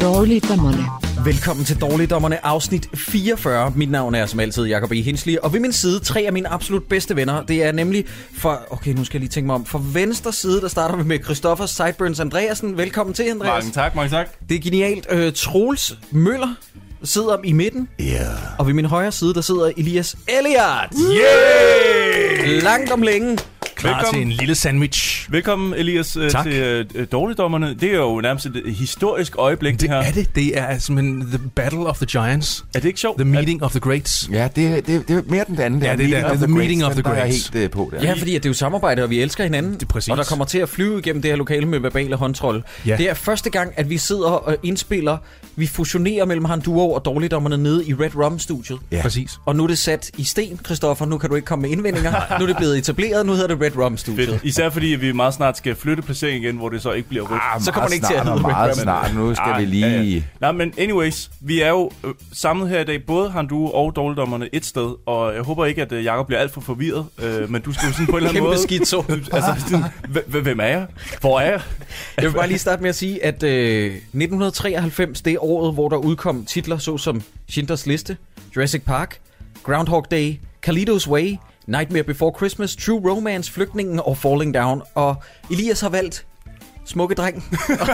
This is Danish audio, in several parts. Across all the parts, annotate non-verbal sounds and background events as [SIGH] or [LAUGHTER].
Dårligdommerne. Velkommen til Dårligdommerne, afsnit 44. Mit navn er som altid Jacob E. Hensley, og ved min side tre af mine absolut bedste venner. Det er nemlig fra, okay, nu skal jeg lige tænke mig om, fra venstre side, der starter vi med Christoffer Sideburns Andreasen. Velkommen til, Andreas. Mange tak, mange tak. Det er genialt. Øh, Troels Møller sidder i midten, Ja. og ved min højre side, der sidder Elias Elliot. Yeah! Langt om længe. Klar Velkommen. til en lille sandwich. Velkommen, Elias, øh, Tak. til uh, Dårligdommerne. Det er jo nærmest et historisk øjeblik, det, Det her. er det. Det er simpelthen The Battle of the Giants. Er det ikke sjovt? The Meeting of the Greats. Ja, det, det, det er mere den anden. Ja, det er. The Meeting of the Den, der er Greats. helt øh, på der. Ja, fordi at det er jo samarbejde, og vi elsker hinanden. Det er præcis. Og der kommer til at flyve igennem det her lokale med verbale håndtrol. Ja. Det er første gang, at vi sidder og indspiller. Vi fusionerer mellem Han Duo og Dårligdommerne nede i Red Rum-studiet. Ja. Præcis. Og nu er det sat i sten, Christoffer. Nu kan du ikke komme med indvendinger. nu er det blevet etableret. Nu hedder det Red Rum-studiet. Fedt. Især fordi vi meget snart skal flytte placering igen, hvor det så ikke bliver rødt. Ah, Så kommer det ikke til at hedde Red meget Rum. snart. Nu skal Ah, vi lige... ja, ja. Nej, men anyways, vi er jo øh, samlet her i dag, både Handu og Dårligdommerne et sted, og jeg håber ikke, at øh, Jacob bliver alt for forvirret, øh, men du skal jo sådan på en eller anden Kæmpe måde... skidt så. [LAUGHS] Altså, hvem er jeg? Hvor er jeg? Jeg vil bare lige starte med at sige, at øh, 1993, det er året, hvor der udkom titler såsom Schindlers Liste, Jurassic Park, Groundhog Day, Carlitos Way, Nightmare Before Christmas, True Romance, Flygtningen og Falling Down. Og Elias har valgt Smukke Dreng,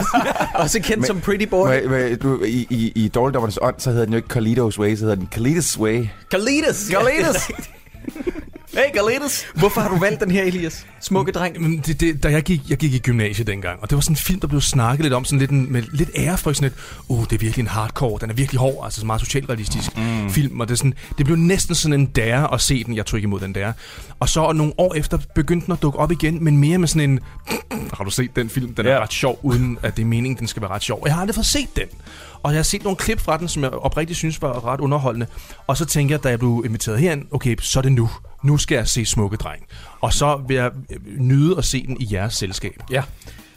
[LAUGHS] også kendt Men- som Pretty Boy. Hvad, hvad, du, I, i, i Dårligdommernes ånd, så hedder den jo ikke Carlitos Way, så hedder den Carlitos Way. Carlitos! Carlitos! [LAUGHS] hey, Carlitos! Hvorfor har du valgt den her, Elias? Smukke Dreng. Men det, det, da jeg gik, jeg gik i gymnasiet dengang, og det var sådan en film, der blev snakket lidt om, sådan lidt en, med lidt ærefrygt, sådan lidt, uh, det er virkelig en hardcore, den er virkelig hård, altså så meget socialrealistisk mm. film, og det, er sådan, det blev næsten sådan en dare at se den, jeg tog ikke imod den der. Og så nogle år efter begyndte den at dukke op igen, men mere med sådan en, har du set den film, den er Ja. ret sjov, uden at det er meningen, den skal være ret sjov. Og jeg har aldrig fået set den. Og jeg har set nogle klip fra den, som jeg oprigtigt synes var ret underholdende. Og så tænker jeg, da jeg blev inviteret herind, okay, så er det nu. Nu skal jeg se Smukke Dreng. Og så vil jeg øh, nyde at se den i jeres selskab. Ja.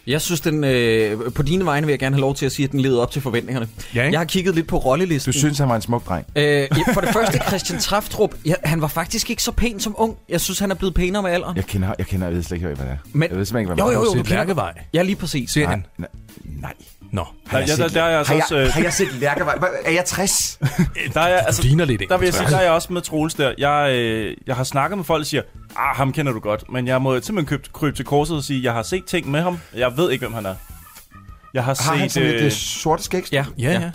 Jeg synes, den, øh, på dine vegne vil jeg gerne have lov til at sige, at den levede op til forventningerne. Ja, ikke? Jeg har kigget lidt på rollelisten. Du synes, han var en smuk dreng. Øh, ja, for det første, Christian Traftrup, ja, han var faktisk ikke så pæn som ung. Jeg synes, han er blevet pænere med alderen. Jeg kender, jeg kender, jeg ved slet ikke, hvad det er. Men- jeg ved simpelthen ikke, hvad Jo, det jo, er. jo, set du kender- Lærkevej. Ja, lige præcis. Ser Nej, nej, nej. Nå, Der, ja, der, der er jeg altså har, også... jeg, øh, har jeg set Lærkevej? Er jeg 60? [LAUGHS] Der er jeg, altså, altså, ligner lidt en. Der vil jeg sige, der er jeg også med Troels der. Jeg, øh, jeg har snakket med folk, der siger, ah, ham kender du godt. Men jeg må simpelthen købe, krybe til korset og sige, jeg har set ting med ham. Jeg ved ikke, hvem han er. Jeg har, Har han set... sådan lidt øh, det sorte skæg? Ja, Ja, ja.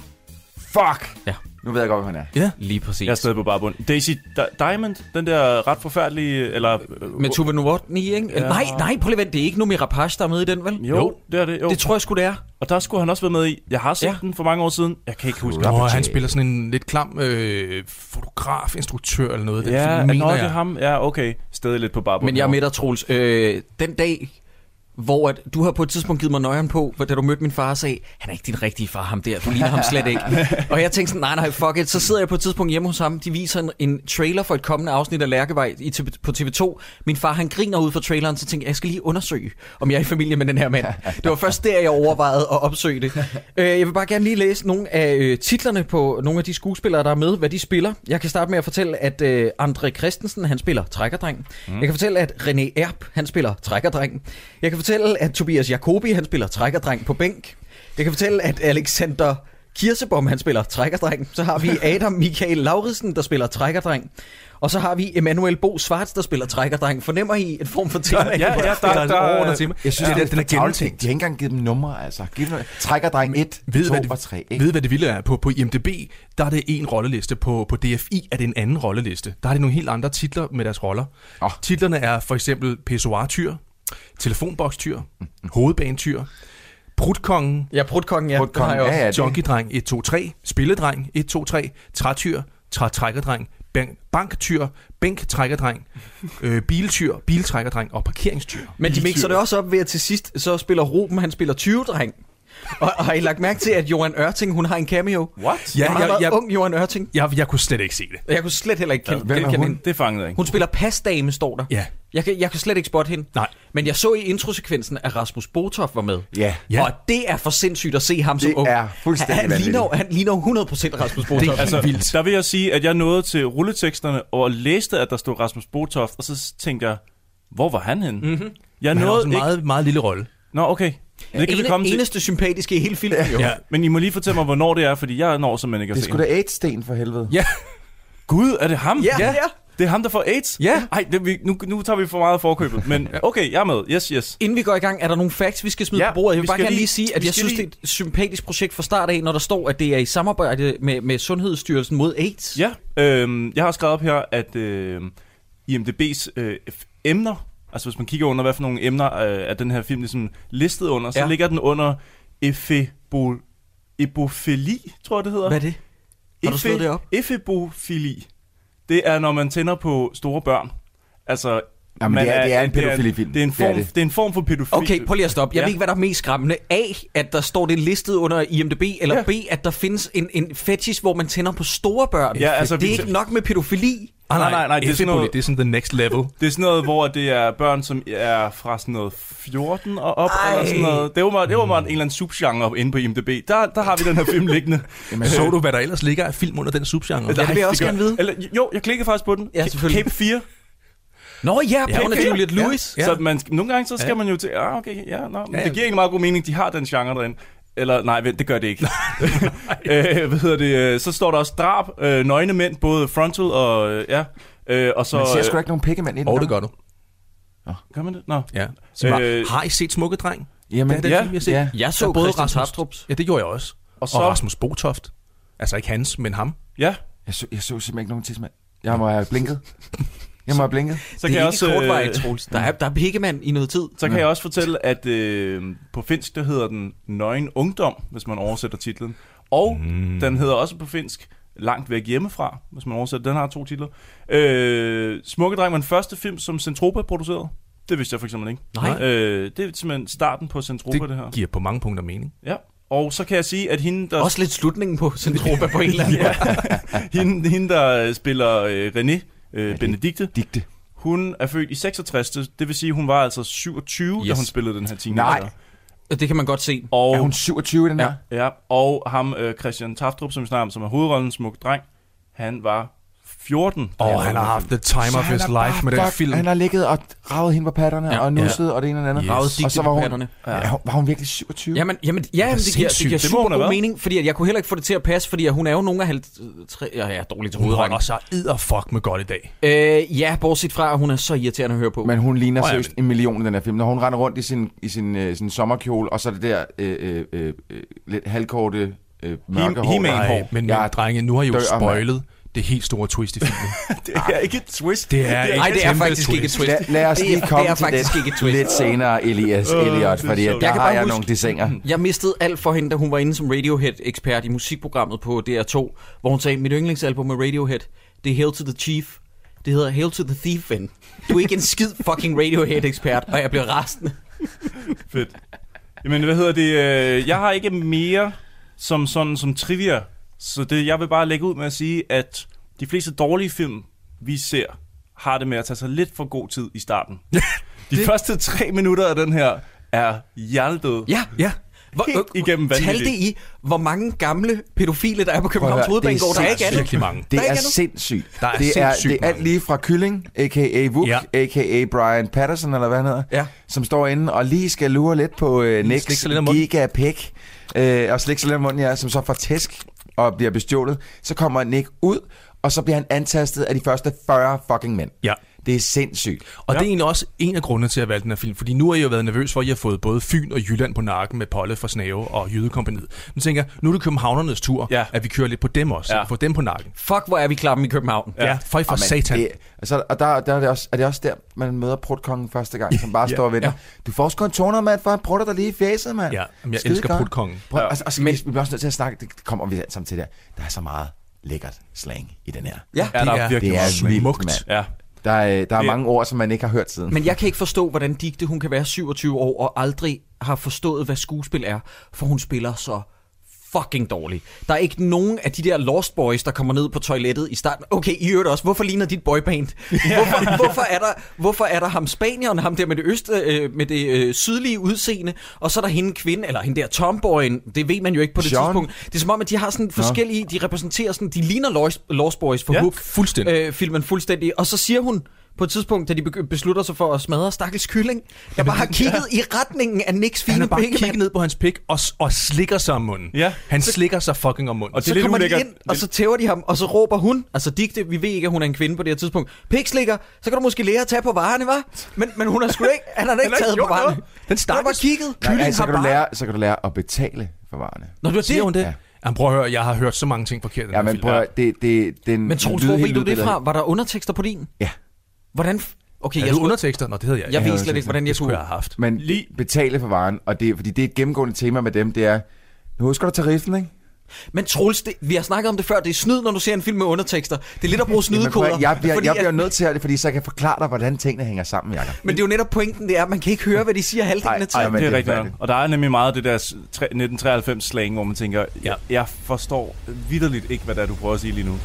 Fuck! Ja. Nu ved jeg godt, hvem han er. Ja. lige præcis. jeg er stadig på barbund. Daisy Di- Diamond, den der ret forfærdelige... Eller, Med Tuve Novotny, ikke? Ja. Nej, nej, prøv lige at vente. Det er ikke Numi Rapace, der er med i den, vel? Jo, jo, det er det. Jo. Det tror jeg sgu, det er. Og der skulle han også være med i. Jeg har set Ja. den for mange år siden. Jeg kan ikke huske Nå, han spiller sådan en lidt klam øh, fotograf, instruktør eller noget. Den Ja, film, nå, mener det er jeg. ham. Ja, okay. Stadig lidt på barbund. Men jeg er med dig, Troels. Øh, den dag, hvor at, du har på et tidspunkt givet mig nøjeren på, hvor da du mødte min far og sagde, han er ikke din rigtige far, ham der. Du ligner ham slet ikke. og jeg tænkte sådan, nej, nej, fuck it. Så sidder jeg på et tidspunkt hjemme hos ham. De viser en, en trailer for et kommende afsnit af Lærkevej i, på TV2. Min far, han griner ud for traileren, så tænkte jeg, jeg skal lige undersøge, om jeg er i familie med den her mand. Det var først der, jeg overvejede at opsøge det. Øh, jeg vil bare gerne lige læse nogle af øh, titlerne på nogle af de skuespillere, der er med, hvad de spiller. Jeg kan starte med at fortælle, at øh, André Christensen, han spiller trækkerdreng. Mm. Jeg kan fortælle, at René Erb, han spiller trækkerdreng. Jeg kan fortælle, at Tobias Jacobi, han spiller trækkerdreng på bænk. Jeg kan fortælle, at Alexander Kirsebom, han spiller trækkerdreng. Så har vi [LAUGHS] Adam Michael Lauridsen, der spiller trækkerdreng. Og så har vi Emanuel Bo Svarts, der spiller trækkerdreng. Fornemmer I en form for tema? Ja, ja, der, Der er et der, overordnet tema. Jeg synes, Ja, det er den er for tavligt. gennemtænkt. De har ikke engang givet dem numre, altså. Giv dem, trækker dreng 1, Ved, 2 hvad det, og 3. Ikke? ved, hvad det vilde er? På, på IMDb, der er det en rolleliste. På, på DFI er det en anden rolleliste. Der er det nogle helt andre titler med deres roller. Åh. Titlerne er for eksempel Pessoir-tyr, Telefonbokstyr, Hovedbanetyr, Brudkongen, Ja, Prutkongen, ja. Prutkongen, har jeg også. ja, ja. det- Junkiedreng 123, Spilledreng 123, Trætyr, Trætrækkerdreng, bank- banktyr, bænktrækkerdreng, øh, biltyr, biltrækkerdreng og parkeringstyr. Men de mixer det også op ved, at til sidst så spiller Ruben, han spiller 20-dreng. Og, og har I lagt mærke til, at Johan Ørting, hun har en cameo? What? Ja, jeg, jeg, ung Johan Ørting. jeg, jeg kunne slet ikke se det. Jeg kunne slet heller ikke kende, hvem er hun? hende. Det fangede jeg ikke. Hun spiller pasdame, står der. Ja. Jeg kan, jeg kan slet ikke spotte hende. Nej. Men jeg så i introsekvensen, at Rasmus Botoff var med. Ja. Ja. Og det er for sindssygt at se ham som Det ung. er fuldstændig han, han, ligner, han ligner 100% Rasmus Botoff. Altså, vildt. Der vil jeg sige, at jeg nåede til rulleteksterne og læste, at der stod Rasmus Botoft, og så tænkte jeg, hvor var han henne? Mm-hmm. Jeg Men han har også nåede en ikke... meget, meget lille rolle. Nå, okay. Det kan vi Ene, komme til. eneste sympatiske i hele filmen, jo. Ja. Men I må lige fortælle mig, hvornår det er, fordi jeg når simpelthen ikke at Det se skulle da AIDS-sten for helvede. Ja. Gud, er det ham? Ja, ja. Det er ham, der får AIDS? Ja. Ej, det, vi, nu, nu tager vi for meget af forkøbet. Men okay, jeg er med. Yes, yes. Inden vi går i gang, er der nogle facts, vi skal smide Ja, på bordet. Jeg vil vi bare skal gerne lige lige- sige, at vi jeg skal synes, det er et sympatisk projekt fra start af, når der står, at det er i samarbejde med, med Sundhedsstyrelsen mod AIDS. Ja, øhm, jeg har skrevet op her, at øh, IMDB's øh, f- emner, altså hvis man kigger under, hvad for nogle emner øh, er den her film ligesom listet under, så Ja. ligger den under efebo, ebofili, tror jeg det hedder. Hvad er det? Har du slået det op? Efebofili. Det er, når man tænder på store børn. Altså, Jamen, man det er- det er en det pædofilifilm. Det er en Det er form, det. det er en form for pædofili. Okay, prøv lige at stoppe. Jeg Ja. ved ikke, hvad der er mest skræmmende. A, at der står det listet under IMDb, eller Ja. B, at der findes en, en fetish, hvor man tænder på store børn. Ja, altså, det er vi- ikke nok med pædofili. Ah, Nej, nej, nej, det er sådan noget- det er sådan the next level. [LAUGHS] Det er sådan noget, hvor det er børn, som er fra sådan noget 14 og op, Ej. eller sådan noget. Det var meget, det var meget en eller anden subgenre inde på IMDb. Der, der har vi den her film liggende. Jamen, så du, hvad der ellers ligger af film under den subgenre? det vil jeg også gerne vide. Eller, jo, jeg klikkede faktisk på den. Ja, selvfølgelig. Cape 4. Nå ja, på Ja, grund af. Juliette Ja. Lewis. Ja. Så man, nogle gange så skal Ja. man jo til, ah, okay, ja, nå, men Ja, det ja. giver egentlig meget god mening, de har den genre derinde. Eller nej, vent, det gør det ikke. [LAUGHS] øh, hvad hedder det? øh, Så står der også drab, øh, nøgne mænd, både frontal og, øh, ja. Øh, og så, Man ser øh, sgu da ikke nogen pikkemand i den. Åh, det dog. gør du. Gør man det? Nå. Ja. Så, Øh, øh, har I set Smukke Dreng? Jamen, Det er den ja, film, jeg set. ja. Jeg så er både Christian Rasmus- Tapstrups. Ja, det gjorde jeg også. Og Og, så, og Rasmus Botoft. Altså ikke hans, men ham. ja, Jeg så, jeg så simpelthen ikke nogen tidsmand. Jeg må have blinket. [LAUGHS] Jeg må have blinket. så det kan er jeg ikke også... øh, kortvarigt, Troels. Der er, der er pikkemand i noget tid. Så kan jeg også fortælle, at øh, på finsk, der hedder den Nøgen Ungdom, hvis man oversætter titlen. Og mm. den hedder også på finsk Langt væk hjemmefra, hvis man oversætter. Den har to titler. Øh, Smukke Dreng var den første film, som Centropa producerede. Det vidste jeg for eksempel ikke. Nej. Øh, det er simpelthen starten på Centropa, det, Det det her. giver på mange punkter mening. Ja. Og så kan jeg sige, at hende, der, Også lidt slutningen på Centropa på en eller anden [LAUGHS] måde. hende, hende, der spiller øh, René øh, Benedikte, Digte. hun er født i 66. Det vil sige, hun var altså 27, yes. da hun spillede den her teenager. Nej. Og Det kan man godt se. Og Er hun 27 i den her? Ja, og ham, øh, Christian Taftrup, som vi snakker om, som er hovedrollen, smuk dreng, han var 14. da Åh, han oh, han har haft the time Så of his er life bare med den fuck- film. Han har ligget og ravet hende på patterne Ja. ja. og nusset og det ene og det andet. Yes. Ravet Og så på var hun, patterne. ja. var hun virkelig 27? Jamen, jamen, ja, jamen, det, giver, det giver Det super hun have god mening, fordi at jeg kunne heller ikke få det til at passe, fordi at hun er jo nogle af 50... Ja, ja, dårligt til Hun hovedrækken. holder sig edderfuck med godt i dag. Øh, ja, bortset fra, at hun er så irriterende at høre på. Men hun ligner Åh, ja, seriøst en million i den her film. Når hun render rundt i sin, i sin, øh, sin sommerkjole, og så er det der øh, øh, øh, øh, lidt halvkorte øh, mørke der- hår. Nej, men, Jeg men drenge, nu har I jo dør, mand. Det helt store twist i filmen. [LAUGHS] Det er ikke et twist. Det er Nej, det er faktisk ikke et twist. Lad, lad os Det er- lige det komme er til faktisk ikke et det twist. lidt senere, Elias Åh, Elliot, det er fordi der Jeg har bare jeg huske- nogle dissinger. Jeg mistede alt for hende, da hun var inde som Radiohead-ekspert i musikprogrammet på DR2, hvor hun sagde, mit yndlingsalbum med Radiohead, det er Hail to the Chief. Det hedder Hail to the Thief, ven. Du er ikke en skid fucking Radiohead-ekspert, og jeg bliver rasende. Fedt. Jamen, hvad hedder det? øh, Jeg har ikke mere som sådan som trivia. Så det, jeg vil bare lægge ud med at sige, at de fleste dårlige film, vi ser, har det med at tage sig lidt for god tid i starten. [LAUGHS] De det... første tre minutter af den her er hjernedød. Ja, ja. Hvor, Helt igennem vanvittigt. Talte I, hvor mange gamle pædofile, der er på Københavns er Hovedbanegård? Der er ikke andet. Virkelig mange. Det er er sindssygt. Der er det, er, sindssygt det er alt lige fra Kylling, a.k.a. Vuk, Ja. a.k.a. Brian Patterson, eller hvad han hedder, Ja. som står inde og lige skal lure lidt på øh, slikke Nicks gigapæk, øh, og slikke sig lidt munden, ja, som så får tæsk og bliver bestjålet. Så kommer Nick ud, og så bliver han antastet af de første 40 fucking mænd. Ja. Det er sindssygt. Og ja. det er egentlig også en af grundene til at valgte den her film, fordi nu har I jo været nervøs for, at I har fået både Fyn og Jylland på nakken med Polle fra Snave og Jydekompaniet. Men tænker, nu er det københavnernes tur, Ja. at vi kører lidt på dem også, Ja. få dem på nakken. Fuck, hvor er vi klappen i København. Ja, ja for, for man, satan. Det, altså, og der, der er, det også, er det også der, man møder prutkongen første gang, som bare Ja. står og venter. Ja. Du får sgu en 200, mand, for han prutter dig lige i fæset, mand. Ja, men jeg Skide elsker prutkongen. Ja. altså, altså, Men, vi bliver også nødt til at snakke, det kommer vi sammen til der. Der er så meget lækkert slang i den her. Ja. Ja, der Det er virkelig Det er vildt, smukt. mand. Ja. Der er, der er mange ord, som man ikke har hørt siden. Men jeg kan ikke forstå, hvordan Digte hun kan være 27 år og aldrig har forstået, hvad skuespil er, for hun spiller så fucking dårlig. Der er ikke nogen af de der Lost Boys, der kommer ned på toilettet i starten. Okay, I øvrigt også. Hvorfor ligner dit boyband? Hvorfor, hvorfor, er der, hvorfor er der ham spanieren, ham der med det, øst, øh, med det øh, sydlige udseende, og så er der hende kvinde, eller hende der tomboyen, det ved man jo ikke på det Jean? tidspunkt. Det er som om, at de har sådan forskellige, de repræsenterer sådan, de ligner Lost, Lost Boys for Ja, Hook. fuldstændig. Øh, filmen fuldstændig. Og så siger hun, på et tidspunkt, da de beslutter sig for at smadre stakkels kylling, der bare har kigget i retningen af Nicks Han fine har bare pikke, kigget ned på hans pik og, og slikker sig om munden. Ja. Han slikker sig fucking om munden. Og det Så er lidt kommer de ulækkert. ind, og så tæver de ham, og så råber hun, altså Digte, vi ved ikke, at hun er en kvinde på det her tidspunkt, pikslikker, så kan du måske lære at tage på varerne, var? Men, men hun har sgu ikke, han har da ikke taget på varerne. noget. Den Han har bare kigget. Nej, Kylling ej, så, har kan du bare... lære, så kan du lære at betale for varerne. Nå, det var Siger det. hun det? Ja. Ja. Jamen, prøv at høre, jeg har hørt så mange ting forkert Ja, men prøv at, det, det, den Men Troels, hvor ved du det fra? Var der undertekster på din? Ja. Hvordan... Okay, Er jeg, du skulle... undertekster? Nå, det hedder jeg. jeg ikke. ved slet ikke, hvordan jeg skulle jeg have haft. Men Lige- betale for varen, og det, fordi det er et gennemgående tema med dem, det er, nu husker du tariffen, ikke? Men Troels, det, vi har snakket om det før, det er snyd, når du ser en film med undertekster. Det er lidt at bruge [LAUGHS] snydekoder. jeg, bliver, fordi jeg bliver nødt til at det, fordi så jeg kan forklare dig, hvordan tingene hænger sammen, Jacob. Men det er jo netop pointen, det er, at man kan ikke høre, hvad de siger halvdelen af tiden. det er rigtigt. Og der er nemlig meget af det der s- tre- 1993 slang, hvor man tænker, ja. jeg, jeg forstår vidderligt ikke, hvad det er, du prøver at sige lige nu.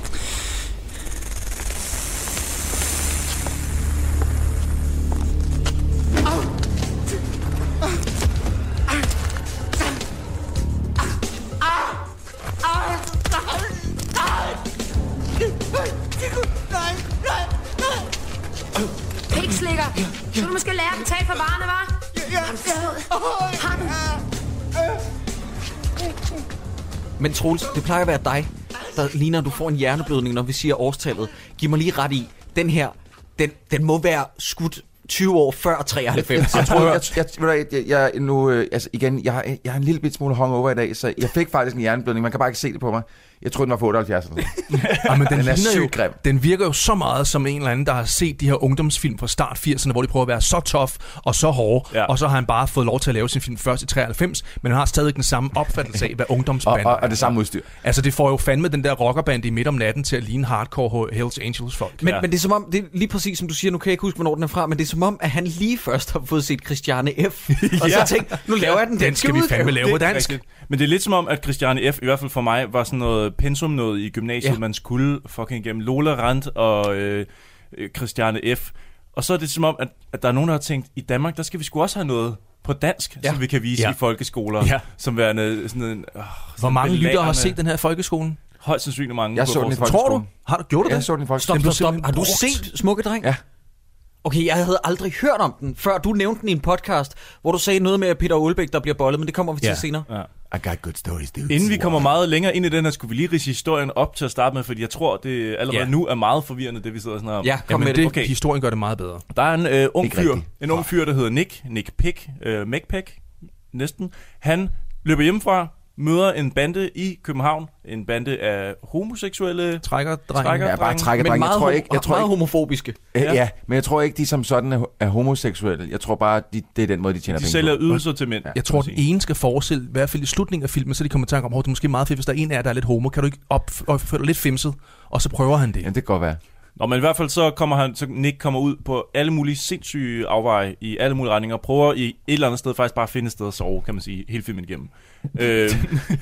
Men Troels, det plejer at være dig, der ligner, at du får en hjerneblødning, når vi siger årstallet. Giv mig lige ret i, den her, den, den må være skudt 20 år før 93. Jeg tror, [LAUGHS] jeg, jeg, jeg, jeg, jeg, nu, øh, altså igen, jeg, har- jeg har en lille bit smule hungover i dag, så jeg fik faktisk en hjerneblødning. Man kan bare ikke se det på mig. Jeg troede, den var på 78 eller sådan. [LAUGHS] Ja, men den, Den er jo, sygt grim. den virker jo så meget som en eller anden, der har set de her ungdomsfilm fra start 80'erne, hvor de prøver at være så tough og så hårde, Ja. ja. og så har han bare fået lov til at lave sin film først i 93, men han har stadig den samme opfattelse af, hvad Og, ungdomsbander og, og det samme udstyr. Altså, det får jo fandme den der rockerband i midt om natten til at ligne hardcore Hells Angels folk. Men, Ja. men det er som om, det er lige præcis som du siger, nu kan jeg ikke huske, hvornår den er fra, men det er som om, at han lige først har fået set Christiane F. [LAUGHS] Og så Ja. tænkt, nu laver jeg den, den skal vi fandme lave på dansk. rigtigt. Men det er lidt som om, at Christiane F. i hvert fald for mig var sådan noget pensum noget i gymnasiet, Ja. ja. man skulle fucking gennem Lola Rand og øh, øh, Christiane F. Og så er det som om, at, at der er nogen, der har tænkt, i Danmark, der skal vi sgu også have noget på dansk, Ja. ja. som vi kan vise Ja. ja. i folkeskoler, Ja. ja. som værende sådan en... Øh, Hvor mange lyttere har set den her folkeskolen? Højst sandsynligt mange. Jeg så den i. Tror du? Har du gjort du Jeg det? så den i Stop, folkeskolen. Stop, stop. Har du set Smukke Dreng? Ja. Okay, jeg havde aldrig hørt om den, før du nævnte den i en podcast, hvor du sagde noget med Peter Olbæk, der bliver bollet, men det kommer vi til Ja. senere. Ja. I got good stories, dude. Inden vi kommer meget længere ind i den her, skulle vi lige rise historien op til at starte med, fordi jeg tror, det allerede Ja. nu er meget forvirrende, det vi sidder og snakker om. Ja, kom Jamen, med det. Okay. historien gør det meget bedre. Der er en øh, ung fyr, rigtigt. en ung fyr, der hedder Nick, Nick Pick, øh, Mcpick, næsten. Han løber hjemmefra, møder en bande i København, en bande af homoseksuelle Trækker, drenge. Trækker. Ja, bare Jeg tror ikke, jeg tror meget ikke, homofobiske. ja. Ja. ja, men jeg tror ikke, de som sådan er, er homoseksuelle. Jeg tror bare, de, det er den måde, de tjener De penge sælger på. ydelser til mænd. Jeg tror, den ene skal forestille, i hvert fald i slutningen af filmen, så de kommer i tanke om, at det er måske meget fedt, hvis der er en af jer, der er lidt homo. Kan du ikke op- opføre dig lidt femset? Og så prøver han det. Ja, det kan godt være. Nå, men i hvert fald så kommer han, så Nick kommer ud på alle mulige sindssyge afveje i alle mulige retninger, og prøver i et eller andet sted faktisk bare at finde et sted at sove, kan man sige, hele filmen igennem. [LAUGHS] øh,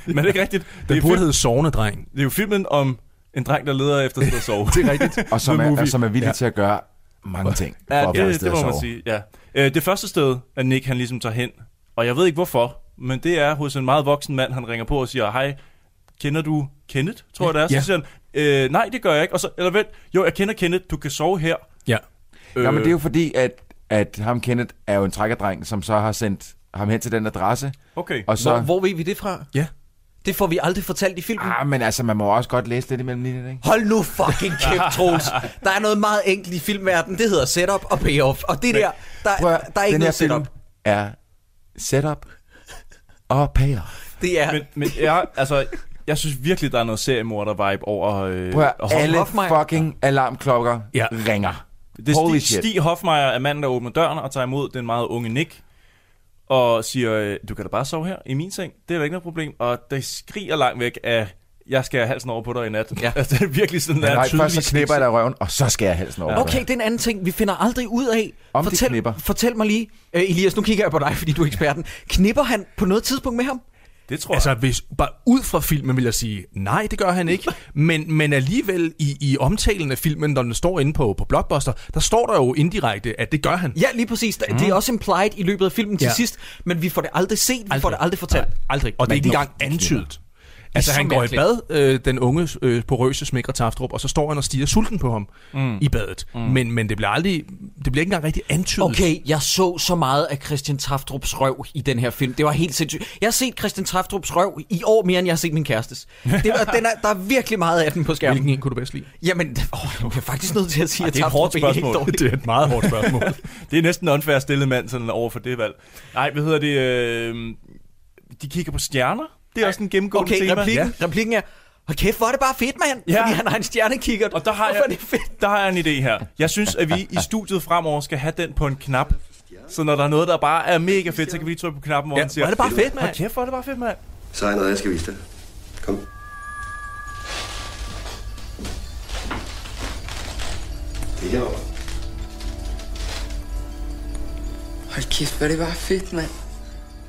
men det er ikke rigtigt. Det Den burde hedde Sovende Dreng. det er jo filmen om en dreng, der leder efter et sted at sove. [LAUGHS] Det er rigtigt. Og som er, og som er villig Ja. til at gøre mange ting for Ja, at et det, det må man sige, ja. Øh, det første sted, at Nick han ligesom tager hen, og jeg ved ikke hvorfor, men det er hos en meget voksen mand, han ringer på og siger, hej, kender du Kenneth, tror jeg det er? Så Ja. siger han, øh, nej, det gør jeg ikke. Og så, eller vent, jo, jeg kender Kenneth, du kan sove her. Ja. Ja, men det er jo fordi, at, at ham Kenneth er jo en trækkerdreng, som så har sendt ham hen til den adresse. Okay. Og så... Hvor, hvor ved vi det fra? Ja. Det får vi aldrig fortalt i filmen. Ah, men altså, man må også godt læse lidt imellem linjerne, ikke? Hold nu fucking kæft, [LAUGHS] Troels. Der er noget meget enkelt i filmverdenen. Det hedder setup og payoff. Og det der, der, Prøv der er ikke den her noget film setup. er setup og payoff. Det er... Men, men jeg, altså, jeg synes virkelig, der er noget seriemorder-vibe over... Øh, Prøv at, og høre, alle Hoffmeier. fucking alarmklokker Ja. ringer. Det er Holy Stig, shit. Stig Hoffmeier er manden, der åbner døren og tager imod den meget unge Nick. Og siger, øh, du kan da bare sove her i min seng. Det er da ikke noget problem. Og det skriger langt væk af jeg skal have halsen over på dig i nat. Ja. Altså, [LAUGHS] det er virkelig sådan, Nej, der først tydeligvis så knipper jeg dig røven, og så skal jeg halsen over. Okay, det er en anden ting, vi finder aldrig ud af. Om de fortæl, knipper. fortæl mig lige, uh, Elias, nu kigger jeg på dig, fordi du er eksperten. Knipper han på noget tidspunkt med ham? Det tror jeg. Altså, hvis, bare ud fra filmen vil jeg sige, nej, det gør han ikke. [LAUGHS] men, men alligevel i, i omtalen af filmen, når den står inde på, på Blockbuster, der står der jo indirekte, at det gør han. Ja, lige præcis. Mm. Det er også implied i løbet af filmen til Ja. sidst, men vi får det aldrig set, vi aldrig. får det aldrig fortalt. Nej, aldrig. Og det er ikke Men engang antydet. Altså, så han går i bad, øh, den unge, øh, porøse smækre Taftrup, og så står han og stiger sulten på ham mm. i badet. Mm. Men, men det bliver aldrig, det bliver ikke engang rigtig antydet. Okay, jeg så så meget af Christian Traftrups røv i den her film. Det var helt sindssygt. Jeg har set Christian Traftrups røv i år mere, end jeg har set min kærestes. Det var, den er, der er virkelig meget af den på skærmen. Hvilken en kunne du bedst lide? Jamen, åh, jeg er faktisk nødt til at sige, Ej, at det er et hårdt spørgsmål. [LAUGHS] Det er et meget hårdt spørgsmål. [LAUGHS] Det er næsten unfair stillet mand sådan over for det valg. Nej, hvad hedder det? Øh, de kigger på stjerner. Det er også en gennemgående Okay, tema. replikken, ja. replikken er, hold kæft, hvor er det bare fedt, mand. Ja. Fordi han har en stjernekikkert. Og der har, jeg, er det fedt? der har jeg en idé her. Jeg synes, at vi i studiet fremover skal have den på en knap. Så når der er noget, der bare er mega fedt, så kan vi lige trykke på knappen, hvor Ja, den siger... hvor er det bare fedt, mand. Hold kæft, hvor er det bare fedt, mand. Så har jeg noget, jeg skal vise dig. Kom. Det er herovre. Hold kæft, hvor er det bare fedt, mand.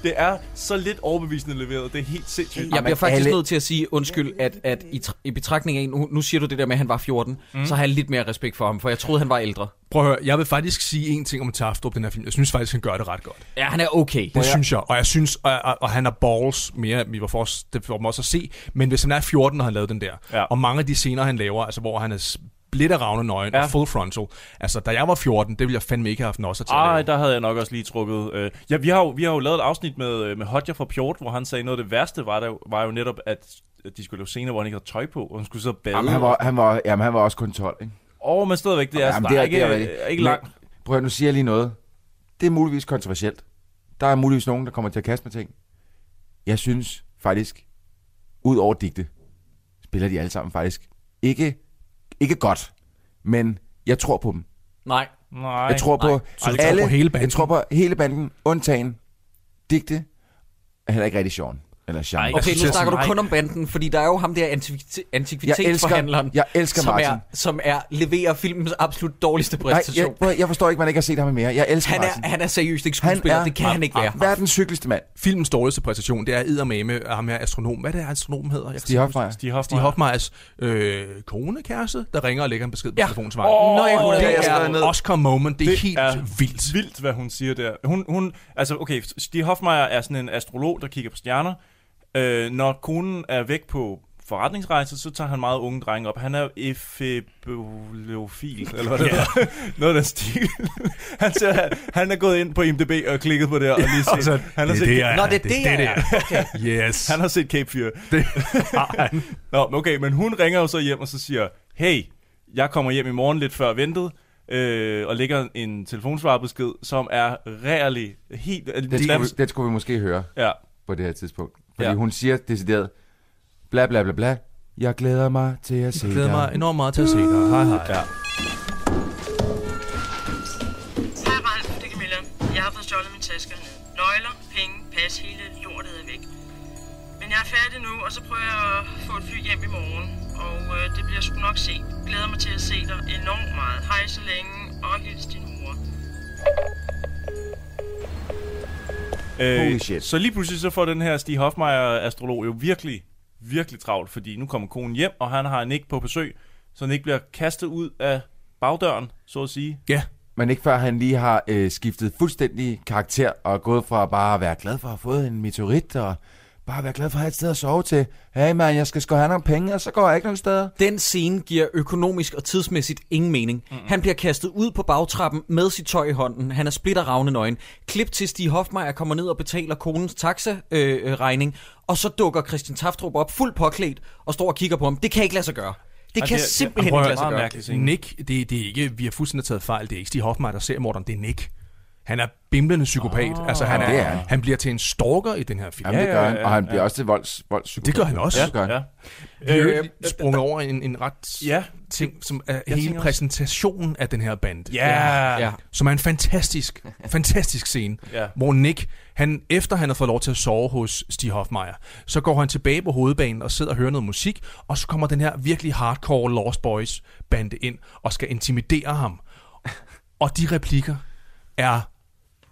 Det er så lidt overbevisende leveret. Det er helt sindssygt. Jeg bliver faktisk alle- nødt til at sige undskyld, at, at i, tr- i betragtning af, nu, nu siger du det der med, at han var 14, mm. så har jeg lidt mere respekt for ham, for jeg troede, han var ældre. Prøv at høre, jeg vil faktisk sige en ting om Taftrup, den her film. Jeg synes faktisk, han gør det ret godt. Ja, han er okay. Det synes jeg. Og jeg synes, og, og, og han har balls mere, vi var for os, det får man også at se. Men hvis han er 14, når han lavede den der, Ja. og mange af de scener, han laver, altså hvor han er split af ravne nøgen Ja. og full frontal. Altså, da jeg var 14, det ville jeg fandme ikke have haft også til at Ej, der havde jeg nok også lige trukket... Øh, ja, vi har, jo, vi har jo lavet et afsnit med, øh, med Hodja fra Pjort, hvor han sagde, noget af det værste var, der, var jo netop, at de skulle lave scener, hvor han ikke havde tøj på, og han skulle sidde og bade. Jamen, han, var, han, var, jamen, han var også kun 12, ikke? Åh, oh, men stadigvæk, det er, Jamen, det er- ikke, det er er, ikke Men- langt. Prøv nu siger jeg lige noget. Det er muligvis kontroversielt. Der er muligvis nogen, der kommer til at kaste med ting. Jeg synes faktisk, ud over digte, spiller de alle sammen faktisk ikke, ikke godt, men jeg tror på dem. Nej. Nej. Jeg tror på Så du tror alle, på hele banden? Jeg tror på hele banden, undtagen digte, er heller ikke rigtig sjovt. Eller. Ej, Okay, Jeg nu snakker du nej. kun om banden, fordi der er jo ham der antikvit- antikvitetsforhandleren, jeg elsker som, Martin. er, som er leverer filmens absolut dårligste Nej, præstation. jeg, prøv at- jeg forstår ikke, man ikke har set ham mere. Jeg elsker han, Martin. er, han er seriøst ikke skuespiller, er- det kan han ikke være. Verdens hyggeligste mand. Filmens dårligste præstation, det er eddermame af ham her astronom. Hvad er det, astronomen hedder? Jeg Stig Hofmeier. Stig Hoffmann. Stig Hoffmeyers øh, kone, kæreste, der ringer og lægger en besked på Ja. telefonsvaren. Åh, Nå, er- det jeg skrevet er ned. Oscar moment. Det er Det helt er vildt. vildt, hvad hun siger der. Hun, hun, altså, okay, Stig Hofmeier er sådan en astrolog, der kigger på stjerner. Øh, når konen er væk på forretningsrejse, så tager han meget unge drenge op. Han er efebofil, eller hvad det er. [LAUGHS] Noget af stil. han, ser, han, er gået ind på IMDb og klikket på det, og lige set, Så, han, har det, set, det er, Nå, det er det, jeg er. Okay. Yes. han har set Cape Fear. det [LAUGHS] har han. Nå, men okay, men hun ringer jo så hjem og så siger, hey, jeg kommer hjem i morgen lidt før ventet, øh, og lægger en telefonsvarbesked, som er rærlig, helt... Den skulle, vi, den skulle vi måske høre Ja, på det her tidspunkt. Fordi Ja. hun siger decideret, bla bla bla bla, jeg glæder mig til at se Jeg glæder dig. mig enormt meget til at se dig. Hej, hej. ja. Hej Ralf, det er Camilla. Jeg har fået stjålet min taske. Nøgler, penge, pas, hele lortet er væk. Men jeg er færdig nu, og så prøver jeg at få et fly hjem i morgen. Og øh, det bliver sgu nok set. Glæder mig til at se dig enormt meget. Hej så længe, og hils din mor. Øh, Holy shit. Så lige pludselig så får den her Stig Hofmeier-astrolog jo virkelig, virkelig travlt, fordi nu kommer konen hjem, og han har Nick på besøg, så Nick bliver kastet ud af bagdøren, så at sige. Ja, Men ikke før han lige har øh, skiftet fuldstændig karakter og gået fra bare at være glad for at have fået en meteorit og bare være glad for at have et sted at sove til. Hey man, jeg skal sgu have nogle penge, og så går jeg ikke nogen steder. Den scene giver økonomisk og tidsmæssigt ingen mening. Mm-hmm. Han bliver kastet ud på bagtrappen med sit tøj i hånden. Han er splitter ravne nøgen. Klip til Stig Hofmeier kommer ned og betaler konens taxa-regning. Øh, regning. og så dukker Christian Taftrup op fuldt påklædt og står og kigger på ham. Det kan ikke lade sig gøre. Det kan det simpelthen prøv ikke lade sig gøre. Nick, det, det er ikke, vi har fuldstændig taget fejl. Det er ikke Stig Hoffmeier, der ser morderen. Det er Nick. Han er bimlende psykopat. Oh, altså, han, er, det er han. han bliver til en stalker i den her film. Jamen, det gør han, og han ja. bliver også til volds, voldspsykopat. Det gør han også. Ja, det gør han. Ja. Vi har Øh, øh, sprunget over en, en ret Ja. ting, som er Jeg hele tænker også- præsentationen af den her band. Ja. Ja. Som er en fantastisk, fantastisk scene, Ja. hvor Nick, han, efter han har fået lov til at sove hos Stig Hofmeier, så går han tilbage på hovedbanen og sidder og hører noget musik, og så kommer den her virkelig hardcore Lost Boys bande ind og skal intimidere ham. Og de replikker er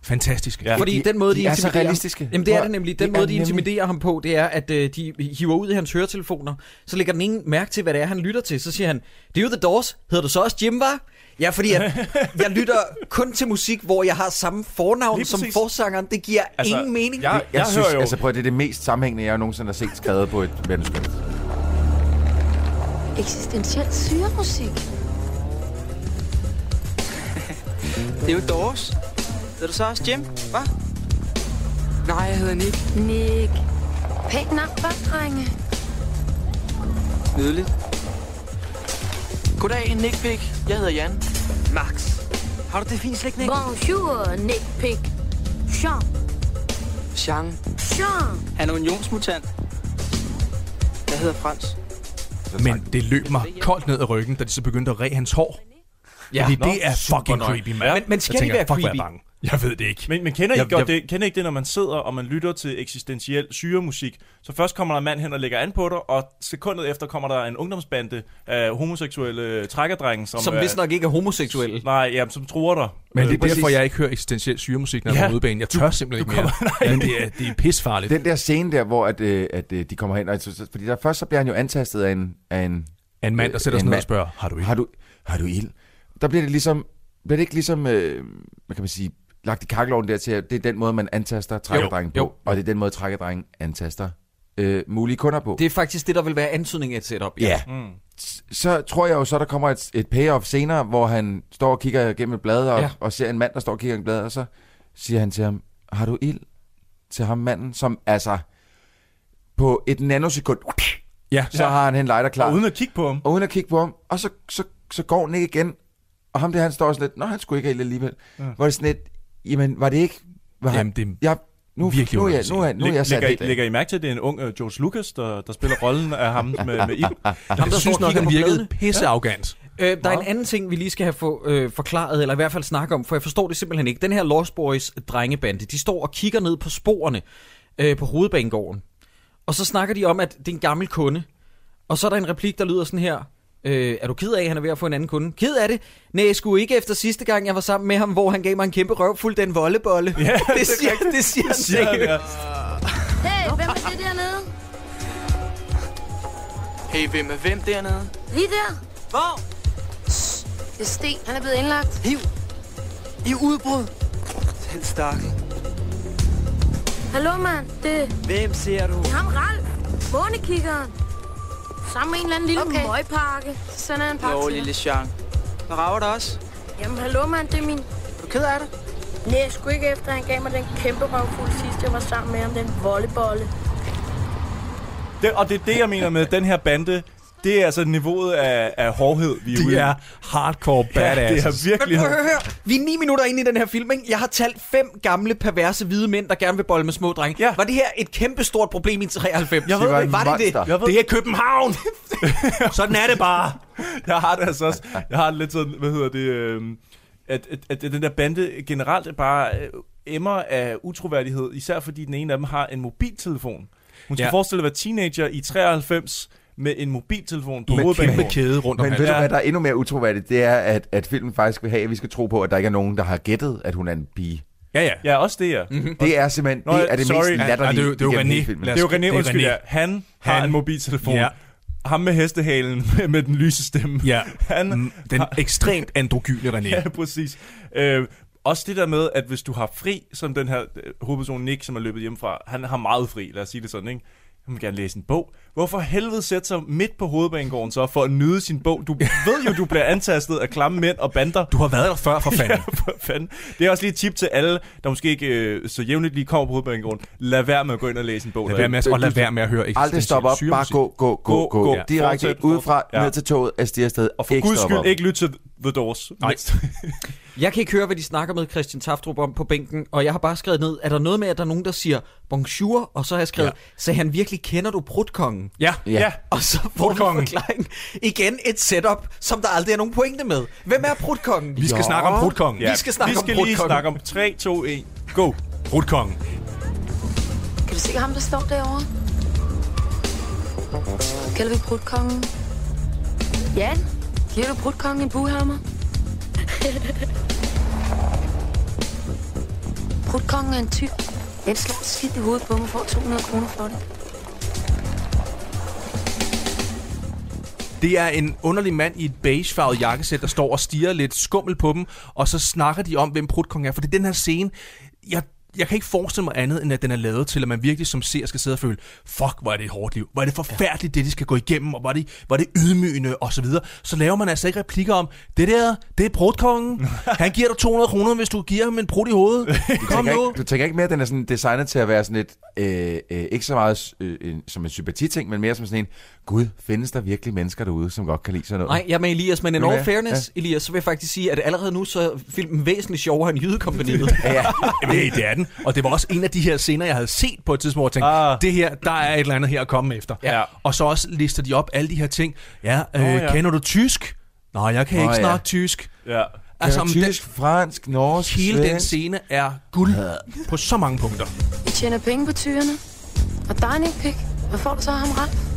fantastiske. Ja. Fordi de- den måde, de, de er så intimiderer- realistiske. Jamen det er det nemlig. Den det måde, de nemlig- intimiderer ham på, det er, at øh, de hiver ud i hans høretelefoner. Så lægger den ene mærke til, hvad det er, han lytter til. Så siger han, det er jo The Doors. Hedder du så også Jim, var? Ja, fordi at [LAUGHS] jeg lytter kun til musik, hvor jeg har samme fornavn som forsangeren. Det giver Altså, ingen mening. jeg- Jeg, jeg synes, hører jo- altså prøv at det er det mest sammenhængende, jeg nogensinde har set skrevet på et manuskript. Eksistentiel syremusik. Det er jo Doors. Hedder du så også Jim, hva'? Nej, jeg hedder Nick. Nick. Pænt navn, hva', drenge? Nydeligt. Goddag, Nick Pig. Jeg hedder Jan. Max. Har du det fint slik, Nick? Bonjour, Nick Pig. Jean. Jean. Jean. Han er unionsmutant. Jeg hedder Frans. Men det løb mig koldt ned ad ryggen, da de så begyndte at ræ hans hår. Ja. Fordi Nå, det er fucking creepy, mand. Ja. Men, men skal Jeg de tænker, være fuck, er creepy? jeg bange. Jeg ved det ikke. Men, men kender, I Jeg- godt jeg- det, kender I ikke det, når man sidder og man lytter til eksistentiel syremusik? Så først kommer der en mand hen og lægger an på dig, og sekundet efter kommer der en ungdomsbande af homoseksuelle trækkerdrenge, som, Som er- vist nok ikke er homoseksuelle. Nej, ja, som tror dig. Men det er Øh, derfor, jeg ikke hører eksistentiel syremusik, når jeg er Ja. på udebanen. Jeg tør simpelthen ikke mere. Men det er, det er pisfarligt. Den der scene der, hvor at, øh, at, øh, de kommer hen, og, fordi der først så bliver han jo antastet af en, af en Er en mand, der sætter sig ned og spørger, har du ikke? har du, har du ild? Der bliver det ligesom, bliver det ikke ligesom, øh, hvad kan man sige, lagt i kakkeloven der til, at det er den måde, man antaster trækkerdrengen på, jo. og det er den måde, trækkerdrengen antaster øh, mulige kunder på. Det er faktisk det, der vil være antydning af et setup. ja. Mm. Så tror jeg jo så, der kommer et, et payoff senere, hvor han står og kigger gennem et blad, og, Ja. ja. og ser en mand, der står og kigger gennem et blad, og så siger han til ham, har du ild? Til ham manden, som altså på et nanosekund, Ja, så har han en lighter klar. Og uden at kigge på ham. Og uden at kigge på ham. Og så, så, så går Nick igen. Og ham der, han står sådan lidt, Nå, han skulle ikke have ild alligevel. Ja. Hvor det sådan lidt, jamen, var det ikke... Var Jamen, det er jeg, nu, virkelig nu, er jeg, nu, er, nu jeg sat lægger, I, af. lægger I mærke til, at det er en ung uh, George Lucas, der, der spiller rollen af ham med, med ild? [LAUGHS] Ham, jeg synes nok, han virkede bladene. pisse arrogant. Øh, der er en anden ting, vi lige skal have få, øh, forklaret, eller i hvert fald snakke om, for jeg forstår det simpelthen ikke. Den her Lost Boys drengebande, de står og kigger ned på sporene øh, på hovedbanegården. Og så snakker de om, at det er en gammel kunde. Og så er der en replik, der lyder sådan her. Øh, er du ked af, at han er ved at få en anden kunde? Ked af det? Nej, jeg skulle ikke efter sidste gang, jeg var sammen med ham, hvor han gav mig en kæmpe røvfuld den vollebolle. Ja, [LAUGHS] det, siger, det siger han Siger han, ja. seriøst. Hey, hvem er det dernede? Hey, hvem er hvem dernede? Lige der. Hvor? Det er Sten, han er blevet indlagt. Hiv. I udbrud. Selv stakkel. Hallo, mand. Det Hvem ser du? er ham, Ralf. Månekiggeren. Sammen med en eller anden lille okay. møgpakke. Så sender jeg en pakke Jo, til lille. Jean. Hvad rager der også? Jamen, hallo, mand. Det er min... Er du ked af det? Nej, jeg skulle ikke efter, han gav mig den kæmpe røvfuld sidst, jeg var sammen med ham. Den volleybolle. Det, og det er det, jeg mener med den her bande. Det er altså niveauet af, af hårdhed, vi er ude De er hardcore Ja, det er virkelig... Men prøv at høre, vi er ni minutter inde i den her film, ikke? Jeg har talt fem gamle, perverse hvide mænd, der gerne vil bolle med små drenge. Ja. Var det her et kæmpe stort problem i 93? Jeg ved var det. en Var det det? Jeg ved, Det er København! [LAUGHS] Sådan er det bare. jeg har det altså også. Jeg har det lidt sådan, hvad hedder det... Øh, at, at, at den der bande generelt er bare øh, emmer af utroværdighed, især fordi den ene af dem har en mobiltelefon. Hun skal ja. forestille at være teenager i 93 med en mobiltelefon på Med kæmpe hovedbanegården. kæde rundt om Men ved du, hvad der er endnu mere utroværdigt? Det er, at, at filmen faktisk vil have, at vi skal tro på, at der ikke er nogen, der har gættet, at hun er en pige. Ja, ja. Ja, også det, ja. Mhm. Mm-hmm. Det er simpelthen Nå, det, er det sorry. mest Ja, latterlige det er jo- det er René. hele filmen. Lad Det er jo René, undskyld, ja. Han har Han- en mobiltelefon. Ja. Ham med hestehalen med, med den lyse stemme. Ja, Han, Mm, den ekstremt androgyne René. [LAUGHS] Ja, præcis. Øh, også det der med, at hvis du har fri, som den her øh, hovedperson Nick, som er løbet hjemmefra, han har meget fri, lad os sige det sådan, ikke? Han vil gerne læse en bog. Hvorfor helvede sætte sig midt på hovedbanegården så for at nyde sin bog? Du ved jo, du bliver antastet af klamme mænd og bander. Du har været der før, for [LAUGHS] fanden. Ja, for fanden. Det er også lige et tip til alle, der måske ikke øh, så jævnligt lige kommer på hovedbanegården. Lad være med at gå ind og læse en bog. Lad være med, at- og lad være med at høre Aldrig stop op, bare gå, gå, gå, Gå, gå. gå. Direkte Fortsæt, udefra, Ja. ned til toget, afsted afsted. Og for Ikke guds skyld op. ikke lytte til The Doors. Nej. [LAUGHS] Jeg kan ikke høre, hvad de snakker med Christian Taftrup om på bænken, og jeg har bare skrevet ned, er der noget med, at der er nogen, der siger bonjour, og så har jeg skrevet, ja. så han virkelig kender du prutkongen? Ja. Ja. Ja. Og så får du Prutkongen. forklaring. Igen et setup, som der aldrig er nogen pointe med. Hvem er prutkongen? Vi skal snakke om Brudkongen. Vi skal snakke vi om skal lige snakke om 3, 2, 1, go. Brudkongen. Kan du se ham, der står derovre? Kalder vi brudkongen? Jan, giver du brudkongen en buhammer? brudkongen [LAUGHS] er en tyr. Den slår skidt i hovedet på mig for 200 kroner for det. Det er en underlig mand i et beigefarvet jakkesæt, der står og stiger lidt skummel på dem, og så snakker de om, hvem Prutkongen er. For det er den her scene, jeg, jeg kan ikke forestille mig andet, end at den er lavet til, at man virkelig som ser skal sidde og føle, fuck, hvor er det et hårdt liv. Hvor er det forfærdeligt, det de skal gå igennem, og hvor er det, hvor er det ydmygende, og så videre. Så laver man altså ikke replikker om, det der, det er Prutkongen. [LAUGHS] Han giver dig 200 kroner, hvis du giver ham en prut i hovedet. Kom tænker nu. ikke, du tænker ikke mere, at den er sådan designet til at være sådan et, øh, øh, ikke så meget øh, en, som en sympatiting, men mere som sådan en, gud, findes der virkelig mennesker derude, som godt kan lide sådan noget? Nej, jeg er med Elias, men in all fairness, ja. Elias, så vil jeg faktisk sige, at allerede nu så er filmen væsentligt sjovere end Jydekompaniet. Ja, [LAUGHS] ja. Jamen, det er den. Og det var også en af de her scener, jeg havde set på et tidspunkt, hvor jeg tænkte, Ah. det her, der er et eller andet her at komme efter. Ja. Og så også lister de op alle de her ting. Ja, øh, oh, ja. ja. kender du tysk? Nej, jeg kan Nå, ikke ja. snakke tysk. Ja. Altså, om tysk, fransk, norsk, den, hele den svensk. scene er guld på så mange punkter. Vi tjener penge på tyrene. Og dig, Nick Pick. Hvad får du så ham ret?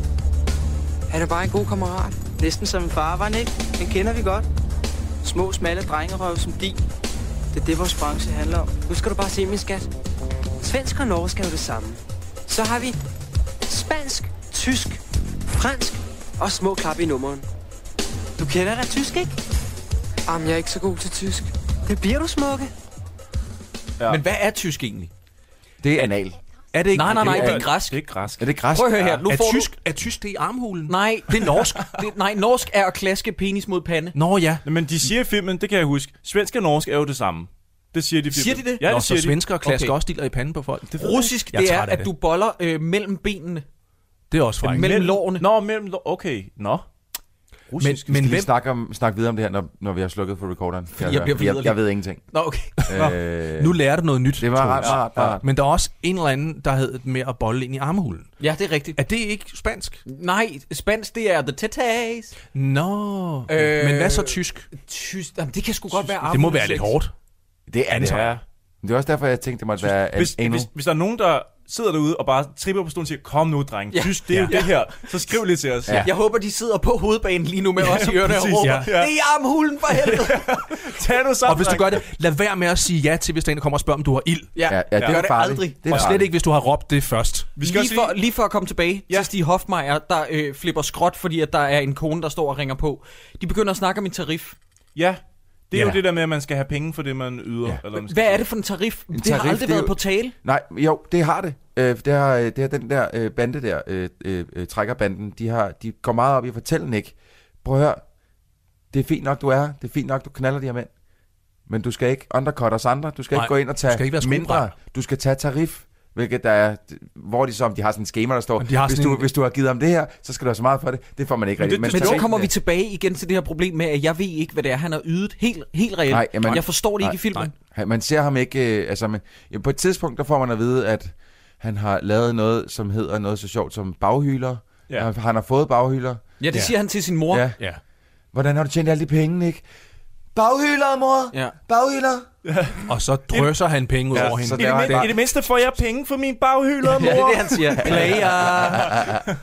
Han er bare en god kammerat. Næsten som en far, var han ikke? Den kender vi godt. Små, smalle drengerøv som din. Det er det, vores branche handler om. Nu skal du bare se, min skat. Svensk og norsk er jo det samme. Så har vi spansk, tysk, fransk og små klap i nummeren. Du kender da tysk, ikke? Jamen, jeg er ikke så god til tysk. Det bliver du, smukke. Ja. Men hvad er tysk egentlig? Det er anal. Er det ikke? Nej, nej, nej, er, det er græsk. Det er græsk. Er det græsk? Prøv at høre her, nu er, får tysk, er tysk det i armhulen? Nej, [LAUGHS] det er norsk. Det, nej, norsk er at klaske penis mod pande. Nå ja. Men de siger i filmen, det kan jeg huske, svensk og norsk er jo det samme. Det siger de. Siger de det? Ja, Nå, det så siger de. svensker klasker Okay. også diller i panden på folk. Det Russisk, det er, at du boller øh, mellem benene. Det er også frækt. Mellem lårene. Nå, mellem lår. Okay, nå. Russisk. Men- Men, vi hvem- snakke, om, snakke videre om det her, når, når vi har slukket for recorderen. jeg bliver jeg, jeg ved ingenting. Nå, okay. øh, Nu lærer du noget nyt. det var ret, ret, ret. Men der er også en eller anden, der hed med at bolle ind i armhulen. Ja, det er rigtigt. Er det ikke spansk? Nej, spansk, det er the titties. Nå. Øh, Men hvad så tysk? Tysk, jamen, det kan sgu godt være Det må være lidt hårdt. Det er det. Ja. Det er også derfor, jeg tænkte, det måtte være Hvis, anal. hvis, hvis der er nogen, der sidder derude og bare tripper på stolen og siger, kom nu, dreng, Ja. ja. tysk, det er Ja. det her. Så skriv lidt til os. Ja. Jeg håber, de sidder på hovedbanen lige nu med os i ørerne og råber, ja. det er armhulen for helvede. [LAUGHS] Tag nu sammen, Og hvis du gør det, lad være med at sige ja til, hvis der er en, der kommer og spørger, om du har ild. Ja, Ja, ja, det gør er det farligt. aldrig. Det er Og slet ikke, hvis du har råbt det først. Vi skal Lige også for, lige... lige for at komme tilbage ja. Ja. til Stig Hofmeier, der øh, flipper skråt, fordi at der er en kone, der står og ringer på. De begynder at snakke om en tarif. Ja, det er Ja. jo det der med, at man skal have penge for det, man yder. Ja. Eller hvad man skal Hvad er det for en tarif? En det har tarif, aldrig det været jo- på tale. Nej, jo, det har det. Øh, det, har, det har den der øh, bande der, øh, øh, øh, trækkerbanden, de, har, de går meget op i at fortælle Nick, prøv at høre, det er fint nok, du er det er fint nok, du knaller de her mænd, men du skal ikke undercut os andre, du skal Nej, ikke gå ind og du tage skal ikke være mindre, du skal tage tarif, hvilket der er, hvor de så, om de har sådan en schema, der står, de har hvis, du, en- hvis du har givet ham det her, så skal du have så meget for det, det får man ikke Men rigtigt. det- Men det- så kommer vi tilbage igen til det her problem med, at jeg ved ikke, hvad det er, han har ydet helt, helt reelt. Nej, jamen- jeg forstår det nej, ikke i filmen. Han- Man ser ham ikke... Øh, altså, man, ja, på et tidspunkt, der får man at vide, at han har lavet noget, som hedder noget så sjovt som baghyler. Ja. Han, han har fået baghyler. Ja, det Ja. siger han til sin mor. Ja. Ja. Hvordan har du tjent alle de penge, ikke? Baghyler, mor! Ja. Baghyler! Og så drøser han penge ud Ja, over hende. så I det, var min, bare- I det mindste får jeg penge for min baghyler, mor. Ja, det er det, han siger. [LAUGHS] Player.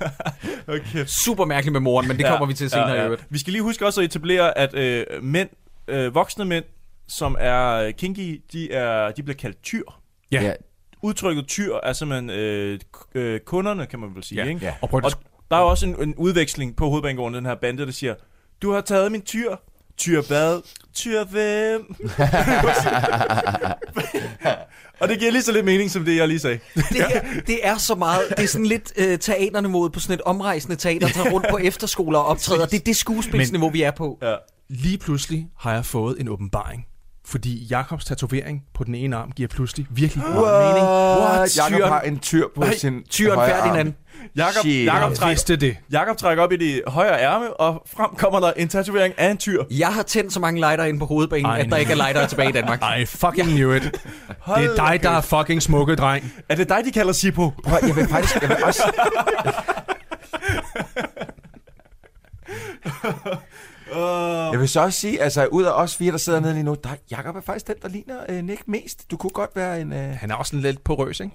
[LAUGHS] Okay. Super mærkeligt med moren, men det kommer vi til senere ja, ja. i øvrigt. Vi skal lige huske også at etablere, at øh, mænd, øh, voksne mænd, som er øh, kinky, de, er, de bliver kaldt tyr. Ja. Ja. Udtrykket tyr er simpelthen øh, øh, kunderne, kan man vel sige. Ja. Ikke? Ja. Og prøv Og der er også en, en udveksling på hovedbanegården, den her bande, der siger, du har taget min tyr. Tyr hvad? Tyr hvem? [LAUGHS] og det giver lige så lidt mening, som det, jeg lige sagde. Det, er, det er så meget, det er sådan lidt øh, teaterniveauet på sådan et omrejsende teater, der tager rundt på efterskoler og optræder. Det er det skuespilsniveau, vi er på. Ja. lige pludselig har jeg fået en åbenbaring. Fordi Jakobs tatovering på den ene arm giver pludselig virkelig meget mening. What? Jakob Tyren- har en tyr på Nej, sin tyren højre Ferdinand. arm. Jakob, Shit. Jakob, Jeg træk, vidste det. Jakob trækker op i det højre ærme, og frem kommer der en tatovering af en tyr. Jeg har tændt så mange lighter ind på hovedbanen, Ej, at der ikke er lighter tilbage i Danmark. I fucking knew it. Det Hold er dig, der er fucking smukke, dreng. Er det dig, de kalder Sipo? Prøv, jeg vil faktisk jeg vil også, [LAUGHS] jeg vil så også sige, altså ud af os fire, der sidder nede lige nu, der, Jakob er faktisk den, der ligner øh, Nick mest. Du kunne godt være en... Øh, Han er også en lidt porøs, ikke?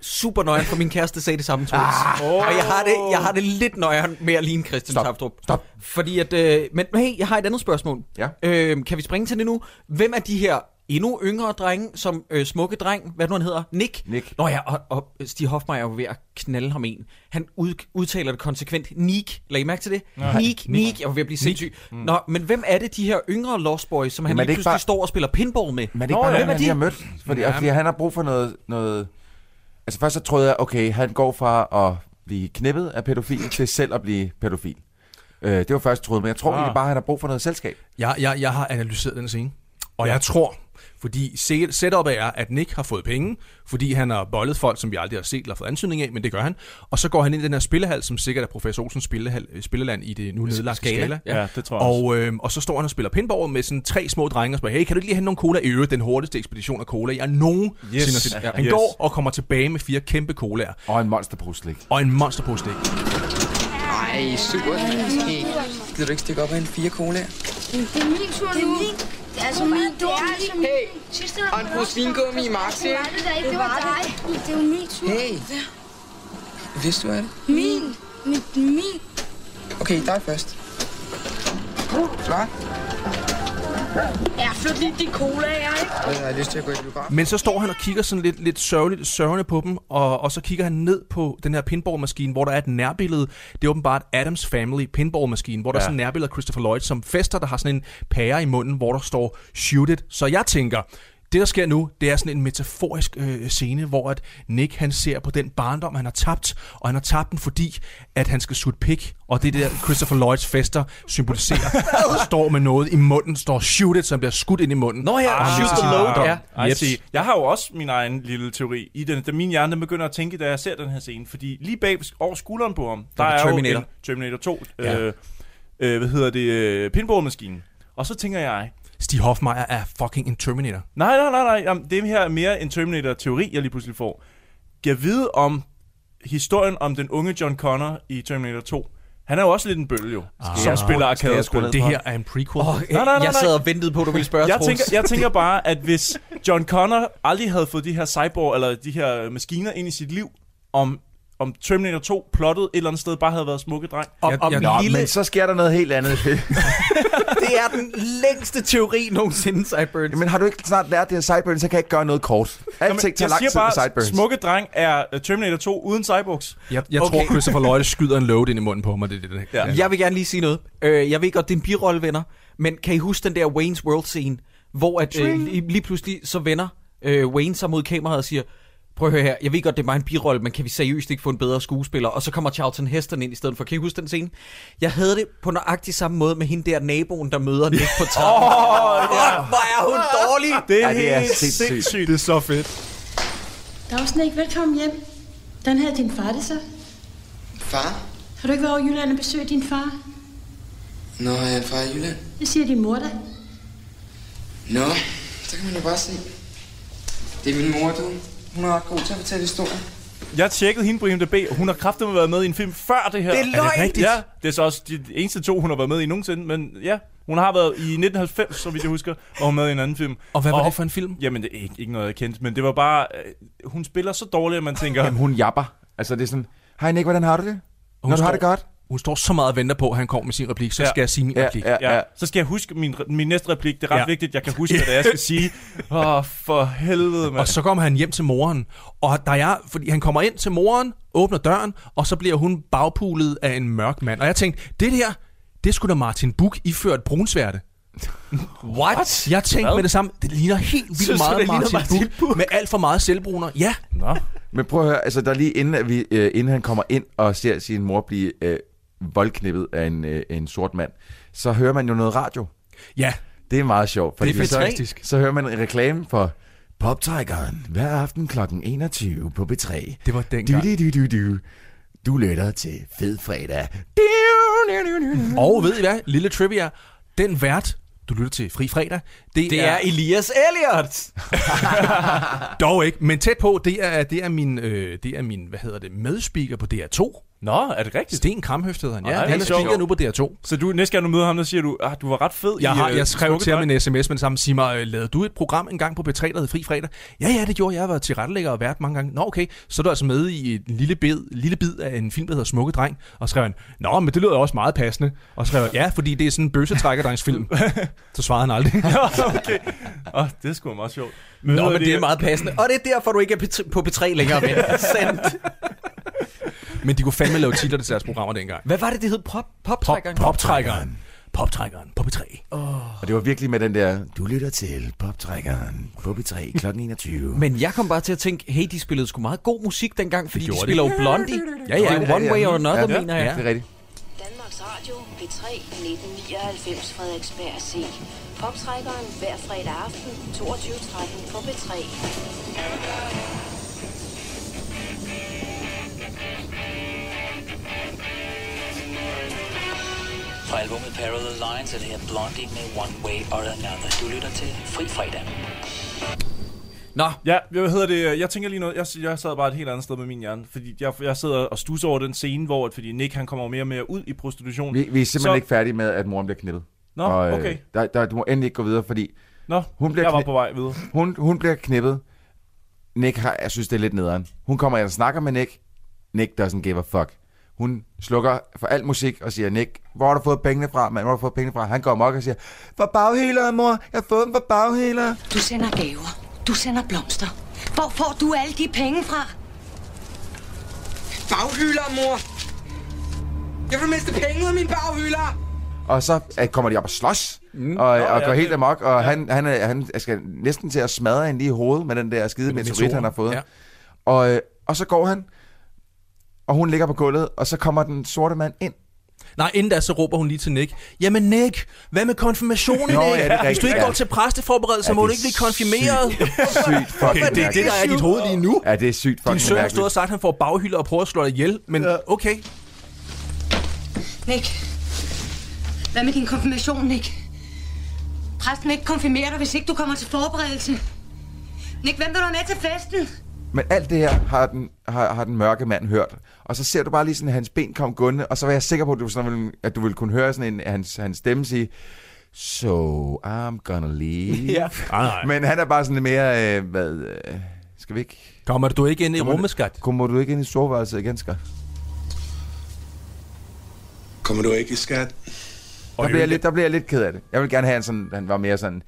Super nøjeren, for min kæreste sagde det samme, Troels. Ah, og jeg har, det, jeg har det lidt nøjeren med at ligne Christian Stop. Taftrup. Stop. Fordi at, øh, men hey, jeg har et andet spørgsmål. Ja. Øh, kan vi springe til det nu? Hvem er de her endnu yngre drenge, som øh, smukke dreng, hvad nu han hedder? Nick? Nick. Nå ja, og, og Stig Hofmeier er jo ved at knalde ham en. Han ud, udtaler det konsekvent. Nick. Lad I mærke til det? Ja. Nick, Nick. Jeg var ved at blive sindssyg. Mm. Nå, men hvem er det, de her yngre Lost Boys, som han Jamen, lige ikke pludselig bare- står og spiller pinball med? Men er det ikke Nå, bare ja. Hvem er han lige har de? mødt? Fordi, Ja. fordi han har brug for noget, noget... Altså først så troede jeg, okay, han går fra at blive knippet af pædofil til selv at blive pædofil. Øh, det var først jeg troede, men jeg tror Ah. egentlig bare, at han har brug for noget selskab. Jeg, jeg, jeg har analyseret den scene, og jeg tror, fordi se- setupet er, at Nick har fået penge, fordi han har bollet folk, som vi aldrig har set eller fået ansøgning af, men det gør han. Og så går han ind i den her spillehal, som sikkert er Professor Olsens spillehal, øh, spilleland i det nu nedlagte Skala. skala. Ja, ja det tror jeg også. Og, øh, og så står han og spiller pinball med sådan tre små drenge og spørger, hey, kan du ikke lige hente nogle cola? I øvrigt den hurtigste ekspedition af cola, jeg nogensinde Yes. har set. Ja. Han Yes. går og kommer tilbage med fire kæmpe colaer Og en monsterbruslik. og en monsterpostik. Ej, super. Hey, gider du ikke stikke op af en fire cola? Det er min tur nu. Det er min. Det er altså min. Det er altså min. Hey, Sidste og en pose vingummi i Maxi. Det var. Det var dig. Det er jo min tur. Hey. Vidste du af det? Min. Min. Min. Okay, dig først. Klar? Ja, flyt lige de cola, jeg ikke? Jeg har lyst til at gå i biografen. Men så står han og kigger sådan lidt, lidt sørgeligt, sørgende på dem, og, og så kigger han ned på den her pinballmaskine, hvor der er et nærbillede. Det er åbenbart Adams Family pinballmaskine, hvor der Ja. er sådan et nærbillede af Christopher Lloyd, som fester, der har sådan en pære i munden, hvor der står shoot it. Så jeg tænker, det der sker nu, det er sådan en metaforisk øh, scene, hvor at Nick han ser på den barndom, han har tabt, og han har tabt den, fordi at han skal sutte pik, og det der Christopher Lloyds fester symboliserer, [LAUGHS] der står med noget i munden, står shoot it, som bliver skudt ind i munden. Nå ja, han shoot the load, ja. See. Jeg har jo også min egen lille teori i den, da min hjerne den begynder at tænke, da jeg ser den her scene. Fordi lige bag over skulderen på ham, der er er, Terminator. jo en Terminator 2, Ja. øh, øh, hvad hedder det, øh, pinballmaskinen. Og så tænker jeg, Stig Hofmeier er fucking en Terminator. nej, nej, nej, nej, jamen, det her er mere en Terminator-teori, jeg lige pludselig får. Kan vide om historien om den unge John Connor i Terminator 2. Han er jo også lidt en bølle jo, ah, som spiller jeg ned? Det her er en prequel. Oh, nej, nej, nej. Jeg sad og ventede på, at du ville spørge, jeg Troels. tænker, jeg [LAUGHS] tænker bare, at hvis John Connor aldrig havde fået de her cyborg, eller de her maskiner ind i sit liv, om, om Terminator 2 plottet et eller andet sted bare havde været smukke dreng. om, Jeg- om jeg- Nå, lille, men så sker der noget helt andet. [LAUGHS] det er den længste teori nogensinde, Sideburns. Men har du ikke snart lært det af Sideburns, så kan jeg ikke gøre noget kort. Alting tager jeg lang siger tid med bare, Sideburns. smukke dreng er uh, Terminator 2 uden cyborgs. Jeg, jeg Okay. tror, Christopher Lloyd skyder en load ind i munden på mig. Det, er det, det. Ja. Jeg vil gerne lige sige noget. Øh, jeg ved godt, det er en birolle, venner. Men kan I huske den der Wayne's World-scene, hvor at, øh, lige, lige pludselig så vender øh, Wayne sig mod kameraet og siger, prøv at høre her, jeg ved godt, det er bare en birolle, men kan vi seriøst ikke få en bedre skuespiller? Og så kommer Charlton Heston ind i stedet for. Kan I huske den scene? Jeg havde det på nøjagtig samme måde med hende der naboen, der møder Nick på trappen. oh, ja. Hvor er hun dårlig! Det er, Ja, det er helt sindssygt. sindssygt. det er så fedt. Dagsnik, velkommen hjem. Hvordan havde din far det så? Far? Har du ikke været over Jylland og besøgt din far? Nå, har jeg en far i Jylland? Det siger din mor da. Nå, så kan man jo bare se. Det er min mor, du. Hun er ret god til at fortælle historier. Jeg tjekkede hende på IMDb, og hun har kraftigt været med i en film før det her. Det er løgn! det rigtigt? Ja, det er så også de eneste to, hun har været med i nogensinde. Men ja, hun har været i 1990, så vidt jeg husker, var hun med i en anden film. Og hvad var det for en film? Jamen, det er ikke, ikke noget, jeg kendte, men det var bare... Øh, hun spiller så dårligt, at man tænker... Jamen, hun japper. Altså, det er sådan, hej Nick, hvordan har du det? Hun Når du har det godt? Hun står så meget og venter på, at han kommer med sin replik, så Ja. skal jeg sige min Ja, replik. ja, Ja, ja. så skal jeg huske min, min næste replik. Det er ret Ja. vigtigt, jeg kan huske, hvad det er, jeg skal [LAUGHS] sige. Åh, oh, for helvede, mand. Og så kommer han hjem til moren, og der er, fordi han kommer ind til moren, åbner døren, og så bliver hun bagpulet af en mørk mand. Og jeg tænkte, det der, det skulle da Martin Buch iført brunsværte. What? Jeg tænkte Hvad? med det samme, det ligner helt vildt Synes meget Martin, Martin Buch, Buch? med alt for meget selvbruner. Ja, Nå. Men prøv at høre, altså der lige inden, at vi, øh, inden han kommer ind og ser sin mor blive øh, voldknippet af en, øh, en sort mand, så hører man jo noget radio. ja. Det er meget sjovt. Fordi Det er så, fantastisk. så hører man en reklame for Poptrækkeren hver aften kl. 21 på B3. Det var dengang. du, du, du, du. du lytter til Fed Fredag. Og ved I hvad? Lille trivia. Den vært, du lytter til Fri Fredag, det, Det er Elias Elliot. [LAUGHS] dog ikke, men tæt på, det er, det er min, øh, det er min, hvad hedder det, medspeaker på DR2. Nå, er det rigtigt? Sten Kramhøft hedder han. Ja, Ej, han er er speaker nu på DR2. Så du, næste gang du møder ham, der siger du, ah, du var ret fed Jeg, i har, øh, jeg skrev til ham Dreng." en sms med det samme, sig mig, øh, lavede du et program en gang på B3, der hed Fri Fredag? Ja, ja, det gjorde jeg. Jeg været tilrettelægger og vært mange gange. Nå, okay. Så er du altså med i en lille bid, lille bid af en film, der hedder Smukke Dreng. Og skrev han, Nå, men det lyder også meget passende. Og skrev ja, fordi det er sådan en bøssetrækkerdrengsfilm. [LAUGHS] så svarede han aldrig. Ja, okay. Åh, det er sgu meget sjovt. Nå, Ved men det er meget passende. Og det er derfor, du ikke er P3 på B3 længere, ven. Sandt. [LAUGHS] men de kunne fandme lave titler til deres programmer dengang. Hvad var det, det hed? Pop, Pop, poptrækkeren? poptrækkeren. Poptrækkeren på B3. Og det var virkelig med den der, du lytter til Poptrækkeren på B3 kl. 21. Men jeg kom bare til at tænke, hey, de spillede sgu meget god musik dengang, fordi de de. spiller jo Blondie. Ja, ja, det er One Way or Another, ja, mener jeg. Det er rigtigt. Danmarks Radio, P3, 1999, Frederiksberg C. Poptrækkeren hver fredag aften, 22.13 på P3. Fra albumet Parallel Lines er det her Blondie med One Way or Another. Du lytter til Fri Fredag. Nå, Ja, hvad hedder det? Jeg tænker lige noget. Jeg, jeg sad bare et helt andet sted med min hjerne. Fordi jeg, jeg sidder og stusser over den scene, hvor at, fordi Nick han kommer mere og mere ud i prostitution. Vi, vi er simpelthen Så- ikke færdige med, at moren bliver knippet. Nå, og, øh, okay. Der, der, du må endelig ikke gå videre, fordi Nå, hun bliver, jeg var kni- på vej videre. hun, hun bliver knippet. Nick har, jeg synes, det er lidt nederen. Hun kommer ind og snakker med Nick. Nick doesn't give a fuck. Hun slukker for al musik og siger, Nick, hvor har du fået pengene fra, mand? Hvor har du fået pengene fra? Han går amok og siger, for baghælere, mor. Jeg har fået dem for baghælere. Du sender gaver. Du sender blomster. Hvor får du alle de penge fra? Baghylder, mor! Jeg vil miste penge ud af min baghylder! Og så øh, kommer de op og slås, mm. og, Nå, og ja, går helt amok, og ja. han, han, han skal næsten til at smadre hende lige i hovedet med den der skide Med meteorit, han har fået. Ja. Og, øh, og så går han, og hun ligger på gulvet, og så kommer den sorte mand ind. Nej, inden da, så råber hun lige til Nick. Jamen Nick, hvad med konfirmationen, Nå, Nick? ja, det er Hvis du ikke ja. går til præsteforberedelse, Ja, må det du ikke blive konfirmeret. Sygt fucking Okay, det er det, der er i dit hoved lige nu. Ja, det er sygt Din fucking søn har stået og sagt, at han får baghylder og prøver at slå dig ihjel. Men okay, Nick, hvad med din konfirmation, Nick? Præsten vil ikke konfirmere dig, hvis ikke du kommer til forberedelse. Nick, hvem vil du have med til festen? Men alt det her har den, har, har den mørke mand hørt. Og så ser du bare lige sådan, at hans ben kom gående, og så var jeg sikker på, at du, sådan, ville- at du ville kunne høre sådan en, hans, hans stemme sige, So, I'm gonna leave. Ja. nej. Men han er bare sådan lidt mere, øh, hvad, øh, skal vi ikke... Kommer du ikke ind i rummet, skat? Kommer du ikke ind i soveværelset igen, skat? Kommer du ikke i skat? Der bliver, jeg lidt, der bliver jeg lidt ked af det. Jeg vil gerne have, en sådan, han var mere sådan,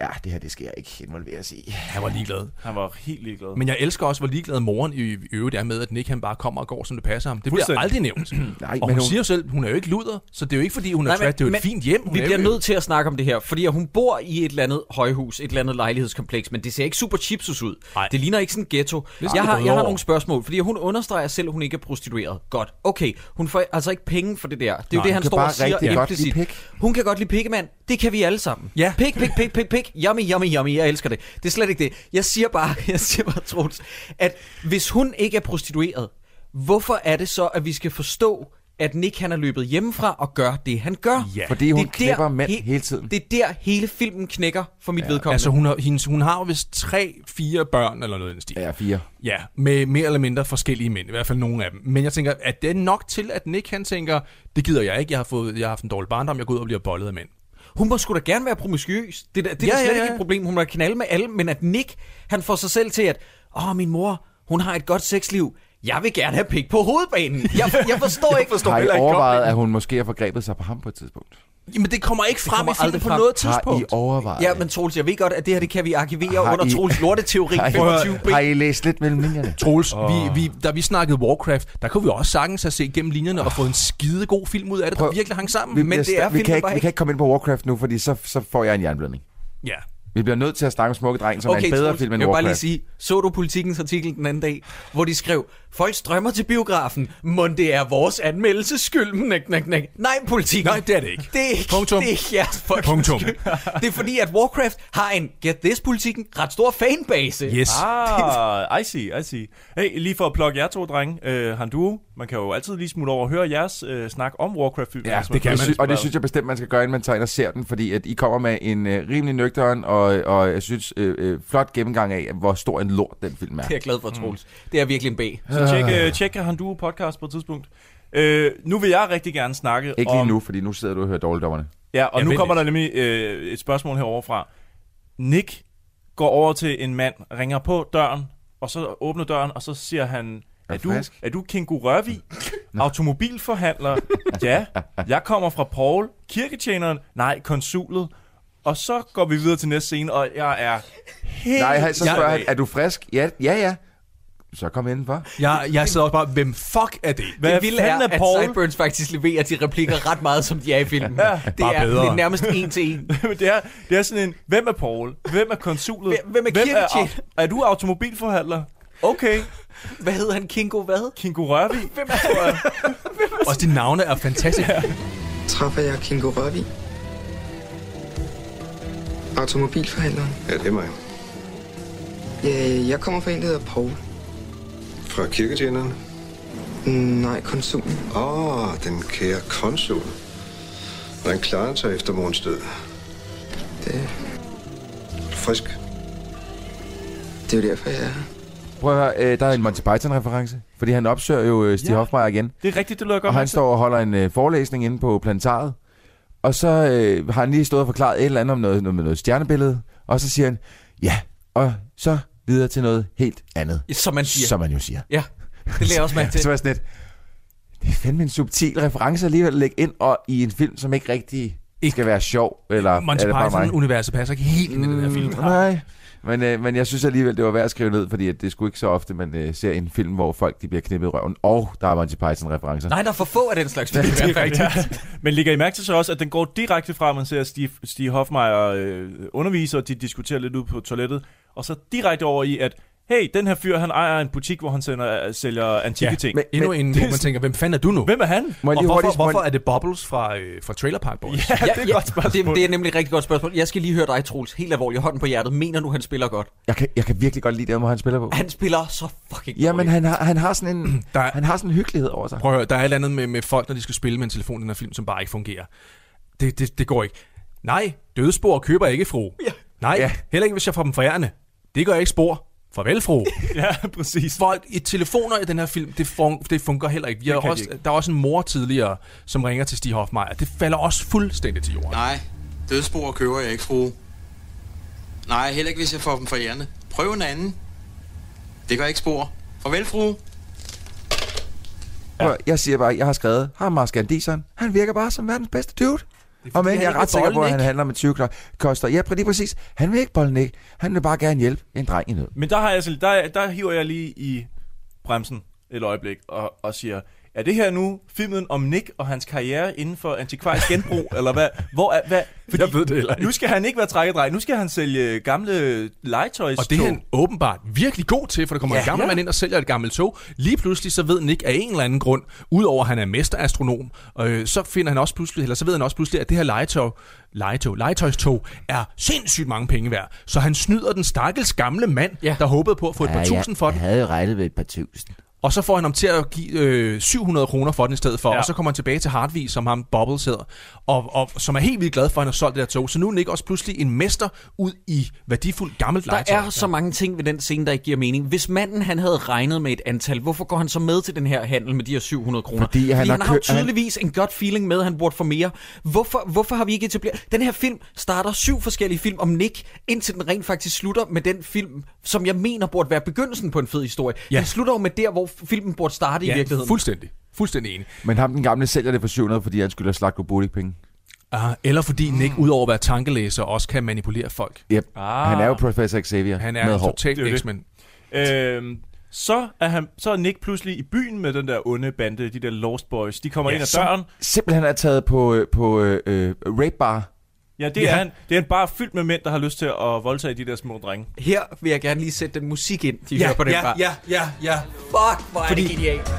ja, det her, det skal jeg ikke involveres i. Han var ligeglad. Han var helt ligeglad. Men jeg elsker også, hvor ligeglad moren i øvrigt er med, at Nick han bare kommer og går, som det passer ham. Det bliver aldrig nævnt. [CLEARS THROAT] Nej, og men hun, hun- siger jo selv, hun er jo ikke luder, så det er jo ikke, fordi hun er Nej, men- tvært. Det er jo men et fint hjem. Hun Vi er bliver jo, nødt til at snakke om det her, fordi hun bor i et eller andet højhus, et eller andet lejlighedskompleks, men det ser ikke super chipsus ud. Nej. Det ligner ikke sådan en ghetto. sådan Jeg har, jeg har nogle spørgsmål, fordi hun understreger selv, at hun ikke er prostitueret. Godt, okay. Hun får altså ikke penge for det der. Det er jo Nej, det, hun han står bare og siger implicit. lide pik. Hun kan godt lide pikke, mand. Det kan vi alle sammen. Ja. Pik, pik, pik, pik, pik. Yummy, yummy, yummy. Jeg elsker det. Det er slet ikke det. Jeg siger bare, [LAUGHS] jeg siger bare, Troels, at hvis hun ikke er prostitueret, hvorfor er det så, at vi skal forstå, at Nick han er løbet hjemmefra og gør det, han gør? Ja. Fordi hun Det er der mænd he- hele tiden. Det er der, hele filmen knækker for mit ja, vedkommende. Altså, hun har, hendes, hun har jo vist tre, fire børn eller noget i den stil. Ja, fire. Ja, med mere eller mindre forskellige mænd, i hvert fald nogle af dem. Men jeg tænker, at det er nok til, at Nick han tænker, det gider jeg ikke, jeg har, fået, jeg har haft en dårlig barndom, jeg går ud og bliver bollet af mænd. Hun må sgu da gerne være promiskuøs. Det, er det er Ja, ja, slet ja, ja, ikke et problem. Hun må knalde med alle, men at Nick, han får sig selv til at, åh, min mor, hun har et godt sexliv. Jeg vil gerne have pik på hovedbanen. Jeg, jeg forstår [LAUGHS] ikke. forstår Har I heller ikke overvejet, at hun måske har forgrebet sig på ham på et tidspunkt? Jamen, det kommer ikke frem kommer i filmen på frem. noget Har I tidspunkt. overvejet? Ja, men Troels, jeg ved godt, at det her det kan vi arkivere Har under I- Troels lorteteori har, 25b. I, har I læst lidt mellem linjerne? Troels, oh. vi, vi, da vi snakkede Warcraft, der kunne vi også sagtens have set gennem linjerne og fået en skide god film ud af det, der Prøv- virkelig hang sammen. Vi, Men det er vi, kan ikke, vi kan ikke komme ind på Warcraft nu, fordi så, så får jeg en jernblødning. Ja. Vi bliver nødt til at snakke om Smukke Dreng, som okay, er en bedre Troels, film end jeg vil bare lige Warcraft. sige, så du politikens artikel den anden dag, hvor de skrev, folk strømmer til biografen, men det er vores anmeldelses skyld. Næk, næk, næk. Nej, politik. Nej, det er det ikke. Det er ikke, Punktum. det er ikke jeres fucking Punktum. skyld. Det er fordi, at Warcraft har en, get this politikken, ret stor fanbase. Yes. Ah, I see, I see. Hey, lige for at plukke jer to drenge, øh, han duo. Man kan jo altid lige smutte over og høre jeres øh, snak om Warcraft-film. Ja, det kan man. Sy- og det synes jeg bestemt, man skal gøre, inden man tager ind og ser den, fordi at I kommer med en øh, rimelig nøgteren og, og jeg synes øh, øh, flot gennemgang af, hvor stor en lort den film er. Det er jeg glad for, Troels. Det er virkelig en B. Så tjek, øh, tjek han duo podcast på et tidspunkt. Øh, nu vil jeg rigtig gerne snakke Ikke om... lige nu, fordi nu sidder du og hører dårligdommerne. Ja, og Ja, nu kommer der nemlig øh, et spørgsmål herovre fra. Nick går over til en mand, ringer på døren, og så åbner døren, og så siger han, Er er du du, frisk?" er du Kingo Rørvig? [LAUGHS] Automobilforhandler? [LAUGHS] ja. Jeg kommer fra Paul. Kirketjeneren? Nej, konsulet. Og så går vi videre til næste scene, og jeg er helt... Nej, så spørger Jeg- han, er du frisk? Ja, ja, ja. Så kom indenfor. Jeg, jeg sidder også bare, hvem fuck er det? Hvad det vilde er, er at Paul? Sideburns faktisk leverer de replikker ret meget, som de er i filmen. Ja, det, bare er, bedre. det er nærmest en til en. [LAUGHS] det, er, det er sådan en, hvem er Paul? Hvem er konsulet? Hvem- hvem er er, er du automobilforhandler? Okay. Hvad hedder han? Kingo hvad? Kingo Rørvig? [LAUGHS] Hvem er Også dine navne er fantastiske. Træffer jeg Kingo Rørvig? Automobilforhandleren? Ja, det er mig. Ja, jeg kommer fra en, der hedder Paul. Fra kirketjeneren. Nej, konsulen. Åh, oh, den kære konsul. Hvordan klarer han sig efter morgens død? Det, Frisk. det er jo derfor, jeg er her. Prøv at høre, øh, der er en Monty Python-reference, fordi han opsøger jo øh, Stig Ja. Hofmeier igen. Det er rigtigt, det lyder godt. Og han til. står og holder en øh, forelæsning inde på planetariet. Og så øh, har han lige stået og forklaret et eller andet om noget, noget med noget stjernebillede. Og så siger han, ja, og så videre til noget helt andet. Som man siger. Som man jo siger. Ja, det lærer også mærke [LAUGHS] til. Så var sådan lidt, det er fandme en subtil reference alligevel at lægge ind, og i en film, som ikke rigtig ikke skal være sjov. Eller Monty er mig? Python-universet passer ikke helt ind i den her film. Mm, nej. Men, øh, men jeg synes alligevel, det var værd at skrive ned, fordi at det er sgu ikke så ofte, man øh, ser en film, hvor folk de bliver knippet i røven, og der er Monty Python-referencer. Nej, der er for få af den slags film. [LAUGHS] Det er rigtigt. Men lægger I mærke til så også, at den går direkte fra, at man ser Steve, Steve Hofmeier øh, underviser, og de diskuterer lidt ud på toilettet, og så direkte over i, at hey, den her fyr, han ejer en butik, hvor han sender, sælger antikke Ja, ting. men, endnu en, hvor man tænker, hvem fanden er du nu? Hvem er han? Må Og hvorfor, hvorfor er det Bubbles fra, øh, fra Trailer Park Boys? [LAUGHS] Ja, det er et godt spørgsmål. Det, det er nemlig et rigtig godt spørgsmål. Jeg skal lige høre dig, Troels. Helt alvorligt, hånden på hjertet. Mener du, han spiller godt? Jeg kan, jeg kan virkelig godt lide det, hvor han spiller på. Han spiller så fucking Jamen, dårligt. han har, han har sådan en, [CLEARS THROAT] Der er- han har sådan en hyggelighed over sig. Prøv at høre, der er et eller andet med, med folk, når de skal spille med en telefon i den her film, som bare ikke fungerer. Det, det, det går ikke. Nej, dødspor køber jeg ikke, fru. Ja. Nej, Ja. heller ikke, hvis jeg får dem forærende. Det gør jeg ikke spor. Farvel, fru. [LAUGHS] Ja, præcis. Folk i telefoner i den her film, det, fun- det fungerer heller ikke. Vi Det har også, ikke. der er også en mor tidligere, som ringer til Stig Hofmeier. Det falder også fuldstændig til jorden. Nej, dødsspor køber jeg ikke, fru. Nej, heller ikke, hvis jeg får dem forærende. Prøv en anden. Det gør ikke spor. Farvel, fru. Ja. Jeg siger bare, jeg har skrevet, har Mars Gandison, han virker bare som verdens bedste dude. Og men jeg er ikke ret sikker på, at han handler med 20 koster. Ja, lige præcis. Han vil ikke bolde Nick. Han vil bare gerne hjælpe en dreng i nød. Men der, har jeg, altså, der, der hiver jeg lige i bremsen et øjeblik og, og siger, er det her nu filmen om Nick og hans karriere inden for antikvarisk genbrug, [LAUGHS] eller hvad? Hvor er, hvad? Fordi Jeg ved det heller ikke. Nu skal han ikke være trækkedrej, nu skal han sælge gamle legetøjs Og det er han åbenbart virkelig god til, for der kommer Ja. ja, en gammel Ja. mand ind og sælger et gammelt tog. Lige pludselig så ved Nick af en eller anden grund, udover at han er mesterastronom, øh, så finder han også pludselig, eller så ved han også pludselig, at det her legetøj, legetøj, legetøjstog er sindssygt mange penge værd. Så han snyder den stakkels gamle mand, Ja. ja. der håbede på at få et par tusind for den. havde jo regnet ved et par tusind. Og så får han ham til at give øh, 700 kroner for den i stedet for. Ja. Og så kommer han tilbage til Hartvig, som ham Bubbles hedder. Og, og som er helt vildt glad for, at han har solgt det der tog. Så nu er Nick også pludselig en mester ud i værdifuldt gammelt Der legetøj. er så mange ting ved den scene, der ikke giver mening. Hvis manden han havde regnet med et antal, hvorfor går han så med til den her handel med de her 700 kroner? Fordi han Fordi har han har jo kø- han- tydeligvis en godt feeling med, at han burde få mere. Hvorfor, hvorfor har vi ikke etableret... Den her film starter syv forskellige film om Nick, indtil den rent faktisk slutter med den film, som jeg mener burde være begyndelsen på en fed historie. Ja. Den slutter jo med der, hvor filmen burde starte i virkeligheden. fuldstændig. Fuldstændig enig. Men ham den gamle sælger det for 700, fordi han skylder Budik penge. Uh, eller fordi Nick, udover at være tankelæser, også kan manipulere folk. Yep. Ah. Han er jo Professor Xavier Han er totalt. X-Men. Øhm, så, er han, så er Nick pludselig i byen med den der onde bande, de der Lost Boys. De kommer Ja, ind ad døren. Simpelthen er taget på, øh, på øh, øh, rape bar Ja, det, Ja. Er han, det er han bare fyldt med mænd, der har lyst til at voldtage de der små drenge. Her vil jeg gerne lige sætte den musik ind, de Ja, hører på den ja, bar. ja, ja, ja. Fuck, hvor er Fordi- det genialt.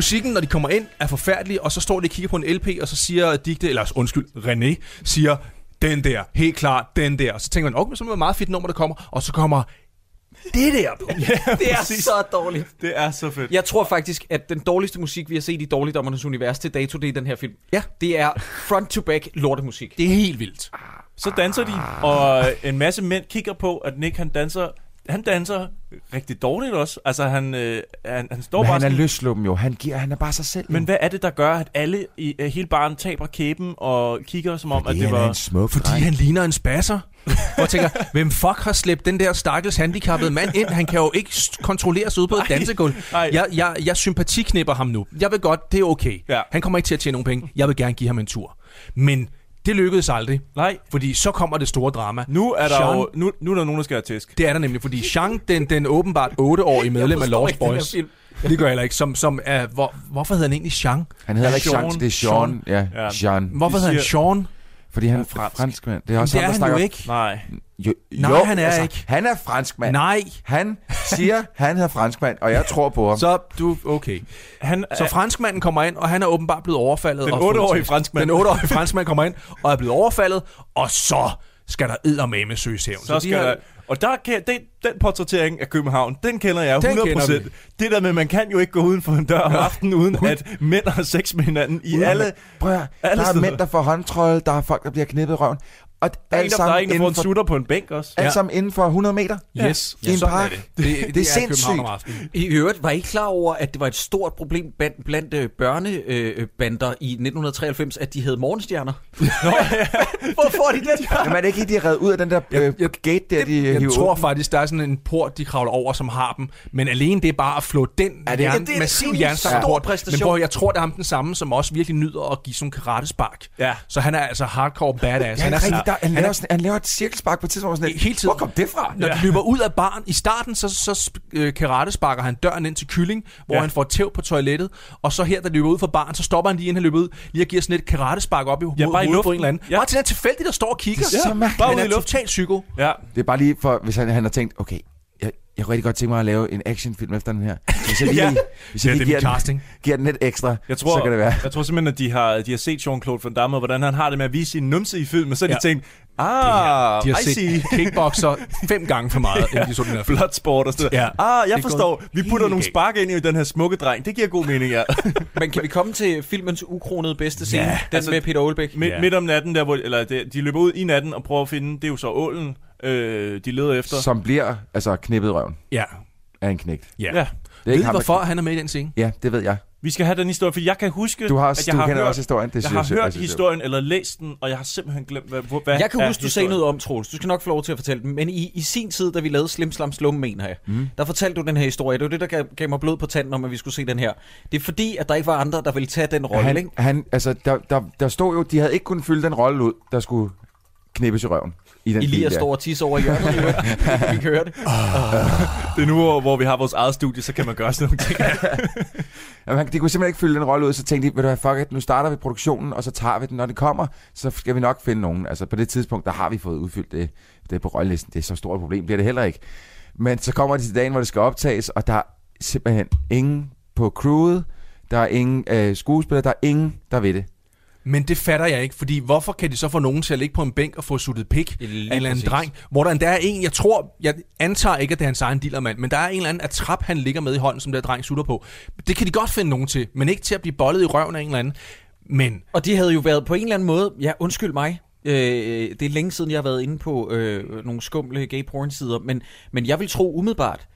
Musikken, når de kommer ind, er forfærdelig, og så står de og kigger på en LP, og så siger Digte, eller undskyld, René, siger, den der, helt klart, den der. Og så tænker man, okay, så er det et meget fedt nummer, der kommer, og så kommer det der på. [LAUGHS] [LAUGHS] Det er præcis. så dårligt. Det er så fedt. Jeg tror faktisk, at den dårligste musik, vi har set i Dårligdommernes Univers til dato, det er den her film. Ja. Det er front-to-back lortemusik. Det er helt vildt. Så danser de, og en masse mænd kigger på, at Nick han danser han danser rigtig dårligt også. Altså, han, øh, han, han står Men bare han er sådan- løsluppen jo. Han, giver, han er bare sig selv. Men hvad er det, der gør, at alle i øh, hele baren taber kæben og kigger som om, Fordi at det han er var... en smuk Fordi dreng. han ligner en spasser. Hvor jeg tænker, hvem fuck har slæbt den der stakkels handicappede mand ind? Han kan jo ikke kontrollere sig ude på et dansegulv. Jeg, jeg, jeg sympatiknipper ham nu. Jeg vil godt, det er okay. Ja. Han kommer ikke til at tjene nogen penge. Jeg vil gerne give ham en tur. Men det lykkedes aldrig. Nej. Fordi så kommer det store drama. Nu er der Jean- jo nu, nu er der nogen, der skal have tæsk. Det er der nemlig, fordi Jean, den, den åbenbart 8-årige medlem af Lost Boys. Det gør jeg heller ikke. Som, som er, hvor, hvorfor hedder han egentlig Jean? Han hedder ikke Sean. Jean, det er Sean. Ja, Ja. Jean. Hvorfor De hedder han Sean? Fordi han er Han er fransk. fransk. franskmand. Det er også det er ham, der han jo snakker... ikke. Nej. Jo, Nej, jo, han er altså, ikke. Han er franskmand. Nej. Han siger, han hedder franskmand, og jeg tror på ham. Så du, okay. Han, Så franskmanden kommer ind, og han er åbenbart blevet overfaldet. Den og fået 8-årige tæsk. franskmand. Den 8-årige franskmand kommer ind, og er blevet overfaldet, og så skal der eddermame søges hævn. så de skal her- der, og der kan, den, den portrættering af København, den kender jeg Den 100%. kender vi. det der med, man kan jo ikke gå uden for en dør om aftenen, uden at mænd har sex med hinanden i Uden alle... Prøv alle der er steder. mænd, der får håndtrøje, der er folk, der bliver knippet i røven. Og Der er, alt en, der, der er en, der får inden en for, sutter på en bænk også. alt sammen inden for 100 meter. Yes, I en park. er det. Det, det, Det er København sindssygt. I øvrigt, var I klar over, at det var et stort problem blandt, blandt øh, børnebander i 1993, at de havde morgenstjerner? [LAUGHS] [LAUGHS] Hvor får de den fra? Jamen er det ikke, de er reddet ud af den der øh, gate der, de Jeg hiver tror ud? faktisk, der er sådan en port, de kravler over, som har dem. Men alene det er bare at flå den Er det- jern, Ja, det er- massiv det er en jernstang stor port. præstation. Men prøv, jeg tror, det er ham den samme, som også virkelig nyder at give sådan nogle karatespark. Ja. Så han er altså hardcore badass. Ja, han, er der, han, han laver, sådan, han laver et cirkelspark på et tidspunkt. Sådan, et, Hele tiden. Hvor kom det fra? Når de løber ud af baren i starten, så, så øh, karatesparker han døren ind til kylling, hvor Ja. han får tæv på toilettet. Og så her, der løber ud fra baren, så stopper han lige, inden han løber ud, lige og giver sådan et karatespark op i Ja, hovedet bare i på en luften. eller anden. Ja. Bare til den tilfældige, der står og kigger. Det er så Ja, mærkeligt. Bare han ud i er luften. totalt psyko. Ja. Det er bare lige for, hvis han, han har tænkt, okay, jeg, jeg kunne rigtig godt tænke mig at lave en actionfilm efter den her. Hvis jeg [LAUGHS] lige, Ja. hvis jeg Ja, lige er giver, min casting. den, giver den lidt ekstra, Jeg tror, så kan det være. jeg tror simpelthen, at de har, de har set Jean-Claude Van Damme, og hvordan han har det med at vise sin numse i filmen, så har Ja. de tænkt, ah, De har I see. set [LAUGHS] kickboxer fem gange for meget, inden de så den her. Bloodsport og sådan Ja. ja. Ah, jeg Det er forstår. Vi putter nogle spark ind i den her smukke dreng. Det giver god mening, ja. [LAUGHS] Men kan vi komme til filmens ukronede bedste scene? Ja, den altså, med Peter Olbæk? Midt, Ja. midt om natten, der, hvor, eller det, de løber ud i natten og prøver at finde, det er jo så ålen, øh, de leder efter. Som bliver altså knippet røven Ja. af en knægt. ja. Ja. Det er Ved ikke der- hvorfor han er med i den scene? Ja, det ved jeg. Vi skal have den historie, for jeg kan huske, Du, har, at jeg du har kender hørt, også historien. Det jeg har hørt synes- historien eller læst den, og jeg har simpelthen glemt, hvad, hvad Jeg kan er huske, du sagde noget om, Troels. Du skal nok få lov til at fortælle den. Men i, i sin tid, da vi lavede Slim Slam Slum, mener jeg, mm. der fortalte du den her historie. Det var det, der gav, gav mig blod på tanden om, at vi skulle se den her. Det er fordi, at der ikke var andre, der ville tage den rolle, ikke? Han, han, altså, der, der, der stod jo, de havde ikke kunnet fylde den rolle ud, der skulle knippes i røven. I den bil Elias der. står og tisser over i hjørnet. i vi kan høre det. [LAUGHS] Det er nu, hvor, hvor vi har vores eget studie, så kan man gøre sådan nogle ting. [LAUGHS] Jamen, de kunne simpelthen ikke fylde den rolle ud, så tænkte de, ved du hvad, fuck it, nu starter vi produktionen, og så tager vi den. Når det kommer, så skal vi nok finde nogen. Altså på det tidspunkt, der har vi fået udfyldt det, det er på rollelisten. Det er så stort et problem, bliver det heller ikke. Men så kommer det til dagen, hvor det skal optages, og der er simpelthen ingen på crewet, der er ingen øh, skuespillere, der er ingen, der ved det. Men det fatter jeg ikke, fordi hvorfor kan de så få nogen til at ligge på en bænk og få suttet pik af en eller anden dreng, hvor der endda er en, jeg tror, jeg antager ikke, at det er hans egen dealermand, men der er en eller anden atrap, han ligger med i hånden, som der dreng sutter på. Det kan de godt finde nogen til, men ikke til at blive bollet i røven af en eller anden. Men Og de havde jo været på en eller anden måde, ja, undskyld mig, øh, det er længe siden, jeg har været inde på øh, nogle skumle gay porn sider, men, men jeg vil tro umiddelbart,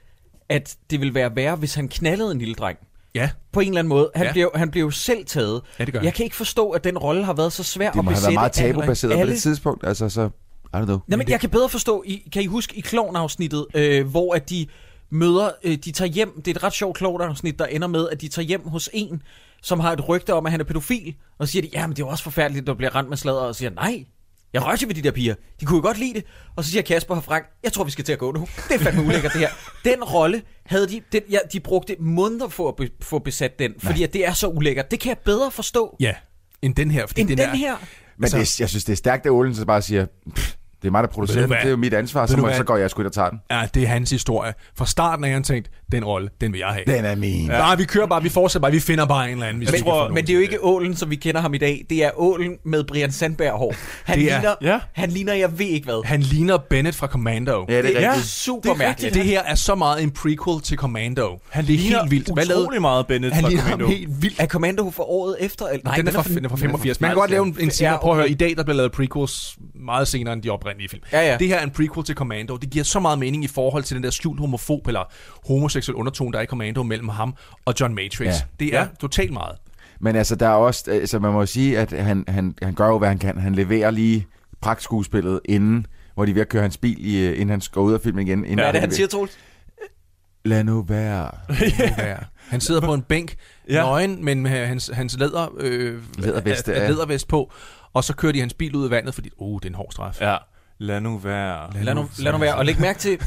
at det vil være værre, hvis han knaldede en lille dreng. Ja. På en eller anden måde. Han, Ja. bliver, han bliver jo selv taget. Ja, det gør Jeg kan ikke forstå, at den rolle har været så svær Det at må have besætte. været meget tabubaseret på alle. det tidspunkt. Altså, så... I don't know. Nej, men jeg kan bedre forstå, I, kan I huske i klovnafsnittet, øh, hvor at de møder, øh, de tager hjem, det er et ret sjovt klovnafsnit, der ender med, at de tager hjem hos en, som har et rygte om, at han er pædofil, og siger de, ja, men det er jo også forfærdeligt, at bliver rent med sladder, og siger, nej, jeg rørte ved de der piger, de kunne jo godt lide det, og så siger Kasper og Frank, jeg tror, vi skal til at gå nu, det er fandme ulækkert det her. Den rolle havde de, den, ja, de brugte måneder for at be, få besat den, fordi at det er så ulækkert, det kan jeg bedre forstå, Ja, end den her. Fordi end den, den er, her. Men Altså- det, jeg synes, det er stærkt, at Olsen så bare siger, "Pff, det er mig, der producerer den. Det er jo mit ansvar, så, må, så går jeg sgu ind og tager den. Ja, det er hans historie. Fra starten af han tænkt, den rolle, den vil jeg have. Den er min. Ja. Nej, vi kører bare, vi fortsætter bare, vi finder bare en eller anden. Hvis Men, nogen men det er jo ikke ålen, som vi kender ham i dag. Det er ålen med Brian Sandberg hår. Han, Det er- ligner, ja. han ligner, jeg ved ikke hvad. Han ligner Bennett fra Commando. Ja, det er Det er rigtigt. super Det er mærkeligt. Det her er så meget en prequel til Commando. Han det er ligner helt vildt. Hvad lavede- meget Bennett Han fra Commando. helt vildt. Er Commando for året efter? Eller? Nej, den er fra, den er fra 85. Man kan godt lave en, en senere. Prøv at høre, i dag der bliver lavet prequels meget senere end de oprindelige film. Ja, ja. Det her er en prequel til Commando. Det giver så meget mening i forhold til den der skjult homofob eller homoseksuel undertone, der er i Commando mellem ham og John Matrix. Ja. Det er Ja. totalt meget. Men altså, der er også, altså man må jo sige, at han, han, han gør jo, hvad han kan. Han leverer lige pragtskuespillet inden, hvor de er ved at køre hans bil, i, øh, inden han går ud af filmen igen. Inden Hvad er det, han han siger, Troels? Lad nu være. [LAUGHS] Ja. Han sidder på en bænk, Ja. nøgen, men med hans, hans læder, øh, Læderveste, er- er ja. lædervest på, og så kører de hans bil ud i vandet, fordi, oh, det er en hård straf. Ja. Lad nu være. Lad nu, lad nu være. Og læg mærke til,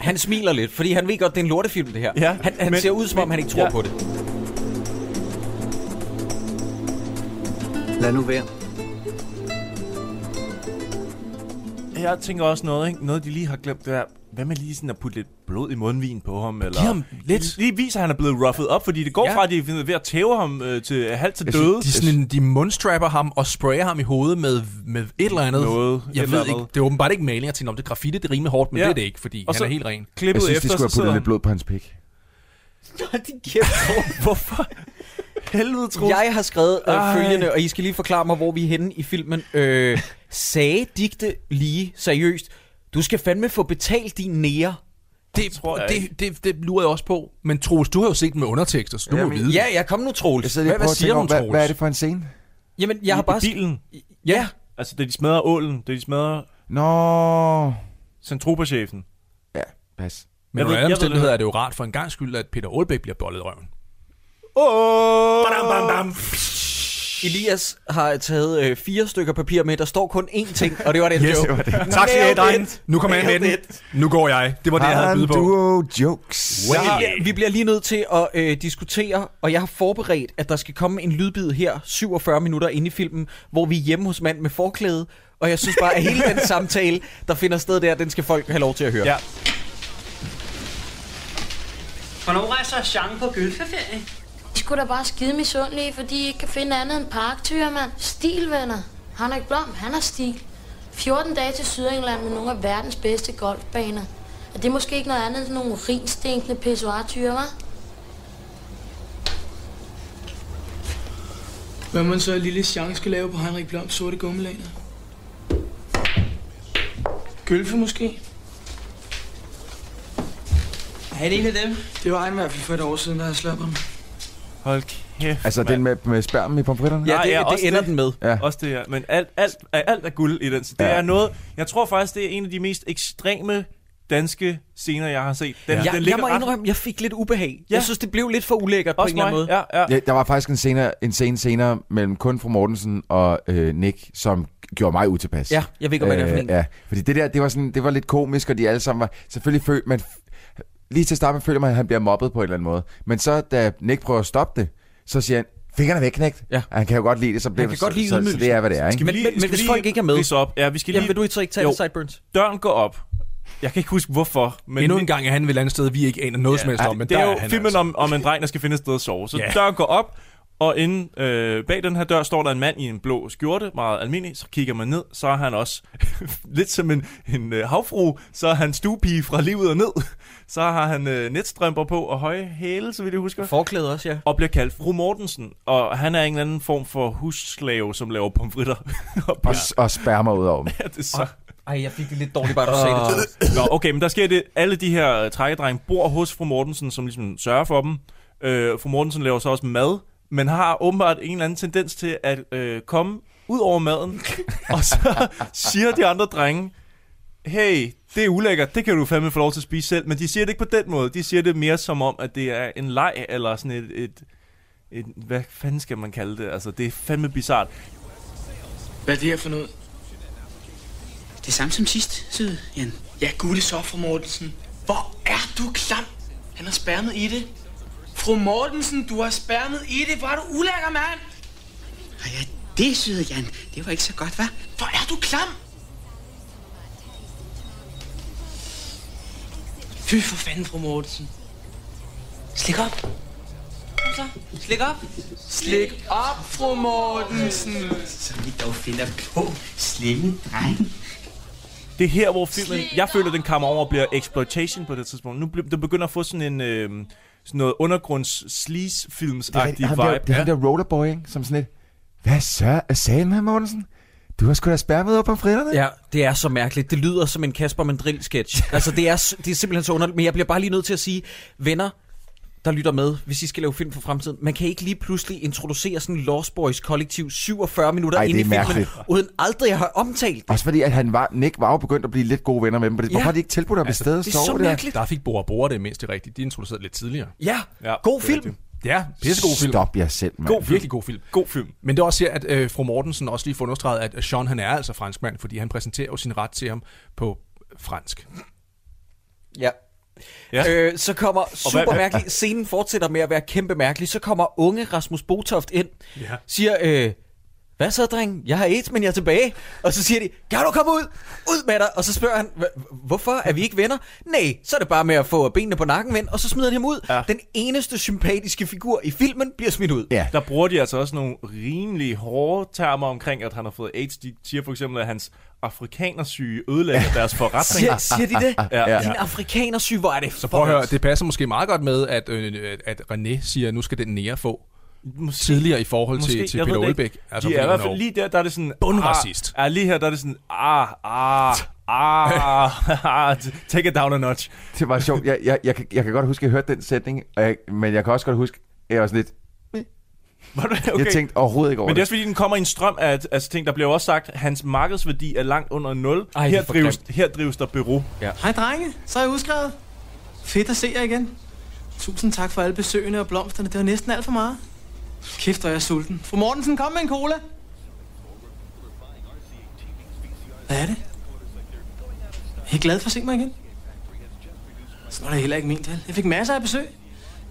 han smiler lidt, fordi han ved godt, det er en lortefilm, det her. Ja, han han men- ser ud, som om han ikke tror ja. ja. på det. Lad nu være. Jeg tænker også noget, ikke? Noget, de lige har glemt, det er, hvad med lige sådan at putte lidt blod i mundvin på ham? Eller Giv ham lidt. Lige viser, at han er blevet ruffet op, fordi det går Ja. fra, at de er ved at tæve ham øh, til halvt til døde. De, sådan, de mundstrapper ham og sprayer ham i hovedet med, med et eller andet. Noget, jeg ved ikke, det er åbenbart ikke maling. Jeg tænker, om det er graffiti, det er rimelig hårdt, men Ja. det er det ikke, fordi Og så- han er helt ren. Klippet Jeg synes, efter, de skulle have puttet lidt blod på hans pik. De kæft, [LAUGHS] Hvorfor? Helvede, Troels. jeg har skrevet øh, Ej. følgende, og I skal lige forklare mig, hvor vi er henne i filmen. Øh, [LAUGHS] sagde Digte lige seriøst, du skal fandme få betalt din nære. Det, tror jeg det, det, det lurer jeg også på. Men Troels, du har jo set den med undertekster, så du må Jamen, vide. Ja, jeg kom nu, Troels. Jeg Hvad- hvad siger hun, over, hvad, Troels? hvad er det for en scene? Jamen, jeg har I- bare... I bilen. Ja, Altså, da de smadrer ålen, da de smadrer Nå... Centropa-chefen. Ja, pas. Men under alle omstændigheder det. er det jo rart for en gang skyld, at Peter Aalbæk bliver bollet i røven. Åh! Badam, bam, bam. Elias har taget øh, fire stykker papir med. Der står kun én ting, og det var den Yes, joke. det var det. Tak skal I have. Nu kommer jeg med den. Nu går jeg. Det var det, jeg havde byde på. duo jokes. Vi bliver, vi bliver lige nødt til at øh, diskutere, og jeg har forberedt, at der skal komme en lydbid her, 47 minutter inde i filmen, hvor vi er hjemme hos mand med forklæde, og jeg synes bare, at hele den samtale, der finder sted der, den skal folk have lov til at høre. Ja. Hvornår rejser Jean på gylfeferie? De skulle da bare skide misundelige, fordi de ikke kan finde andet end parktyre, mand. Stilvenner. Henrik Blom, han har stil. 14 dage til Sydengland med nogle af verdens bedste golfbaner. Er det måske ikke noget andet end nogle rinstinkende pissoartyre, hva'? Hvad man så lille Jean skal lave på Henrik Bloms sorte gummelager? Gylfe måske? Er det en af dem? Det var en i hvert fald for et år siden, da jeg slap ham. Hold kæft, Altså den med, med spærmen i pomfritterne? Ja, det, ja, det også ender det. den med. Ja. Også det her. Men alt, alt, alt er guld i den. Så det Ja. er noget... Jeg tror faktisk, det er en af de mest ekstreme danske scener, jeg har set. Den, Jeg, den jeg ligger må ret- indrømme, jeg fik lidt ubehag. Ja. Jeg synes, det blev lidt for ulækkert på Også en eller anden måde. Ja, ja. Ja, der var faktisk en scene, en scene senere mellem kun fru Mortensen og øh, Nick, som gjorde mig utilpas. Ja, jeg ved godt, hvad det er for en. Ja, fordi det der, det var, sådan, det var lidt komisk, og de alle sammen var... Selvfølgelig følte man... Lige til at starte med føler man, at han bliver mobbet på en eller anden måde. Men så, da Nick prøver at stoppe det, så siger han, fingrene væk, Nick. Ja. Han kan jo godt lide det, så bliver kan så, godt lide så, så, det er, hvad det er, ikke? Skal vi Men- lige, men- men skal vi hvis lige folk ikke er med- Op? Ja, vi skal Jamen, lige... vil du ikke så ikke tage Sideburns? Døren går op. Jeg kan ikke huske, hvorfor. Men Endnu en gang er han vel andet sted, vi ikke aner noget som helst om, men det der er jo han filmen altså. om, om en dreng, der skal finde et sted at sove. Så Ja. døren går op, og inde øh, bag den her dør står der en mand i en blå skjorte, meget almindelig. Så kigger man ned, så er han også [LAUGHS] lidt som en, en øh, havfru. Så er han stuepige fra livet og ned. Så har han øh, netstrømper på og høje hæle, så vidt jeg husker. Forklæde også, ja. Og bliver kaldt fru Mortensen. Og han er en eller anden form for husslave, som laver pomfritter. [LAUGHS] og Og, og spermer ud over dem. [LAUGHS] ja, det er så... Ej, jeg fik det lidt dårligt bare, du sagde det. Nå, okay, men der sker det. Alle de her trækkedrenge bor hos fru Mortensen, som ligesom sørger for dem. Øh, fru Mortensen laver så også mad, men har åbenbart en eller anden tendens til at øh, komme ud over maden, [LAUGHS] og så siger de andre drenge, hey, det er ulækkert, det kan du fandme få lov til at spise selv, men de siger det ikke på den måde, de siger det mere som om, at det er en leg, eller sådan et, et, et hvad fanden skal man kalde det, altså det er fandme bizart. Hvad er det her for noget? Det er samme som sidst, søde Jan. Ja, gud, så, Mortensen. Hvor er du klam? Han har spærmet i det. Fru Mortensen, du har spærmet i det. Hvor er du ulækker, mand? Og ja, det, søde Jan, det var ikke så godt, hva'? Hvor er du klam? Fy for fanden, fru Mortensen. Slik op. Kom så. Slik op. Slik op, fru Mortensen. Så vi dog finder på slikke, dreng. Det er her, hvor filmen, jeg føler, den kommer over og bliver exploitation på det tidspunkt. Nu bliver- den begynder at få sådan en, øh, sådan noget undergrunds sleaze films Det er, han der, vibe. det er han der rollerboy, ikke? Som sådan et, hvad så? Hvad sagde han, Mortensen? Du har sgu da spærmet op på fritterne. Ja, det er så mærkeligt. Det lyder som en Kasper Mandrill-sketch. altså, det er, det er simpelthen så underligt. Men jeg bliver bare lige nødt til at sige, venner, der lytter med, hvis I skal lave film for fremtiden, man kan ikke lige pludselig introducere sådan en Lost Boys kollektiv 47 minutter Ej, ind i filmen, mærkeligt. uden aldrig at have omtalt det. Også fordi, at han var, Nick var jo begyndt at blive lidt gode venner med dem. Hvorfor Ja. har de ikke tilbudt ham et sted at sove der? Der fik Bora Bora det mindst det rigtigt. De introducerede lidt tidligere. Ja, Ja, god film. rigtigt. Ja, pissegod film. Stop jer selv, mand. God film. Virkelig god film. God film. Men det er også her, at øh, fru Mortensen også lige får understreget, at Sean han er altså franskmand, fordi han præsenterer jo sin ret til ham på fransk. Ja. Ja. Øh, så kommer super hvad- mærkelig, scenen fortsætter med at være kæmpe mærkelig, så kommer unge Rasmus Botoft ind, Ja. siger, øh, hvad så dreng, jeg har et, men jeg er tilbage. Og så siger de, kan du komme ud? Ud med dig. Og så spørger han, "Hva- hvorfor er vi ikke venner? Nej, så er det bare med at få benene på nakken, ven. Og så smider han ham ud. Ja. Den eneste sympatiske figur i filmen bliver smidt ud. Ja. Der bruger de altså også nogle rimelig hårde termer omkring, at han har fået AIDS. De siger for eksempel, at hans afrikanersyge ødelægger deres forretning. Siger, siger de det? Ja. Ja. Din afrikanersyg, hvor er det Så prøv at høre, det passer måske meget godt med, at, øh, at René siger, at nu skal den nære få Måske, tidligere i forhold til, til Peter. Olbæk. Altså, de er i hvert fald lige der, der er det sådan... Bundracist. Ah, ja, lige her, der er det sådan... Ah, ah, ah, ah, take it down a notch. Det var sjovt. Jeg, jeg, jeg, kan- jeg kan godt huske, at jeg hørte den sætning, jeg, men jeg kan også godt huske, at jeg var sådan lidt... Var det Okay. Jeg tænkte overhovedet ikke over Men det er også fordi, den kommer i en strøm af altså, ting. Der bliver også sagt, at hans markedsværdi er langt under 0. Ej, er her, drives, her drives der bureau. Hej drenge, så er jeg udskrevet. Fedt at se jer igen. Tusind tak for alle besøgene og blomsterne. Det var næsten alt for meget. Kæft, hvor er jeg sulten. Fru Mortensen, kom med en cola. Hvad er det? Er I glad for at se mig igen? Så var det heller ikke min vel. Jeg fik masser af besøg.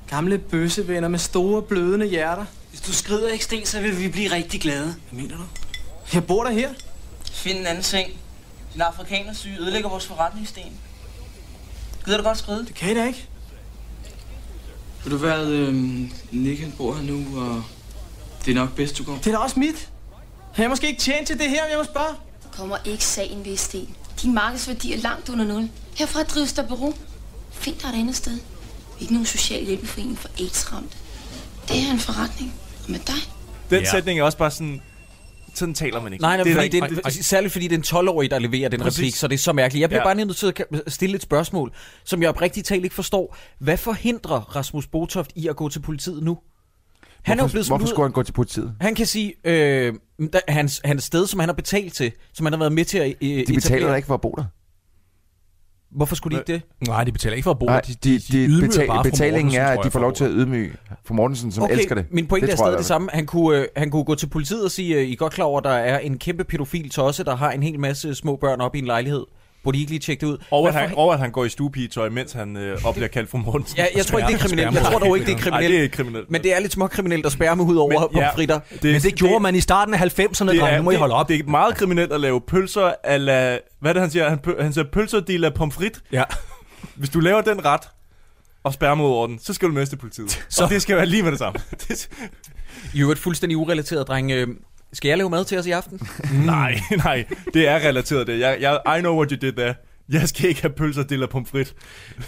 Gamle bøssevenner med store blødende hjerter. Hvis du skrider ikke sten, så vil vi blive rigtig glade. Hvad mener du? Jeg bor der her. Find en anden seng. Din afrikanersyge ødelægger vores forretningssten. Gider du godt skride? Det kan I da ikke. Ved du hvad, øhm, Nick han bor her nu, og det er nok bedst, du går. Det er da også mit. Har jeg måske ikke tjent til det her, om jeg må spørge? kommer ikke sagen ved sten. Din markedsværdi er langt under nul. Herfra drives der bureau. Find dig et andet sted. Ikke nogen social hjælpeforening for AIDS-ramte. Det er en forretning. Og med dig. Den Ja. sætning er også bare sådan... Sådan taler man ikke. Nej, nej, det er fordi der det, ikke- det, særligt fordi det er en 12-årig, der leverer den Præcis. replik, så det er så mærkeligt. Jeg bliver Ja. bare nødt til at stille et spørgsmål, som jeg oprigtigt talt ikke forstår. Hvad forhindrer Rasmus Botoft i at gå til politiet nu? Han er jo Hvorfor, blevet smidt hvorfor skulle han gå til politiet? Han kan sige, øh, der, hans, hans sted, som han har betalt til, som han har været med til at øh, De betaler da ikke for at bo der. Hvorfor skulle de ikke det? Nej, de betaler ikke for at bo. Nej, De, de, de, ydmyger betal, bare betalingen er, at de får lov til at ydmyge for Mortensen, som okay, elsker det. min pointe det er stadig det samme. Han kunne, øh, han kunne gå til politiet og sige, øh, I er godt klar over, at der er en kæmpe pædofil tosse, der har en hel masse små børn op i en lejlighed. Burde I ikke lige tjekke det ud? Og at, han, og at han går i stuepigetøj, mens han øh, op bliver kaldt for Mortensen. Ja, jeg tror ikke, det er kriminelt. Jeg tror dog ikke, det er kriminelt. Nej, det er ikke kriminelt. Men det er lidt småkriminelt at spærre med hud over Men, ja, pomfritter. Men det gjorde man i starten af 90'erne, det drenge. Nu må I holde op. Det er meget kriminelt at lave pølser ala... Hvad er det, han siger? Han, han siger pølser de la pomfrit. Ja. Hvis du laver den ret, og spærrer mod over den, så skal du med til politiet. [LAUGHS] Så. Og det skal være lige med det samme. [LAUGHS] Det- I øvrigt fuldstændig urelateret, dreng. Skal jeg lave mad til os i aften? [LAUGHS] nej, nej, det er relateret det. Jeg, jeg, I know what you did there. Jeg skal ikke have pølser la pomfrit.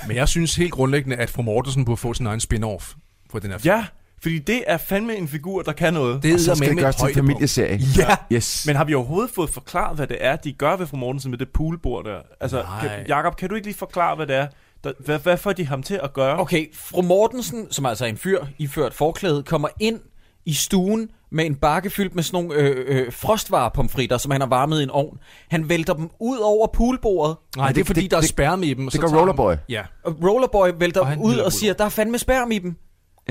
Men jeg synes helt grundlæggende, at fru Mortensen burde få sin egen spin-off på den her film. Ja, fordi det er fandme en figur, der kan noget. Det Og så er skal det med gøres til en familieserie. Ja. Yes. Men har vi overhovedet fået forklaret, hvad det er, de gør ved fru Mortensen med det poolbord der? Altså, Nej. kan, Jacob, kan du ikke lige forklare, hvad det er, Der, hvad, hvad får de ham til at gøre? Okay, fru Mortensen, som altså er en fyr iført forklæde, kommer ind i stuen med en bakke fyldt med sådan nogle øh, øh, frostvarepomfritter, som han har varmet i en ovn. Han vælter dem ud over poolbordet. Nej, det, det er fordi, der er spærme i dem. det så gør han- Rollerboy. Ja. Og Rollerboy vælter Og dem ud og siger, der er fandme sperm i dem.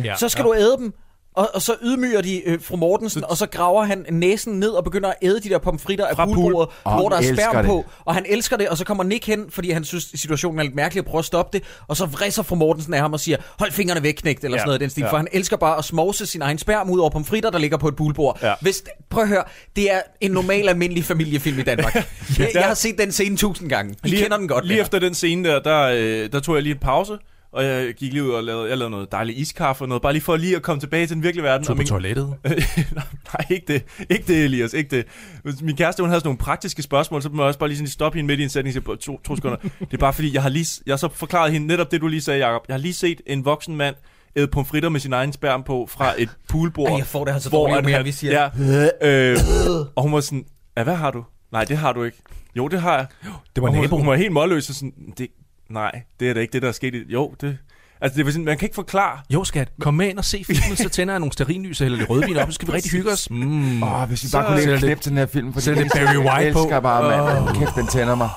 Ja. Så skal Ja. du æde dem. Og, og så ydmyger de øh, fru Mortensen, og så graver han næsen ned og begynder at æde de der pomfritter af poolbordet, Og hvor der er det. på. Og han elsker det, og så kommer Nick hen, fordi han synes, situationen er lidt mærkelig at prøve at stoppe det. Og så vrisser fru Mortensen af ham og siger, hold fingrene væk, knægt, eller Ja. sådan noget den stil. Ja. For han elsker bare at smovse sin egen sperm ud over pomfritter, der ligger på et poolbord. Ja. Hvis, prøv at høre, det er en normal, almindelig familiefilm i Danmark. [LAUGHS] jeg, jeg har set den scene tusind gange. I kender den godt. Lige venner. efter den scene der, der, øh, der tog jeg lige en pause, og jeg gik lige ud og lavede, jeg lavede noget dejligt iskaffe og noget, bare lige for lige at komme tilbage til den virkelige verden. Tog Og på toilettet. [LAUGHS] Nej, ikke det. Ikke det, Elias. Ikke det. Min kæreste, hun havde sådan nogle praktiske spørgsmål, så må jeg også bare lige sådan stoppe hende midt i en sætning sige, to, to sekunder. Det er bare fordi, jeg har lige, jeg har så forklaret hende netop det, du lige sagde, Jacob. Jeg har lige set en voksen mand æde pomfritter med sin egen sperm på fra et poolbord. Ej, jeg får det altså dårligt, jo at mere vi siger Ja, øh, og hun var sådan, ja, hvad har du? Nej, det har du ikke. Jo, det har jeg. Det var hun, naboen. hun var helt målløs og sådan, det, nej, det er da ikke det, der er sket. i- Jo, det... Altså, det var sådan, man kan ikke forklare. Jo, skat. Kom med ind og se filmen, så tænder jeg nogle stearinlys og hælder lidt rødvin op, så skal vi rigtig hygge os. Mm. Åh, hvis vi Så bare kunne lægge det- knip til den her film, jeg det Barry White på. elsker bare, mand. Åh. Kæft, den tænder mig.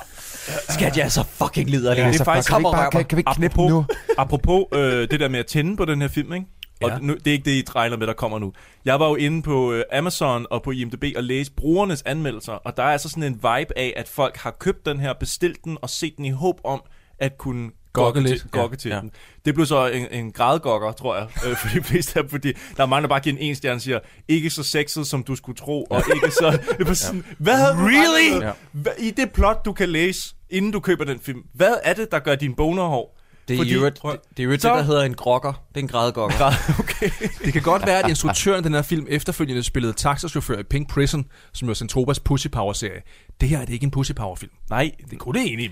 Skat, jeg er så fucking liderlig. Ja, Ja, så faktisk- kan vi ikke bare- kan- kan vi ikke knippe nu? Apropos øh, det der med at tænde på den her film, ikke? Og Ja. nu, det er ikke det, I regner med, der kommer nu. Jeg var jo inde på øh, Amazon og på IMDb og læste brugernes anmeldelser, og der er altså sådan en vibe af, at folk har købt den her, bestilt den og set den i håb om at kunne Gokke gokke til, gokke Ja, til ja. den. Det blev så en, en gradgokker, tror jeg, øh, for de fleste af fordi der er mange, der bare giver en en stjerne og siger, ikke så sexet, som du skulle tro, og ikke så... Det var sådan, hvad havde du Really? Hvad, I det plot, du kan læse, inden du køber den film, hvad er det, der gør din boner hård? Det er Fordi- jo det, det, er jo det, Så- der hedder en grokker. Det er en gradgokker. [LAUGHS] okay. Det kan godt være, at instruktøren af den her film efterfølgende spillede taxachauffør i Pink Prison, som jo er Centropas Pussy Power-serie. Det her er det ikke en Pussy Power-film. Nej. Det kunne det egentlig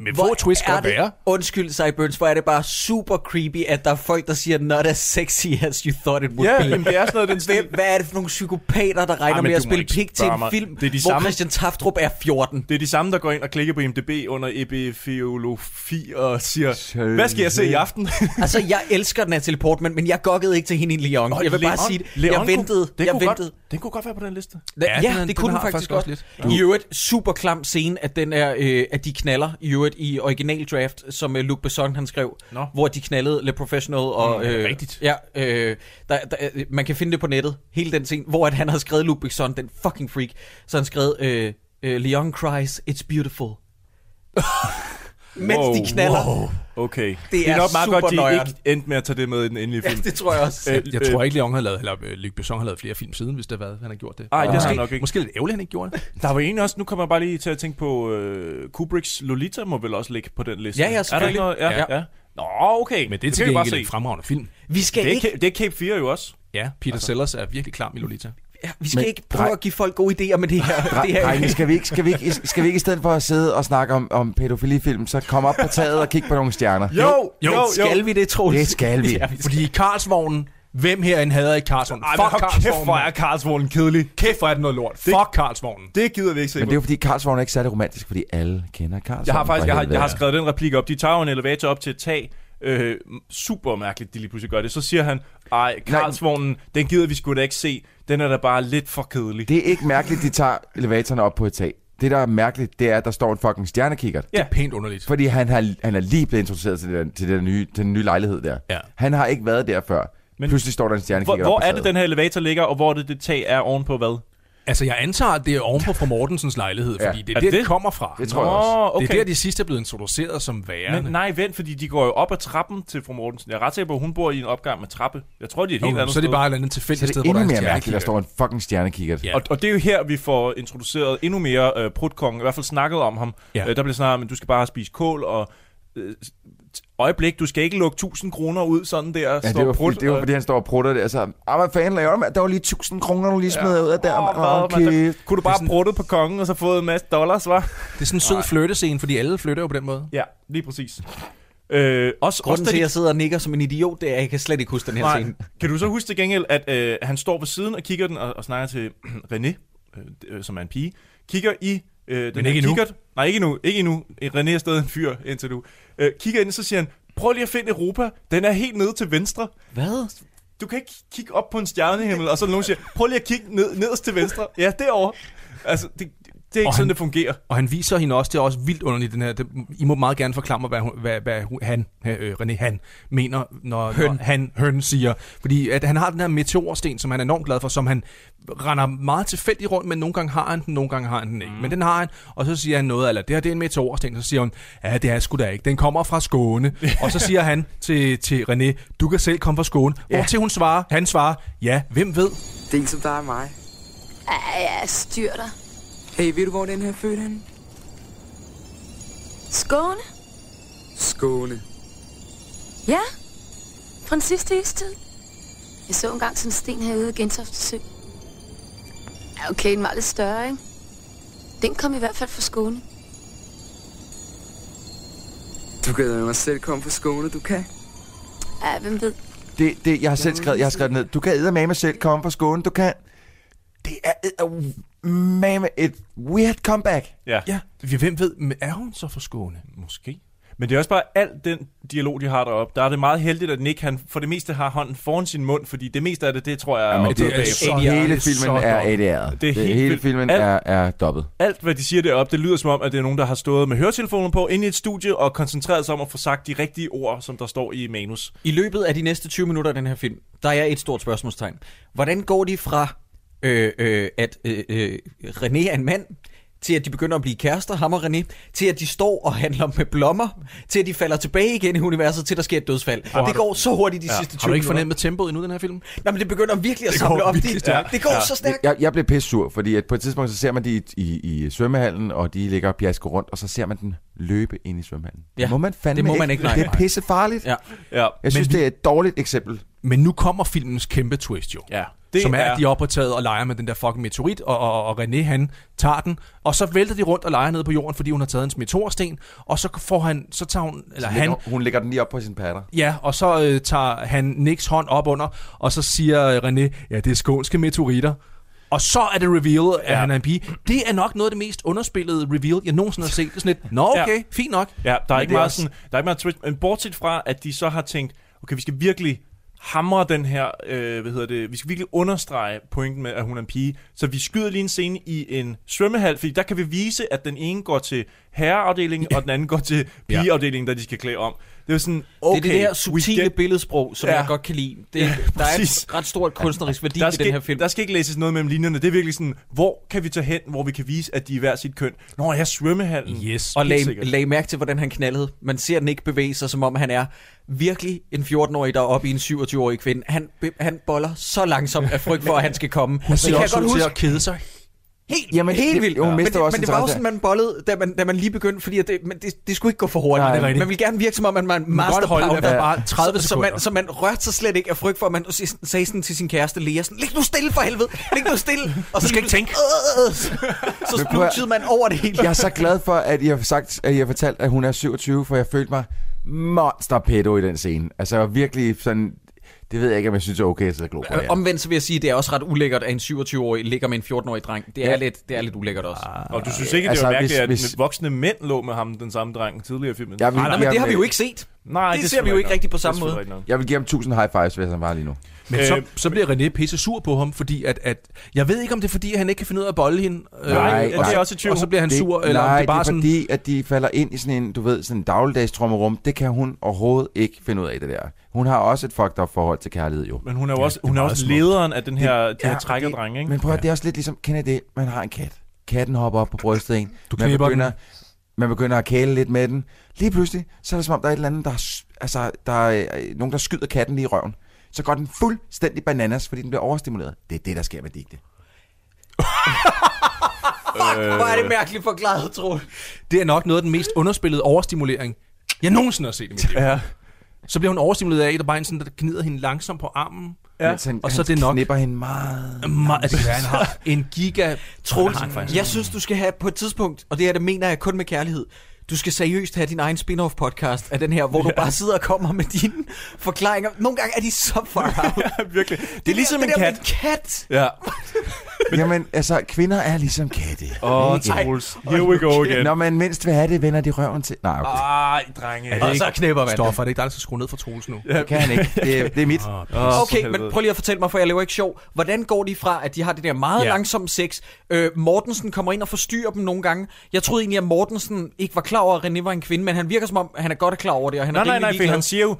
med Hvor twist er godt det, være. Undskyld, Cyburns, hvor er det bare super creepy, at der er folk, der siger, not as sexy as you thought it would Ja, be. jamen, det er sådan noget, den [LAUGHS] stil. Hvad er det for nogle psykopater, der regner Ej, men med at spille pik til en film, Det er de hvor samme- Christian Taftrup er 14? Det er de samme, der går ind og klikker på IMDb under epifiologi og siger, hvad skal jeg se i aften? [LAUGHS] altså, jeg elsker Natalie Portman, men jeg gokkede ikke til hende i Leon. Nå, jeg vil bare Leon- sige det. Leon Jeg ventede. Kunne, den, jeg kunne ventede. Den kunne godt være på den liste. Ja, Ja, ja den det den kunne den faktisk, faktisk godt. også I øvrigt, super klam scene, at, den er, øh, at de knaller i øvrigt i original draft, som øh, Luc Besson han skrev, Nå. hvor de knaldede Le Professional. Og, Mm, øh, rigtigt. Ja, øh, der, der, øh, man kan finde det på nettet, hele den scene, hvor at han har skrevet Luc Besson, den fucking freak, så han skrevet, øh, øh, Leon cries, it's beautiful. [LAUGHS] Mens Wow, de knaller. wow. Okay. Det det er er nok meget super godt, de nøjeren. ikke endte med at tage det med i den endelige Ja, film. det tror jeg også. Øh, Jeg tror ikke, Leon har lavet, eller øh, Luc Besson har lavet flere film siden, hvis det har været, han har gjort det. Ej, det har han nok ikke. Måske lidt ærgerligt, han ikke gjorde det. Der var egentlig også, nu kommer jeg bare lige til at tænke på, øh, Kubricks Lolita må vel også ligge på den liste. Ja, ja, Er der ikke noget? Ja, Ja. ja. ja. Nå, okay. Men det er til vi bare gengæld en fremragende film. Vi skal Det er, ikke, det er Cape 4 jo også. Ja, Peter altså. Sellers er virkelig klam i Lolita. Ja, vi skal Men- ikke prøve at give folk gode idéer med det her. det her. Drenge, skal vi, ikke, skal, vi ikke, skal vi ikke i stedet for at sidde og snakke om, om pædofilifilm, så komme op på taget og kigge på nogle stjerner? Jo, jo, jo. Skal vi det, Troels? Det skal vi. Ja, vi skal. Fordi i Karlsvognen, hvem herinde hader ikke Karlsvognen? Ej, Fuck hold kæft, Karlsvognen. hvor er Karlsvognen kedelig. Kæft, hvor er det noget lort. Fuck Karlsvognen. Det gider vi ikke se Men det er jo fordi, Karlsvogn er ikke særlig romantisk, fordi alle kender Karlsvogn. Jeg har faktisk jeg har, jeg har skrevet den replik op. De tager jo en elevator op til et tag. Øh, super mærkeligt, de lige pludselig gør det. Så siger han, ej, Karlsvognen, den gider vi sgu da ikke se. Den er da bare lidt for kedelig. Det er ikke mærkeligt, de tager elevatoren op på et tag. Det, der er mærkeligt, det er, at der står en fucking stjernekikkert. Ja. Pænt underligt. Fordi han, har, han er lige blevet introduceret til, den, til, den nye, til den nye lejlighed der. Ja. Han har ikke været der før. Men- Pludselig står der en Hvor, stjernekikkert hvor på er det, den her elevator ligger, og hvor er det, det tag er ovenpå hvad? Altså, jeg antager, at det er ovenpå fra Mortensens lejlighed, Ja. fordi det er, Er der, det det det? kommer fra. Det tror jeg også. Nå, okay. Det er der, de sidste er blevet introduceret som værende. Men nej, vent, fordi de går jo op ad trappen til fru Mortensen. Jeg er ret sikker på, at hun bor i en opgang med trappe. Jeg tror, de er et helt Okay, andet så er det bare et eller andet tilfældigt det sted, hvor der er mere mærkeligt, der står en fucking stjernekikkert. Ja. Og, og det er jo her, vi får introduceret endnu mere øh, Prutkongen, i hvert fald snakket om ham. Ja. Øh, der bliver snakket om, at du skal bare spise kål, og øh, øjeblik, du skal ikke lukke 1000 kroner ud sådan der. Ja, det var, fordi, det var fordi, han står og prutter der. Så, ah, hvad fanden laver du? Der var lige 1000 kroner, du lige smed ud af der. Åh, mand, kæft. der- Kunne du bare brutte på kongen, og så fået en masse dollars, var? Det er sådan en sød flyttescene, fordi alle flytter jo på den måde. Ja, lige præcis. Øh, også, Grunden også til, at de- jeg sidder og nikker som en idiot, det er, at jeg kan slet ikke huske den her Nej. scene. Kan du så huske til gengæld, at øh, han står ved siden og kigger den og, og snakker til [CLEARS THROAT] René, øh, øh, som er en pige, kigger i øh, den Men her ikke kikkert. Nej, ikke nu. Ikke endnu. René er stadig en fyr indtil du. Øh, kigger ind, så siger han, prøv lige at finde Europa. Den er helt nede til venstre. Hvad? Du kan ikke kigge op på en stjernehimmel, og så er der nogen, siger, prøv lige at kigge ned, nederst til venstre. Ja, derovre. Altså, det, det er ikke Og sådan, han- det fungerer. Og han viser hende også, det er også vildt underligt, den her. Det, I må meget gerne forklare mig, hvad, hun- hvad, hvad han, øh, René, han mener, når, Høn. når han, høn siger. Fordi at han har den her meteorsten, som han er enormt glad for, som han render meget tilfældigt rundt, men nogle gange har han den, nogle gange har han den ikke. Mm. Men den har han, og så siger han noget, eller det her det er en meteorsten, så siger hun, ja, det er sgu da ikke, den kommer fra Skåne. [LAUGHS] og så siger han til, til René, du kan selv komme fra Skåne. Ja. Hvor til hun svarer, han svarer, ja, hvem ved? Det er som dig og mig. Ja, ja, styr dig. Hey, ved du, hvor den her er født henne? Skåne? Skåne. Ja. Fra den sidste istid. Jeg så engang sådan en sten herude i Gentofte Sø. Ja, okay, den var lidt større, ikke? Den kom i hvert fald fra Skåne. Du kan med mig selv komme fra Skåne, du kan. Ja, hvem ved? Det, det, jeg har selv skrevet, jeg har skrevet ned. Du kan eddermame selv komme fra Skåne. Du kan... Det er mame et weird comeback. Ja. Ja, hvem ved, er hun så fra Skåne? Måske. Men det er også bare alt den dialog, de har deroppe. Der er det meget heldigt, at Nick han for det meste har hånden foran sin mund, fordi det meste af det, det tror jeg er Jamen, det er så, hele filmen er ADR. Det er helt hele filmen Alt- er, er dobbelt. Alt, hvad de siger deroppe, det lyder som om, at det er nogen, der har stået med høretelefoner på inde i et studie og koncentreret sig om at få sagt de rigtige ord, som der står i manus. I løbet af de næste 20 minutter af den her film, der er et stort spørgsmålstegn. Hvordan går de fra, øh, øh, at øh, øh, René er en mand, til at de begynder at blive kærester, ham og René, til at de står og handler med blommer, til at de falder tilbage igen i universet, til der sker et dødsfald. Har det du- går så hurtigt de Ja. sidste 20 Har du ikke fornemmet tempoet endnu, den her film? Nej, men det begynder virkelig at Det samle op. virkelig Det, stærkt. det går Ja. så stærkt. Jeg, jeg blev pisse sur, fordi at på et tidspunkt, så ser man de i, i, i svømmehallen, og de ligger og pjasker rundt, og så ser man den løbe ind i svømmehallen. Ja, det må man fandme det må man ikke, nej. Det er pisse farligt. Ja. Ja. Jeg synes, Men vi- det er et dårligt eksempel. Men nu kommer filmens kæmpe twist jo. Ja. Det som er, at de er oppe på taget og leger med den der fucking meteorit, og, og, og René han tager den, og så vælter de rundt og leger ned på jorden, fordi hun har taget en meteorsten, og så får han, så tager hun, eller Så han, lægger, hun lægger den lige op på sin patter. ja, og så øh, tager han Nicks hånd op under, og så siger øh, René, ja, det er skånske meteoritter. Og så er det reveal, at Ja. han er en pige. Det er nok noget af det mest underspillede reveal, jeg nogensinde har set. Det er sådan lidt, nå okay, Ja. fint nok. Ja, der er Men ikke meget også- sådan, der er ikke meget twist, men bortset fra, at de så har tænkt, okay, vi skal virkelig hamre den her, øh, hvad hedder det, vi skal virkelig understrege pointen med, at hun er en pige. Så vi skyder lige en scene i en svømmehal, fordi der kan vi vise, at den ene går til herreafdelingen, og den anden går til pigeafdelingen, der de skal klæde om. Det er sådan, okay, det er det her we subtile get- billedsprog, som Ja. jeg godt kan lide. Det, Ja, der er et ret stort kunstnerisk værdi der i skal, den her film. Der skal ikke læses noget mellem linjerne. Det er virkelig sådan, hvor kan vi tage hen, hvor vi kan vise, at de er hver sit køn? Nå, jeg er svømmehallen. Yes. Og lag, lag mærke til, hvordan han knaldede. Man ser den ikke bevæge sig, som om han er virkelig en 14-årig, der er oppe i en 27-årig kvinde. Han, han boller så langsomt af frygt for, at han skal komme. Hun ser også ud til huske. at kede sig. Helt, Jamen, helt vildt. hun men mister det, også men det var jo sådan, man bollede, da man, da man lige begyndte, fordi at det, men det, det skulle ikke gå for hurtigt. Nej, det er rigtigt. man ville gerne virke som om, at man hvert fald bare 30 så, så, sekunder. man, så man rørte sig slet ikke af frygt for, at man sagde sådan til sin kæreste Lea, sådan, Læg nu stille for helvede, læg nu stille. [LAUGHS] Og så skal ikke tænke. Øh, så Men prøv at- spluttede man over det hele. Jeg er så glad for, at I har sagt, at I har fortalt, at hun er 27, for jeg følte mig monster pedo i den scene. Altså jeg var virkelig sådan, det ved jeg ikke, om jeg synes er okay at sidde og glo på det. her. Omvendt så vil jeg sige, at det er også ret ulækkert, at en 27-årig ligger med en 14-årig dreng. Det er, Ja. lidt, det er lidt ulækkert også. Og du synes ikke, det Altså, var mærkeligt, hvis- at hvis- voksne mænd lå med ham, den samme dreng, tidligere i filmen? Jeg vil, Nej, men det har vi jo ikke set. Nej, det er ser vi jo ikke selvfølgelig rigtig på samme Det måde. Jeg vil give ham 1000 high fives, hvis han var lige nu. Men så, Øh, så bliver René pisse sur på ham, fordi at, at... Jeg ved ikke, om det er, fordi han ikke kan finde ud af at bolle hende. øh, Nej, og, nej. så, også tvivl. og så bliver han det, sur, eller nej, om det er bare det er sådan... fordi, at de falder ind i sådan en, du ved, sådan en dagligdags trommerum. Det kan hun overhovedet ikke finde ud af, det der. Hun har også et fucked up forhold til kærlighed, jo. Men hun er jo Ja, også, det er hun er også smukt. lederen af den her, de Ja, her og trækkerdreng, ikke? Men prøv at det er også lidt ligesom, kender det? Man har en kat. Katten hopper op på brystet en. Du man begynder, den. man begynder at kæle lidt med den. Lige pludselig, så er det som om, der er et eller andet, der, er altså, der er øh, nogen, der skyder katten lige i røven. Så går den fuldstændig bananas, fordi den bliver overstimuleret. Det er det, der sker med digte. [LAUGHS] Fuck, hvor er det mærkeligt forklaret, Troel. Det er nok noget af den mest underspillede overstimulering, jeg nogensinde har set i mit liv. Ja. Så bliver hun overstimuleret af, at der bare er en sådan, der gnider hende langsomt på armen. Ja. Han, Og så han er det nok- knipper hende meget. Meget, altså, han har [LAUGHS] en giga... Troels, jeg synes, du skal have på et tidspunkt, og det her, det mener jeg kun med kærlighed, du skal seriøst have din egen spin-off podcast af den her, hvor du bare sidder og kommer med dine forklaringer. Nogle gange er de så far out. ja, virkelig. Det er ligesom det en med kat. kat. Ja. [LAUGHS] Jamen, altså, kvinder er ligesom katte. Åh, Ikke? Troels. Here we go again. Når man mindst vil have det, vender de røven til. Nej, okay. Ej, drenge. Er det Og ikke, så knæpper man Stoffer, er det ikke dig, der skal skrue ned for Troels nu? Det kan han ikke. Det, er- det er mit. Åh, Okay, men prøv lige at fortælle mig, for jeg lever ikke sjov. Hvordan går de fra, at de har det der meget Ja. ja. langsomme sex? Øh, Mortensen kommer ind og forstyrrer dem nogle gange. Jeg troede egentlig, at Mortensen ikke var klar over, at René var en kvinde, men han virker som om, han er godt klar over det, og han Nej, er nej, nej, for han siger jo,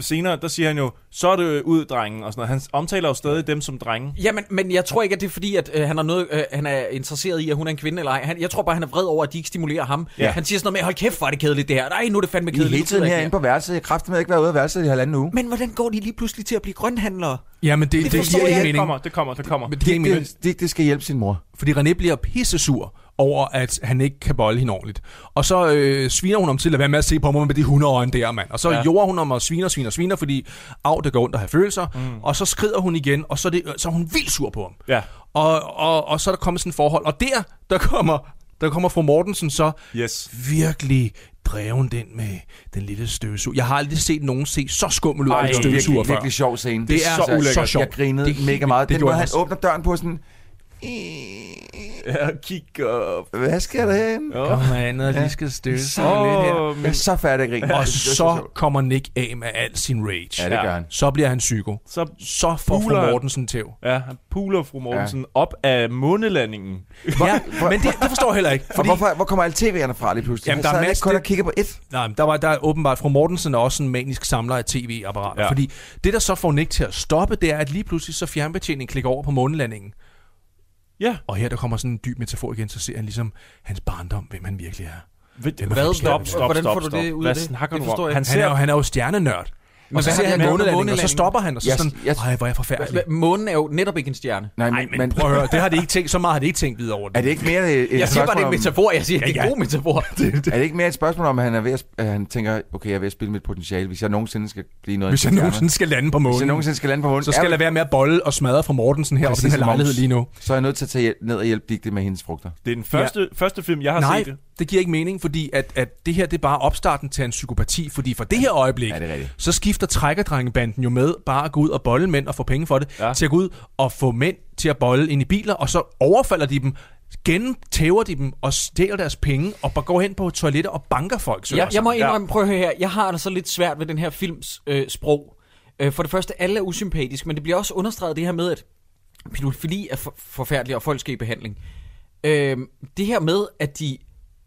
senere, der siger han jo, så er det ud, drengen, og sådan noget. Han omtaler jo stadig dem som drenge. Jamen, men jeg tror ikke, at det er fordi, at øh, han, er noget, øh, han er interesseret i, at hun er en kvinde eller ej. Han, jeg tror bare, han er vred over, at de ikke stimulerer ham. Ja. Ja. Han siger sådan noget med, hold kæft, hvor er det kedeligt det her. Nej, nu er det fandme I kedeligt. hele nu tiden herinde på værelset. Jeg kræfter med ikke været ude af værelset i halvanden uge. Men hvordan går de lige pludselig til at blive grønhandlere? Ja, men det, Det det, ikke ikke. Det mening. kommer, det kommer, det kommer. Men det mening. Det, det, det skal hjælpe sin mor. Fordi René bliver pissesur over, at han ikke kan bolle hende ordentligt. Og så øh, sviner hun om til at være med at se på mig med de hundeøjne der, mand. Og så Ja. jorder hun om og sviner, sviner, sviner, fordi af, det går ondt at have følelser. Mm. Og så skrider hun igen, og så er, det, så er hun vildt sur på ham. Ja. Og, og, og så er der kommet sådan et forhold. Og der, der kommer, der kommer fru Mortensen så Yes. virkelig dreven den med den lille støvsug. Jeg har aldrig set nogen se så skummel ud af en støvsuger virkelig, før. virkelig sjov scene. Det er så så, ulækkert. så Jeg grinede Det er mega meget. Det Den måde, han åbner døren på sådan... Ja, kig op. Hvad skal der hen? Kom man, og lige skal støvsuge Åh, lidt her. men- Jeg er så færdig at grine. Og så så kommer Nick af med al sin rage. Ja, det gør han. Så bliver han psyko. Så Så får Puler fru. Mortensen tæv. Ja, han puler fru Mortensen ja. op af månelandingen. Ja, men det, det forstår jeg heller ikke. Og Fordi, hvorfor, hvor kommer alle tv'erne fra lige pludselig? Jamen, der er der er masse- kun det- og kigger på et. nej, men der, var, der er åbenbart, fru Mortensen er også en manisk samler af tv-apparater. Ja. Fordi det, der så får Nick til at stoppe, det er, at lige pludselig så fjernbetjeningen klikker over på månelandingen. Ja. Og her der kommer sådan en dyb metafor igen, så ser han ligesom hans barndom, hvem han virkelig er. Hvad? Hvad? Stop, stop, Hvordan stop, får du stop. det ud Hvad af det? snakker Det du om? Han. Han er, jo, han er jo stjernenørd. Men Og så har han månelandingen, og så stopper han, og så Jeg- sådan, jeg- ej, hvor er jeg forfærdelig. Månen er jo netop ikke en stjerne. Nej, Nej, men, men prøv at høre, det har de ikke tænkt, så meget har de ikke tænkt videre over det. er det ikke mere et, Jeg siger bare, det er en metafor. Jeg siger, det er Ja, en ja. god metafor. [LAUGHS] er det ikke mere et spørgsmål om, at han, er ved at, at han tænker, okay, jeg er ved at spille mit potentiale, hvis jeg nogensinde skal blive noget Hvis jeg nogensinde skal lande på stjerne. Hvis jeg månen, nogensinde skal lande på månen, så skal jeg være med at bolle og smadre fra Mortensen her på den her lejlighed lige nu. så er jeg nødt til at tage ned og hjælpe Digte med hendes frugter. Det er den første, ja. første film, jeg har Nej, set det. det giver ikke mening, fordi at, at det her det er bare opstarten til en psykopati, fordi for det her øjeblik, Ja, det rigtigt. så skifter trækkerdrengebanden jo med bare at gå ud og bolle mænd og få penge for det, Ja. ja. til at gå ud og få mænd til at bolle ind i biler, og så overfalder de dem, gentæver de dem og stjæler deres penge, og bare går hen på toiletter og banker folk. Jeg, jeg må indrømme, prøv at høre her. Jeg har det så lidt svært ved den her films øh, sprog. Øh, for det første, alle er usympatiske, men det bliver også understreget det her med, at pædofili er for, forfærdelig, og folk skal i behandling. Øh, det her med, at de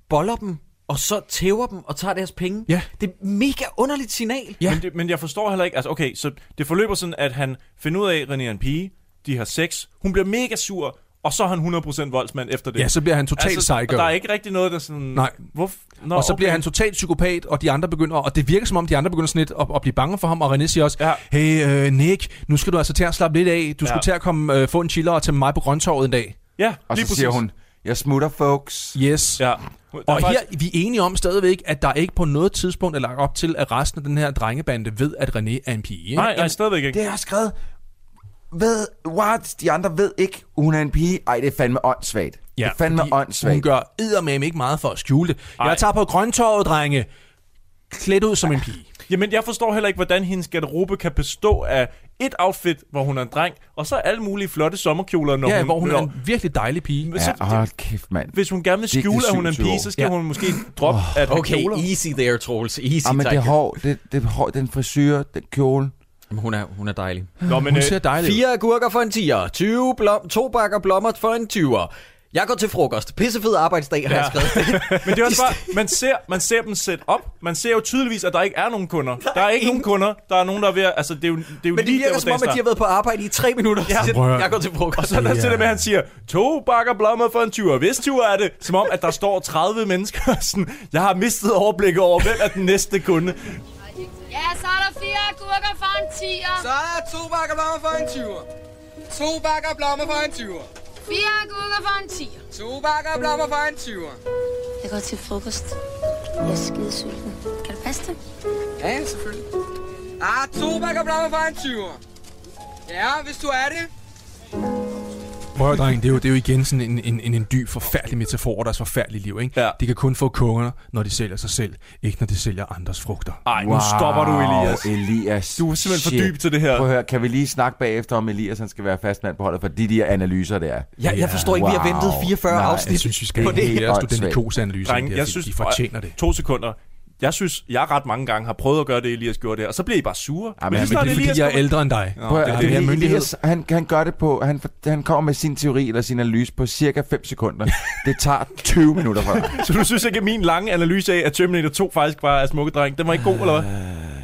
boller dem, og så tæver dem og tager deres penge. Ja. Det er et mega underligt signal. Ja. Men, det, men jeg forstår heller ikke, altså okay, så det forløber sådan, at han finder ud af, at René er en pige, de har sex, hun bliver mega sur, og så er han 100% voldsmand efter det. Ja, så bliver han totalt altså, psycho. og Der er ikke rigtig noget, der sådan... Nej. Hvorf? Nå, og så okay. bliver han totalt psykopat, og de andre begynder, og det virker som om, de andre begynder sådan lidt at, at blive bange for ham, og René siger også, Ja. hey øh, Nick, nu skal du altså til at slappe lidt af, du Ja. skulle til at komme øh, få en chiller og tage med mig på grøntorvet en dag. Ja, Og så lige siger præcis. hun, jeg smutter, folks. Yes. Ja. Der Og faktisk- her vi er enige om stadigvæk, at der ikke på noget tidspunkt er lagt op til, at resten af den her drengebande ved, at René er en pige. ikke? Nej, nej, stadigvæk ikke. Det er skrevet. Ved, what? De andre ved ikke, hun er en pige. Ej, det er fandme åndssvagt. det er fandme åndssvagt. Hun gør eddermame ikke meget for at skjule det. Ej. Jeg tager på grøntorvet, drenge. Klædt ud som en pige. Jamen, jeg forstår heller ikke, hvordan hendes garderobe kan bestå af et outfit, hvor hun er en dreng, og så alle mulige flotte sommerkjoler, når Ja, hun... hvor hun er når, en virkelig dejlig pige. Men så- Ja, hold kæft, mand. Hvis hun gerne vil er skjule, at hun er en 27 pige, så skal Ja. hun måske droppe at have Okay, kjoler. easy there, Troels. Easy, Ah, men det hår, det, det hår, den frisyr, den kjole. Jamen, Hun er, hun er dejlig. Nå, men Hun øh, ser dejlig. Fire agurker for en 10'er, 20 blom, to bakker blommer for en 20'er. Jeg går til frokost. Pissefed arbejdsdag, har jeg skrevet. [LAUGHS] men det er også bare, man ser, man ser dem sætte op. Man ser jo tydeligvis, at der ikke er nogen kunder. Der er ikke nogen kunder. Der er nogen, der er ved at, Altså, det er jo, det er jo Men det lige virker der, som om, at de har været på arbejde i tre minutter. Ja. Ja, høre. jeg går til frokost. Og så er der til det med, at han siger, to bakker blommer for en 20'er. Hvis 20'er er det, som om, at der står 30 mennesker. [LAUGHS] Sådan, jeg har mistet overblikket over, hvem er den næste kunde. Ja, så er der fire agurker for en 10'er. Så er der to bakker blommer for en 20'er. To bakker blommer for en 20'er. Fire agurker for en 10'er. To bakker blommer for en 20'er. Jeg går til frokost. Jeg er skide sulten. Kan det passe det? Ja, ja, selvfølgelig. Ah, to bakker blommer for en 20'er. Ja, hvis du er det. Prøv at dreng, det er jo, det er jo igen sådan en, en, en, en dyb, forfærdelig metafor over deres forfærdelige liv. Ikke? Ja. De kan kun få kunger, når de sælger sig selv, ikke når de sælger andres frugter. Ej, nu stopper du, Elias. Elias. Du er simpelthen for Shit. dyb til det her. Prøv at høre, kan vi lige snakke bagefter om Elias, han skal være fastmand på holdet, for de der analyser der. Ja, jeg forstår ikke, vi har ventet 44 Nej, afsnit Jeg synes, vi skal på have det. flere åndssvagt. studentikose-analyser. Dreng, jeg synes, de fortjener det. To sekunder. Jeg synes, jeg ret mange gange har prøvet at gøre det, Elias gjorde der, og så bliver I bare sure. Ja, men han- snart det er fordi, Elias jeg er ældre end dig. Nå, Prøv det det. myndighed. Elias, han, han gør det på, han, han kommer med sin teori eller sin analyse på cirka 5 sekunder. Det tager 20 minutter for dig. [LAUGHS] Så du synes ikke, at min lange analyse af, at Terminator 2 faktisk var af smukke dreng, den var ikke god, eller hvad?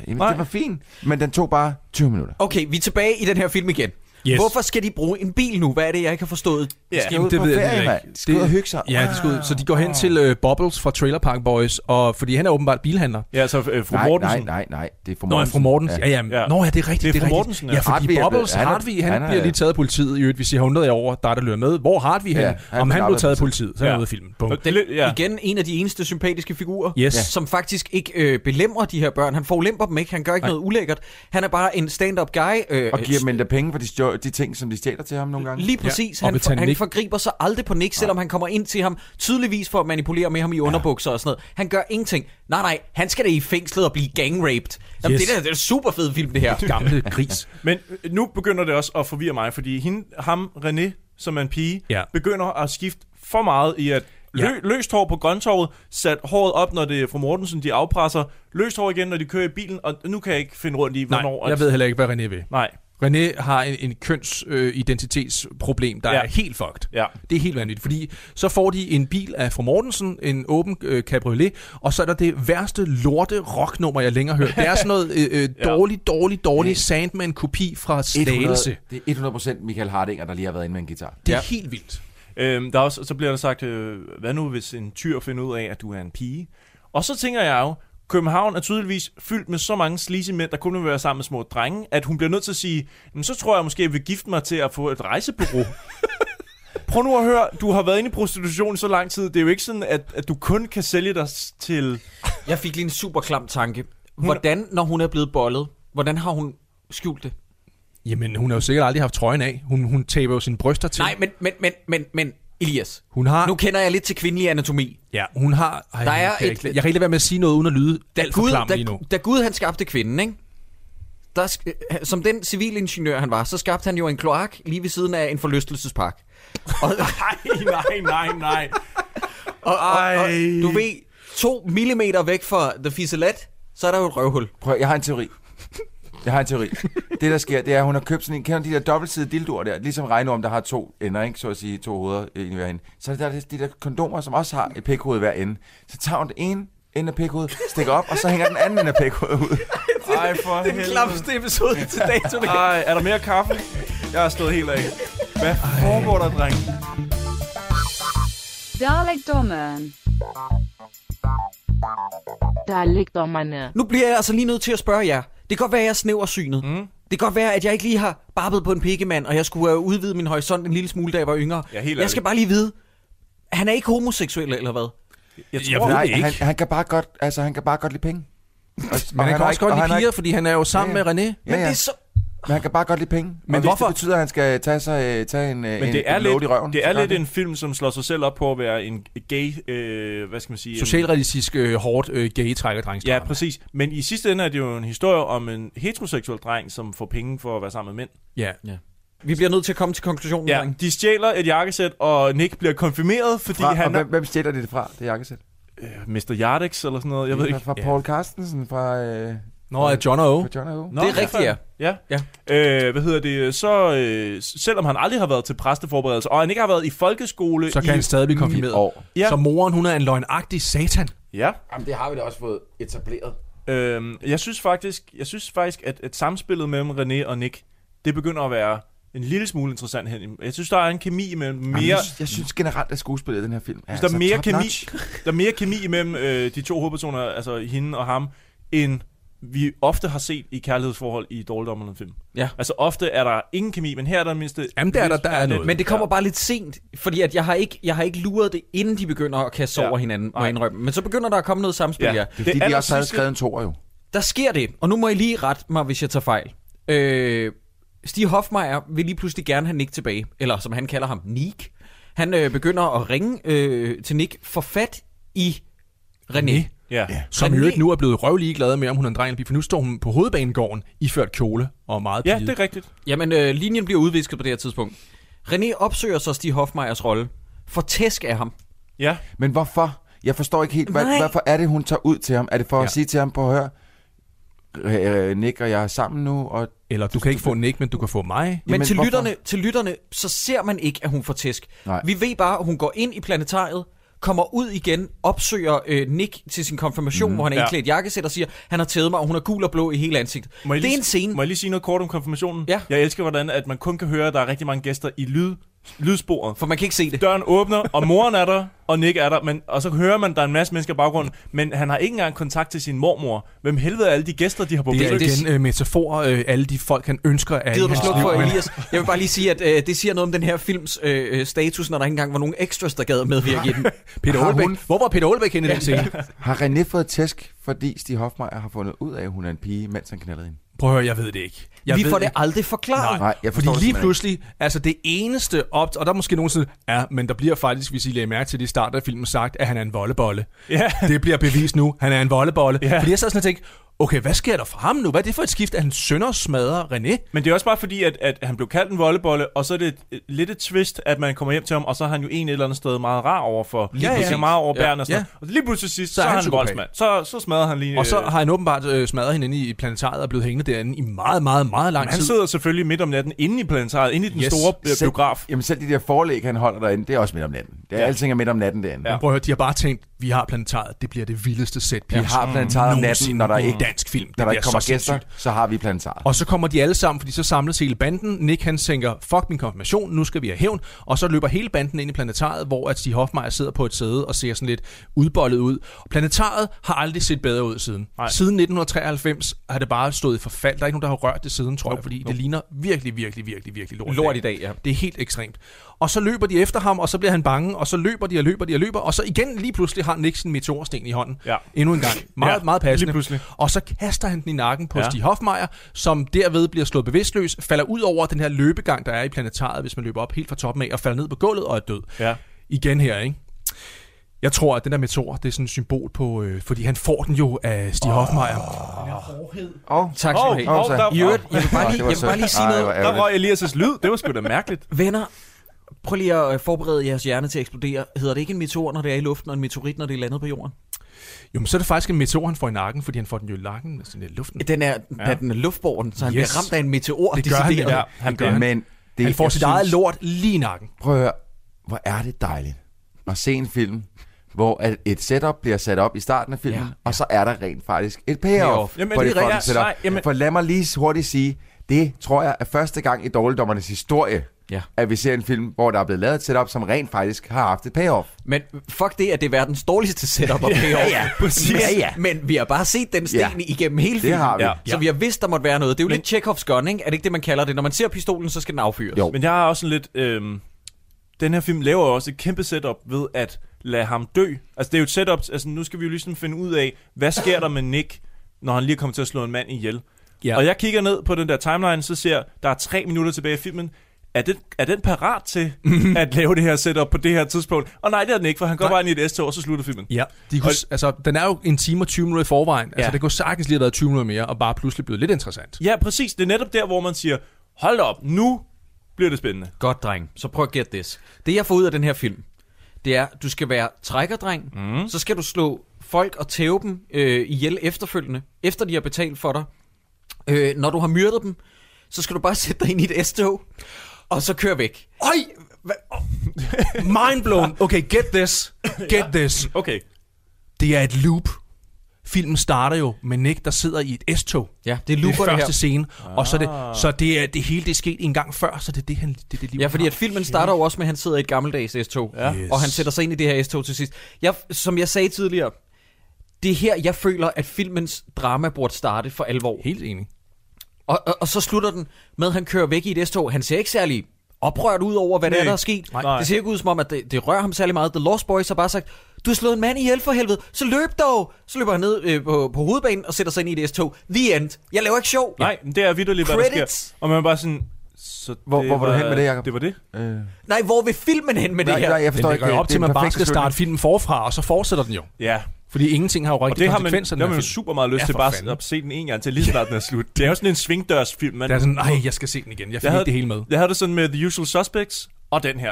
Jamen, Nej. det var fint, men den tog bare 20 minutter. Okay, vi er tilbage i den her film igen. Yes. Hvorfor skal de bruge en bil nu? Hvad er det, jeg ikke har forstået? Ja. skal ud på ferie, mand. De skal ud og hygge sig. Ja, de skal ud. Så de går hen til uh, Bubbles fra Trailer Park Boys, og fordi han er åbenbart bilhandler. Ja, så øh, fru Nej, Mortensen. nej, nej, nej. Det er fru Nå, ja, fru Mortensen. Ja, ja. Ja. Nå, ja, det er rigtigt. Det er fru rigtigt. Mortensen, ja. ja. fordi Hartvig Bubbles, blevet- han Hartvig, han, han er- bliver lige taget af politiet i øvrigt. Hvis I har undret jer over, der er der løber med. Hvor Hartvig hen? Ja, han Om blev han blev taget af politiet, så er han ude af filmen. Det. Igen en af de eneste sympatiske figurer, som faktisk ikke øh, belemrer de her børn. Han forulemper dem ikke, han gør ikke noget ulækkert. Han er bare en stand-up guy. Øh, Og giver dem endda penge for de, de ting, som de stjæler til ham nogle gange. Lige præcis. og han, for, han Nick. forgriber sig aldrig på Nick, selvom han kommer ind til ham tydeligvis for at manipulere med ham i underbukser og sådan noget. Han gør ingenting. Nej, nej, han skal da i fængslet og blive gang-raped. Jamen, Yes. det, der, det er en super fed film, det her. [LAUGHS] Gamle gris. Men øh, nu begynder det også at forvirre mig, fordi hende, ham, René, som er en pige, Ja. begynder at skifte for meget i at lø, Ja. løst hår på grøntorvet, sat håret op, når det er fra Mortensen, de afpresser, løst hår igen, når de kører i bilen, og nu kan jeg ikke finde rundt i, Nej, hvornår... jeg ved heller ikke, hvad René vil. Nej, René har en, en kønsidentitetsproblem, der Ja. er helt fucked. ja. Det er helt vanvittigt, fordi så får de en bil af fru Mortensen, en åben øh, cabriolet, og så er der det værste lorte rocknummer, jeg længere har hørt. Det er sådan noget øh, øh, [LAUGHS] Ja. dårlig, dårlig, dårlig Sandman-kopi fra 100, Slagelse. det er 100% Michael Hardinger, der lige har været inde med en guitar. Det er Ja. helt vildt. Øhm, der er også, så bliver der sagt, øh, hvad nu hvis en tyr finder ud af, at du er en pige? Og så tænker jeg jo, København er tydeligvis fyldt med så mange sleazy mænd, der kun vil være sammen med små drenge, at hun bliver nødt til at sige, "Men så tror jeg måske, jeg vil gifte mig til at få et rejsebureau. [LAUGHS] Prøv nu at høre, du har været inde i prostitution i så lang tid. Det er jo ikke sådan, at, at du kun kan sælge dig til... Jeg fik lige en super klam tanke. Hvordan, når hun er blevet bollet, hvordan har hun skjult det? Jamen, hun har jo sikkert aldrig haft trøjen af. Hun, hun taber jo sine bryster til. Nej, men, men, men, men, men Elias, Hun har... nu kender jeg lidt til kvindelig anatomi. Ja, hun har... Ej, Der er jeg, et- ikke, jeg kan ikke lade være med at sige noget, uden at lyde alt for Gud, klam da, lige nu. da Gud han skabte kvinden, ikke? Der, øh, som den civilingeniør han var, så skabte han jo en kloak lige ved siden af en forlystelsespark. Og, [LAUGHS] Nej, nej, nej, nej. og, og, og du ved, to millimeter væk fra The Fiselet, så er der jo et røvhul. Prøv, jeg har en teori. Jeg har en teori. Det, der sker, det er, at hun har købt sådan en, kender de der dobbeltsidede dildoer der, ligesom regnorm, der har to ender, ikke? så at sige, to hoveder i hver ende. Så er der de der kondomer, som også har et pikhoved hver ende. Så tager hun det ene ende af pikhovedet, stikker op, og så hænger den anden ende af pikhovedet ud. Ej, for Den klamste episode til dato. det. Ej, er der mere kaffe? Jeg har stået helt af. Hvad foregår der, dreng? Dalekdommeren. Dalekdommerne. Nu bliver jeg altså lige nødt til at spørge jer. Det kan godt være, at jeg er snæversynet. Mm. Det kan godt være, at jeg ikke lige har barbet på en pikkemand, og jeg skulle have udvidet min horisont en lille smule, da jeg var yngre. Ja, helt jeg skal bare lige vide, han er ikke homoseksuel, eller hvad? Jeg Jeg tror, ved Nej, det ikke. han, han, kan bare godt, altså, han kan bare godt lide penge. Og, Men han kan har også godt og lide han piger, ikke- fordi han er jo sammen Ja, ja. med René. Ja, Men det ja. er så... Men han kan bare godt lide penge. Men og hvorfor? det betyder, at han skal tage, sig, øh, tage en, Men det er, en lidt, i røven, det er lidt han en film, som slår sig selv op på at være en gay, øh, hvad skal man sige? en- Socialrealistisk, øh, hårdt, øh, gay trækker Ja, præcis. Men i sidste ende er det jo en historie om en heteroseksuel dreng, som får penge for at være sammen med mænd. Ja. Ja. Vi bliver nødt til at komme til konklusionen. Ja, de stjæler et jakkesæt, og Nick bliver konfirmeret, fordi Fra, han og hvem, hvem stjæler det det fra, det jakkesæt? øh, Mr. Yardex eller sådan noget, jeg ved Det ikke. Fra Ja. Paul Carstensen, fra, øh, Nå, er John O. John O. Nå, Det er rigtigt, ja. Ja. Ja. Øh, hvad hedder det? Så øh, selvom han aldrig har været til præsteforberedelse, og han ikke har været i folkeskole Så kan i han stadig blive konfirmeret. år. Ja. Så moren, hun er en løgnagtig satan. Ja. Jamen, det har vi da også fået etableret. Øhm, jeg synes faktisk, jeg synes faktisk at, at samspillet mellem René og Nick, det begynder at være en lille smule interessant hen. Jeg synes, der er en kemi mellem mere... Jamen, jeg, synes, jeg synes generelt, at skuespillet i den her film er synes, der er mere altså kemi, notch. der er mere kemi imellem øh, de to hovedpersoner, altså hende og ham, end vi ofte har set i kærlighedsforhold i dårligdommerne film. Ja. Altså ofte er der ingen kemi, men her er der mindste... Jamen, der er der- der er noget. Men det kommer bare lidt sent, fordi at jeg har ikke, jeg har ikke luret det, inden de begynder at kaste Ja. over hinanden, må jeg indrømme. Men så begynder der at komme noget samspil, Ja. ja. Det er fordi, Det de også havde allersidste- skrevet en toer jo. Der sker det, og nu må I lige rette mig, hvis jeg tager fejl. Øh, Stig Hofmeier vil lige pludselig gerne have Nick tilbage, eller som han kalder ham, Nick. Han øh, begynder at ringe øh, til Nick for fat i René. Ja. Som René- jo ikke nu er blevet røvlig glad med, om hun er en dreng eller pige, for nu står hun på hovedbanegården, iført kjole og meget Ja, pige. det er rigtigt. Jamen, øh, linjen bliver udvisket på det her tidspunkt. René opsøger så Stig Hofmeyers rolle. For tæsk af ham. Ja. Men hvorfor? Jeg forstår ikke helt, hvad, Nej. hvorfor er det, hun tager ud til ham? Er det for ja. Ja. at sige til ham, på øh, Nick og jeg er sammen nu, og Eller du kan ikke få Nick, men du kan få mig. Men Jamen, til hvorfor? lytterne, til lytterne, så ser man ikke, at hun får tæsk. Nej. Vi ved bare, at hun går ind i planetariet, kommer ud igen, opsøger øh, Nick til sin konfirmation, mm, hvor han er ja. iklædt jakkesæt og siger, han har tædet mig, og hun er gul og blå i hele ansigtet. Må Det er lige, en scene. Må jeg lige sige noget kort om konfirmationen? Ja. Jeg elsker, hvordan at man kun kan høre, at der er rigtig mange gæster i lyd, lydsporet. For man kan ikke se det. Døren åbner, og moren er der, og Nick er der, men, og så hører man, at der er en masse mennesker i baggrunden, men han har ikke engang kontakt til sin mormor. Hvem helvede er alle de gæster, de har på Det er besøg? igen øh, metafor, øh, alle de folk, han ønsker af Gider i du slukke for Elias? Jeg vil bare lige sige, at øh, det siger noget om den her films øh, øh, status, når der ikke engang var nogen extras, der gad at medvirke i den. [LAUGHS] Peter Aalbæk. hun- Hvor var Peter Aalbæk henne i den scene? har René fået tæsk, fordi Stig Hofmeier har fundet ud af, at hun er en pige, mens han knaldede hende? Prøv at høre, jeg ved det ikke. Jeg Vi ved får det ikke. aldrig forklaret. Nej, jeg Fordi lige pludselig, altså det eneste op, og der er måske nogen, der siger, ja, men der bliver faktisk, hvis I lægger mærke til det i starten af filmen, sagt, at han er en voldebolle. Ja. Det bliver bevist nu, han er en voldebolle. Ja. Fordi jeg sad sådan og tænkte, okay, hvad sker der for ham nu? Hvad er det for et skift, at han sønder smadrer René? Men det er også bare fordi, at, at han blev kaldt en voldebolle, og så er det et, lidt et twist, at man kommer hjem til ham, og så er han jo en eller andet sted meget rar overfor. Lige ja, ja. meget overbærende Ja. og sådan Ja. Og lige pludselig sidst, så, Så er han han en voldsmand. Så, så smadrer han lige... Og så øh, har han åbenbart øh, smadret hende inde i planetariet og blevet hængende derinde i meget, meget, meget lang men han tid. sidder selvfølgelig midt om natten inde i planetariet, inde i den Yes. store øh, Selv- biograf. Jamen selv de der forlæg, han holder derinde, det er også midt om natten. Det er, Ja. Alting er midt om natten derinde. Ja. Prøv at høre, de har bare tænkt, vi har planetariet, det bliver det vildeste set Vi har planetariet om natten, når der ikke, dansk film. Det når der ikke kommer så gæster, sindssygt. så har vi planetariet. Og så kommer de alle sammen, fordi så samles hele banden. Nick han tænker, fuck min konfirmation, nu skal vi have hævn. Og så løber hele banden ind i planetariet, hvor at Stig Hofmeier sidder på et sæde og ser sådan lidt udbollet ud. Planetariet har aldrig set bedre ud siden. Nej. Siden 1993 har det bare stået i forfald. Der er ikke nogen, der har rørt det siden, tror jeg, Nope, fordi nope. det ligner virkelig, virkelig, virkelig, virkelig lort. Lort i dag, ja. Det er helt ekstremt. Og så løber de efter ham, og så bliver han bange, og så løber de og løber de og løber, og så igen lige pludselig har Nick sin meteorsten i hånden. Ja. Endnu en gang. Meget, Ja, meget lige passende. pludselig. Og så kaster han den i nakken på Ja. Stig Hofmeier, som derved bliver slået bevidstløs, falder ud over den her løbegang, der er i planetariet, hvis man løber op helt fra toppen af, og falder ned på gulvet og er død. Ja. Igen her, ikke? Jeg tror, at den der meteor, det er sådan et symbol på, øh, fordi han får den jo af Stig oh. Hofmeier. Oh, Tak skal du have. Åh, der- I øvrigt, jeg vil bare lige, jeg vil bare lige sige noget. Der røg Elias' lyd. Det var sgu da mærkeligt. Venner, prøv lige at øh, forberede jeres hjerne til at eksplodere. Hedder det ikke en meteor, når det er i luften, og en meteorit, når det er landet på jorden? Jo, men så er det faktisk en meteor, han får i nakken, fordi han får den jo i nakken med sådan lidt luften. Den er, ja. Den er luftborgen, så han Yes. bliver ramt af en meteor. Det gør han, ja. Han gør han. Men det, Han får sit eget lort lige i nakken. Prøv at høre, hvor er det dejligt at se en film, hvor at et setup bliver sat op i starten af filmen, Ja, ja, og så er der rent faktisk et payoff. Jamen, for det det er fucking rigtigt. setup. Nej, jamen- For lad mig lige hurtigt sige, det tror jeg er første gang i Dårligdommernes historie, Ja. at vi ser en film, hvor der er blevet lavet et setup, som rent faktisk har haft et payoff. Men fuck det, at det er verdens dårligste setup at [LAUGHS] payoff. Ja, ja, præcis. Men, Ja, ja. men vi har bare set den sten Ja. igennem hele filmen. har vi. Ja. Så vi har vidst, der måtte være noget. Det er jo lidt Chekhovs gun, ikke? Er det ikke det, man kalder det? Når man ser pistolen, så skal den affyres. Jo. Men jeg har også sådan lidt... Øhm, den her film laver også et kæmpe setup ved at lade ham dø. Altså det er jo et setup, altså nu skal vi jo ligesom finde ud af, hvad sker der med Nick, når han lige kommer til at slå en mand ihjel. Ja. Og jeg kigger ned på den der timeline, så ser der er tre minutter tilbage i filmen. Er den, er den parat til at lave det her setup på det her tidspunkt? Og nej, det er den ikke, for han går Nej. bare ind i et S-tog, og så slutter filmen. Ja, de kunne, Og- altså, den er jo en time og 20 minutter i forvejen. Altså, Ja. det kunne sagtens lige have været 20 minutter mere, og bare pludselig blevet lidt interessant. Ja, præcis. Det er netop der, hvor man siger, hold op, nu bliver det spændende. Godt, dreng. Så prøv at gætte this. Det, jeg får ud af den her film, det er, du skal være trækkerdreng, mm. så skal du slå folk og tæve dem øh, ihjel efterfølgende, efter de har betalt for dig. Øh, når du har myrdet dem, så skal du bare sætte dig ind i et S-tog, og så køre væk. Øj! Mind blown. Okay, get this. [LAUGHS] Get this. Okay. Det er et loop. Filmen starter jo med Nick, der sidder i et S-tog. Ja, det er looper er det første her. scene. Og så, det, så det, er, det hele det er sket en gang før, så det er det, han, det, det liv, Ja, fordi har. at filmen starter jo også med, at han sidder i et gammeldags S-tog, Ja. Yes. og han sætter sig ind i det her S-tog til sidst. Jeg, som jeg sagde tidligere, det er her, jeg føler, at filmens drama burde starte for alvor. Helt enig. Og, og, og så slutter den med, at han kører væk i et S-tog. Han ser ikke særlig oprørt ud over, hvad det er, Nej. der er sket. Nej. Det ser ikke ud som om, at det, det rører ham særlig meget. The Lost Boys har bare sagt, du har slået en mand ihjel for helvede, så løb dog! Så løber han ned øh, på, på hovedbanen og sætter sig ind i et S-tog. The end. Jeg laver ikke sjov. Nej, men det er vidderligt, hvad der Credits. sker. Og man er bare sådan, Så Hvor, det hvor var du hen med det, Jacob? Det var det. Øh. Nej, hvor vil filmen hen med Nej, det her? nej, jeg forstår Den ikke. jo op det til, at en man bare perfekt skal starte filmen forfra, og så fortsætter den jo. Ja. Fordi ingenting har jo Og rigtig det har man, konsekvenser. det har man jo super meget lyst Ja, til bare fanden. at se den en gang til, lige snart den er slut. Det er jo sådan en svingdørsfilm. Man, Det er sådan, nej, jeg skal se den igen. Jeg fik det hele med. Jeg havde det sådan med The Usual Suspects og den her.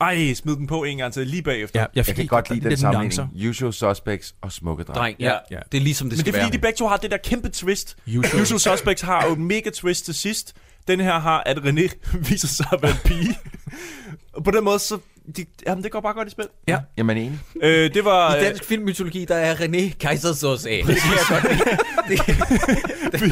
Ej, smid den på en gang til lige bagefter. Ja, Jeg kan godt lide den sammenligning. Usual Suspects og Smukke Dreng. Dreng, ja. Ja. Det er ligesom det Men det skal er fordi, være. de begge to har det der kæmpe twist. Usual. Usual Suspects har jo et mega twist til sidst. Den her har, at René [LAUGHS] viser sig at være en pige. og på den måde, så... De, jamen, det går bare godt i spil. Ja. Jamen enig. Øh, det var... I dansk filmmytologi, der er René Kaisersås af. [LAUGHS] Det kan jeg godt.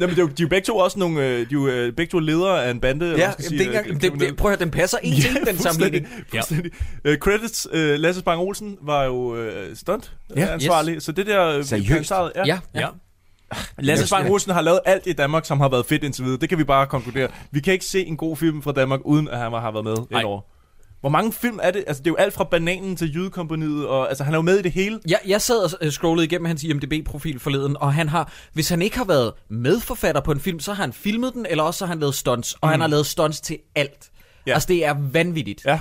Jamen, det er jo, de er jo begge to også nogle... øh, De er jo øh, begge to ledere af en bande. Ja, hvad skal jamen, det, er ikke engang- det, det, prøv at høre, den passer en til den sammenligning. Fuldstændig. Uh, credits, uh, Lasse Spang Olsen var jo uh, stunt Ja, ja, ansvarlig, så det der... øh, Seriøst? Ja, ja. ja. Lasse Spang Olsen har lavet alt i Danmark, som har været fedt indtil videre. Det kan vi bare konkludere. Vi kan ikke se en god film fra Danmark, uden at han har været med Nej. indover. Hvor mange film er det? Altså, det er jo alt fra Bananen til Jydekompaniet, og altså, han er jo med i det hele. Jeg, jeg sad og øh, scrollede igennem hans IMDb-profil forleden, og han har, hvis han ikke har været medforfatter på en film, så har han filmet den, eller også så har han lavet stunts, og Mm. han har lavet stunts til alt. Ja. Altså, det er vanvittigt. Ja.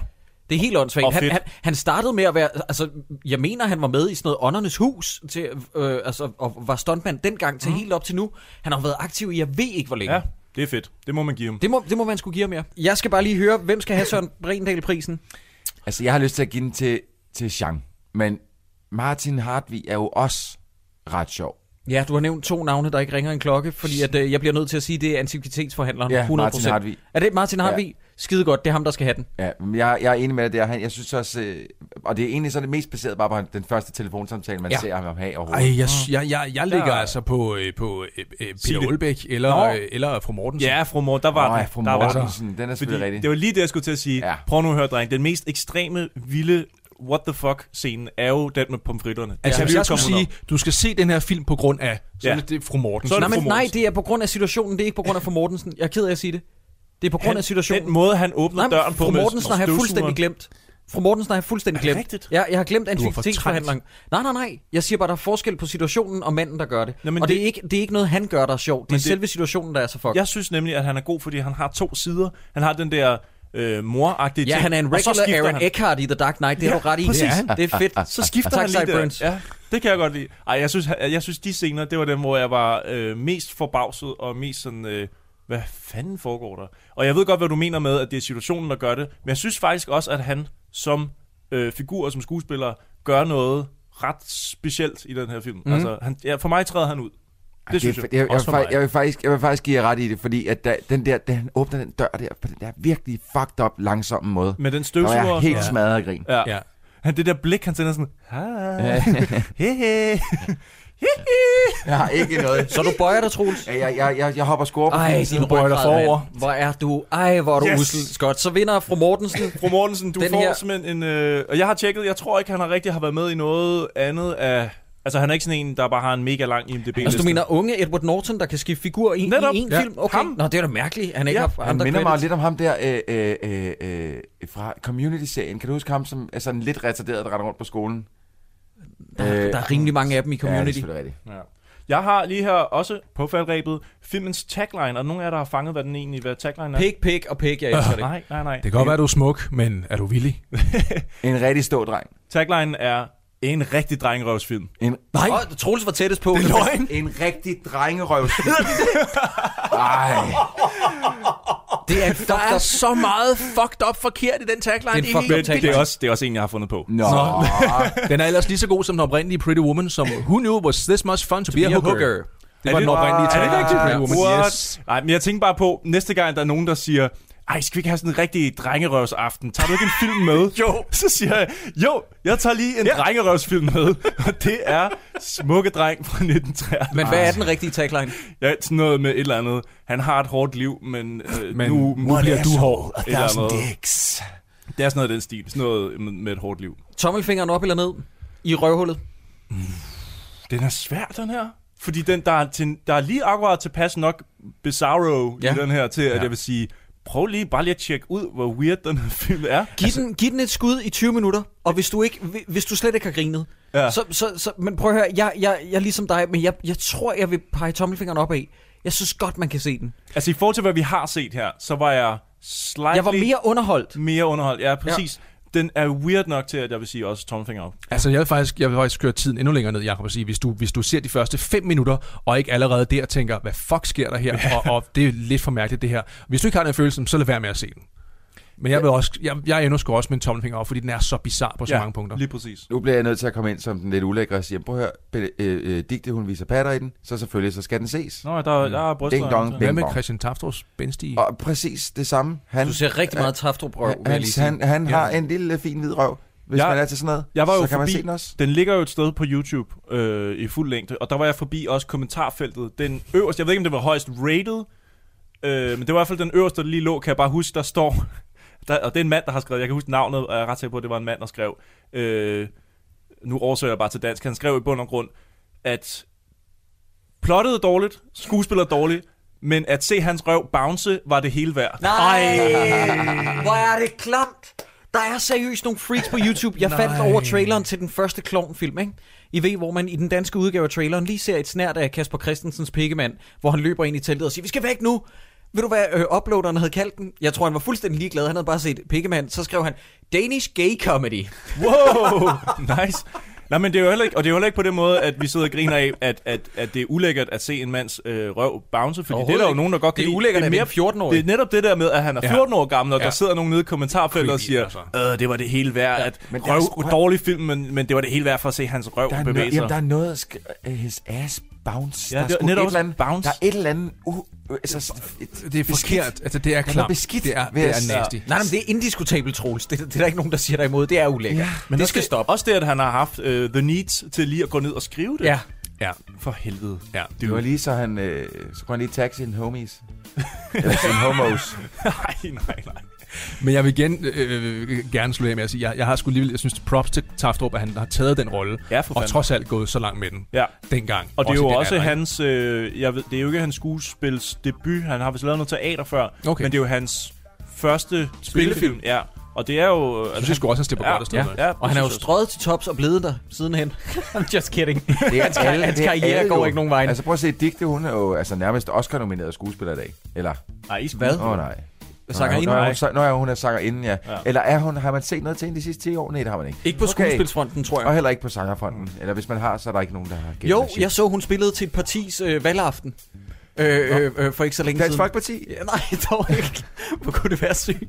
Det er helt åndssvagt. Han, han, han startede med at være, altså, jeg mener, han var med i sådan noget Åndernes Hus, til, øh, altså, og var stuntmand dengang til mm. helt op til nu. Han har været aktiv i, jeg ved ikke hvor længe. Ja, det er fedt. Det må man give ham. Det må, det må man skulle give ham, ja. Jeg skal bare lige høre, hvem skal have Søren Brindal-prisen? Altså, jeg har lyst til at give den til, til Jean. Men Martin Hartvig er jo også ret sjov. Ja, du har nævnt to navne, der ikke ringer en klokke, fordi at, øh, jeg bliver nødt til at sige, at det er antikvitetsforhandleren. Ja, 100%. Martin Hartvig. Er det Martin Hartvig? Ja. Skide godt, det er ham, der skal have den. Ja, men jeg, jeg er enig med dig der. Han, jeg synes også, øh, og det er egentlig så det mest baseret bare på den første telefonsamtale, man Ja. ja. ser ham have overhovedet. Ej, jeg, jeg, jeg, jeg ligger Ja. altså på, øh, på øh, øh, Sig Peter det. Olbæk eller, Nå. øh, eller fru Mortensen. Ja, fru Morten, der var den. ja, fru der var den. Mortensen, den er selvfølgelig Fordi rigtig. Det var lige det, jeg skulle til at sige. Ja. Prøv nu at høre, dreng. Den mest ekstreme, vilde what the fuck scene er jo den med pomfritterne. Altså, Kan hvis jeg skulle sige, du skal se den her film på grund af, så Ja. er det, det fru Mortensen. Så er Nej, det men fru nej, Mortensen. det er på grund af situationen, det er ikke på grund af fru Mortensen. Jeg er ked af at sige det. Det er på grund Han- af situationen. Den måde, han åbner Nej, døren på fru med Mortensen har jeg fuldstændig glemt. Fru Mortensen har jeg fuldstændig det glemt. rigtigt? Ja, jeg har glemt er antikvitetsforhandleren. Nej, nej, nej. Jeg siger bare, der er forskel på situationen og manden, der gør det. Nå, men og det, det- er ikke, det er ikke noget, han gør, der er sjovt. Det er det- selve situationen, der er så fuck. Jeg synes nemlig, at han er god, fordi han har to sider. Han har den der øh, moragtige Ja, ting. han er en regular Aaron han. Eckhart i The Dark Knight. Det er Ja, du ret i. præcis. Det er, det er fedt. [LAUGHS] Så skifter tak, han lige der. Ja, det kan jeg godt lide. Ej, jeg synes, jeg, jeg synes de scener, det var dem, hvor jeg var øh, mest forbavset og mest sådan... Øh, hvad fanden foregår der? Og jeg ved godt, hvad du mener med, at det er situationen, der gør det. Men jeg synes faktisk også, at han som øh, figur og som skuespiller gør noget ret specielt i den her film. Mm. Altså, han, ja, for mig træder han ud. Det, Det synes jeg, jeg. jeg, jeg, Også jeg, for jeg, mig. jeg, vil faktisk, jeg vil faktisk give jer ret i det, fordi at da, den der, da han åbner den dør der, på den der virkelig fucked up, langsomme måde, Med den der støvsuger. jeg og helt sådan smadret af grin. Ja. Ja. Han, det der blik, han sender sådan, hej, Ja. [LAUGHS] hehe, [LAUGHS] Jeg har ikke noget. Så du bøjer dig, Troels? Ja, jeg, jeg, jeg, jeg hopper score på Ej, din bøjer dig forover. mand. Hvor er du? Ej, hvor er du Yes. usel. Godt, så vinder fru Mortensen. Fru Mortensen, du Den får her- simpelthen en... Øh, og jeg har tjekket, jeg tror ikke, han har rigtig har været med i noget andet af... Altså, han er ikke sådan en, der bare har en mega lang IMDb-liste. Altså, du mener unge Edward Norton, der kan skifte figur i, Netop. i en Ja. film? Okay. Ham. Nå, det er da mærkeligt. Han ikke Ja, har Han minder mig lidt om ham der øh, øh, øh, øh, fra Community-serien. Kan du huske ham, som er sådan lidt retarderet, der render rundt på skolen? Der, der er rimelig mange af dem i Ja, det er Community. rigtigt. Ja. Jeg har lige her også på faldrebet filmens tagline, og nogle af jer, der har fanget, hvad den egentlig hvad tagline er. Pig, pig og pig, jeg elsker det. [LAUGHS] Nej, nej, nej. Det kan godt være, du er smuk, men er du villig? [LAUGHS] En rigtig stor dreng. Tagline er en rigtig drengerøvsfilm. En, Nej. Oh, Troels var tættest på. Det er løgn. en rigtig drengerøvsfilm. [LAUGHS] Ej. Det er en Der er så meget fucked up forkert i den tagline. Det er en fucked up Men tagline. det er, også, det er også en, jeg har fundet på. Nå. [LAUGHS] Den er ellers lige så god som den oprindelige Pretty Woman, som Who Knew It Was This Much Fun To, be, a Hooker. hooker. Det var Er den det- oprindelige Er det tagline til Pretty rigtigt? Yes. Nej, men jeg tænker bare på, næste gang der er nogen, der siger, ej, skal vi ikke have sådan en rigtig drengerøvsaften? Tager du ikke en film med? [LAUGHS] jo. Så siger jeg, jo, jeg tager lige en ja. drengerøvsfilm med. [LAUGHS] Og det er Smukke Dreng fra 1993. Men hvad er den rigtige tagline? Ja, sådan noget med et eller andet. Han har et hårdt liv, men, øh, Men nu, nu bliver du hård. Et eller andet. dicks. Det er sådan noget af den stil. Sådan noget med, et hårdt liv. Tommelfingeren op eller ned? I røvhullet? Den er svær, den her. Fordi den, der, er til, der er lige akkurat tilpas nok bizarro. Ja. i den her, til at Ja. jeg vil sige, prøv lige bare lige at tjekke ud, hvor weird den her film er. Giv, altså, den, giv den et skud i 20 minutter, og hvis du, ikke, hvis du slet ikke har grinet, Ja. så, så, så, men prøv at høre, jeg, jeg, jeg er ligesom dig, men jeg, jeg tror, jeg vil pege tommelfingeren op af. Jeg synes godt, man kan se den. Altså i forhold til, hvad vi har set her, så var jeg slightly... Jeg var mere underholdt. Mere underholdt, ja, præcis. Ja. Den er weird nok til, at jeg vil sige også tommelfinger op. Altså, jeg vil faktisk, jeg vil faktisk køre tiden endnu længere ned, Jacob, og sige, hvis du, hvis du ser de første 5 minutter, og ikke allerede der tænker, hvad fuck sker der her, Ja. og, og det er lidt for mærkeligt, det her. Hvis du ikke har den følelse, så lad være med at se den. Men jeg, vil også, jeg, jeg ender sgu også med en tommelfinger op, fordi den er så bizarre på så Ja, mange punkter. lige præcis. Nu bliver jeg nødt til at komme ind som den lidt ulækre og sige, prøv at høre, øh, øh, Digte, hun viser patter i den, så selvfølgelig, så skal den ses. Nå, der, der er bryster. Ding dong, Hvad med. Christian Taftros bendstige? Og præcis det samme. Han, Du ser rigtig meget Taftrup-røv, vil jeg han, lige sige. han, han Ja. har en lille fin hvid røv, hvis Jeg- man er til sådan noget. Jeg var jo så kan man forbi, se den også. den ligger jo et sted på YouTube øh, i fuld længde, og der var jeg forbi også kommentarfeltet. Den øverste, jeg ved ikke, om det var højst rated, øh, men det var i hvert fald den øverste, der lige lå, kan jeg bare huske, der står, der, og det er en mand, der har skrevet, jeg kan huske navnet, og jeg er ret sikker på, at det var en mand, der skrev, øh, nu oversøger jeg bare til dansk, han skrev i bund og grund, at plottet er dårligt, skuespiller er dårligt, men at se hans røv bounce, var det hele værd. Nej, [LAUGHS] hvor er det klamt. Der er seriøst nogle freaks på YouTube. Jeg faldt Nej. over traileren til den første klovnfilm, ikke? I ved, hvor man i den danske udgave af traileren lige ser et snært af Kasper Christensens pikkemand, hvor han løber ind i teltet og siger, vi skal væk nu. Ved du hvad øh, uploaderen havde kaldt den? Jeg tror, han var fuldstændig ligeglad. Han havde bare set pikkemand. Så skrev han, Danish Gay Comedy. Wow, [LAUGHS] nice. Nej, men det er jo heller ikke, og det er jo heller ikke på den måde, at vi sidder og griner af, at, at, at det er ulækkert at se en mands øh, røv bounce, fordi det er der jo nogen, der godt Det er kan ulækkert, det er mere, en 14-årig. Det er netop det der med, at han er Ja. 14 år gammel, og Ja. der sidder nogen nede i kommentarfeltet og siger, altså. øh, det var det hele værd, at men er røv, sgu- dårlig film, men, men det var det hele værd for at se hans røv Der er, bevæge sig. jamen, der er noget his ass bounce. Ja, der det er netop et eller andet, bounce. Der er et eller andet... Uh, altså, et, Det er forkert. Altså, det er er klamt. beskidt, Det er, det er nasty. Nej, men det er indiskutabelt, Troels. Det, det er der ikke nogen, der siger dig imod. Det er ulækkert. Ja, men det skal også, stoppe. Også det, at han har haft uh, the needs til lige at gå ned og skrive det. Ja. Ja. For helvede. Ja. Det var lige så han... Øh, så kunne han lige tagge sine homies. [LAUGHS] Eller sine homos. nej, nej, nej. Men jeg vil igen øh, gerne slutte af med at sige, jeg, jeg har sgu alligevel, jeg synes, props til Taftrup, at han har taget den rolle, Ja, og fanden. trods alt gået så langt med den Ja. dengang. Og det er jo også alder, hans, øh, jeg ved, det er jo ikke hans skuespils debut. Han har vist lavet noget teater før, Okay. men det er jo hans første spillefilm. Ja, og det er jo... Jeg synes jeg også, han slipper ja, godt afsted ja, med. ja, Og han er jo strøget til tops og blevet der sidenhen. [LAUGHS] I'm just kidding. Det er hans, alle- hans det er karriere alle går jo. ikke nogen vej. Altså prøv at se, Digte, hun er jo altså, nærmest Oscar-nomineret skuespiller i dag. Eller? Nej, I Hvad? Åh oh, nej. Sangerinde? Nå, hun, nå, ja, hun er sangerinde, ja. Ja. Eller er hun, har man set noget til hende de sidste 10 år? Nej, det har man ikke. Ikke på skuespilsfronten, tror jeg. Og heller ikke på sangerfronten. Eller hvis man har, så er der ikke nogen, der har givet Jo, jeg så, hun spillede til et partis øh, valgaften. Øh, øh, øh, for ikke så længe Dansk siden. Folkeparti? Ja, nej, [LAUGHS] dog ikke. Hvor kunne det være sygt?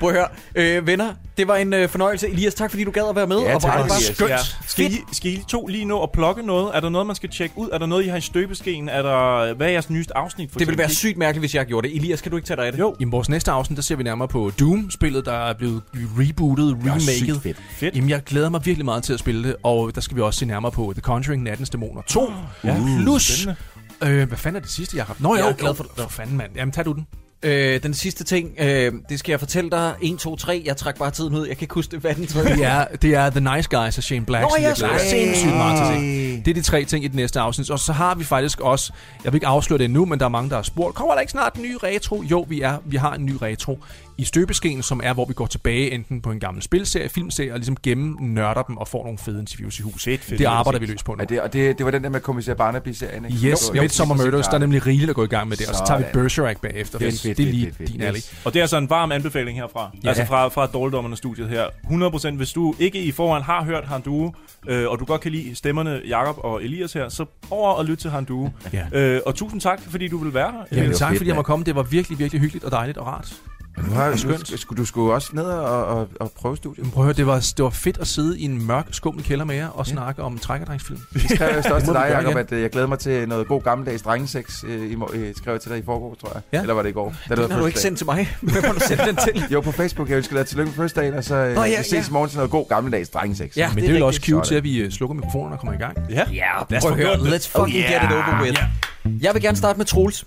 Prøv at høre. Øh, venner, det var en øh, fornøjelse. Elias, tak fordi du gad at være med. Ja, og er det bare skønt. Ja. Skal, I, skal I to lige nå at plukke noget? Er der noget, man skal tjekke ud? Er der noget, I har i støbeskeen? Er der, hvad er jeres nyeste afsnit? For Det ville være sygt mærkeligt, hvis jeg gjorde det. Elias, kan du ikke tage dig af det? Jo. I vores næste afsnit, der ser vi nærmere på Doom-spillet, der er blevet rebootet, remaket. fedt. Fedt. Jamen, jeg glæder mig virkelig meget til at spille det, og der skal vi også se nærmere på The Conjuring, Nattens Dæmoner 2. Ja, Plus, spændende. Øh, hvad fanden er det sidste, Jacob? Nå, Jeg er glad for det. For fanden, mand. Jamen, tag du den. Øh, den sidste ting, øh, det skal jeg fortælle dig. 1, 2, 3. Jeg trækker bare tiden ud. Jeg kan ikke huske det, hvad den tredje Det er, det er The Nice Guys af Shane Black, Nå, jeg nej. sindssygt meget til. Det er de tre ting i det næste afsnit. Og så har vi faktisk også, jeg vil ikke afsløre det endnu, men der er mange, der har spurgt, kommer der ikke snart en ny retro? Jo, vi, er, vi har en ny retro i støbeskeen, som er, hvor vi går tilbage enten på en gammel spilserie, filmserie, og ligesom gennem nørder dem og får nogle fede interviews i hus. Fedt, fedt. det arbejder vi løs på nu. Er det, og det, det var den der med kommissær Barnaby-serien, ikke? Yes, Jo, Midsummer Murders, der er nemlig rigeligt at gå i gang med det, og så tager vi. Bergerac bagefter. Fedt, Det, fedt, det er fedt, lige fedt, fedt. din alley. Og det er altså en varm anbefaling herfra. Ja. Altså fra, fra Dårligdommerne studiet her. 100% hvis du ikke i forhånd har hørt Handuo, øh, og du godt kan lide stemmerne Jakob og Elias her, så over og lyt til Handuo. Ja. Øh, og tusind tak, fordi du vil være her. Var tak fedt, fordi jeg måtte komme. Det var virkelig, virkelig hyggeligt og dejligt og rart. Har, du, Skønt. skulle, du skulle også ned og, og, og prøve studiet. Men prøv at høre, det var, det var fedt at sidde i en mørk, skummel kælder med jer og snakke om trækkerdrengsfilm. Det [LAUGHS] skrev jeg også Det til dig, Jacob, at øh, jeg glæder mig til noget god gammeldags drengesex. Øh, i, øh, skrev jeg til dig i forgår, tror jeg. Ja. Eller var det i går? Da Den har du ikke sendt til mig. [LAUGHS] Hvem har du sendt den til? Jo, på Facebook. Jeg ønsker dig tillykke med fødselsdagen, og så øh, Nå, ja, vi ses ja. i morgen til noget god gammeldags drengesex. Ja, Men det det, er jo også cue til, at vi øh, slukker mikrofonerne og kommer i gang. Ja, Ja, Lad os prøv få det. Let's fucking Oh, yeah. get it over with. Jeg vil gerne starte med Troels.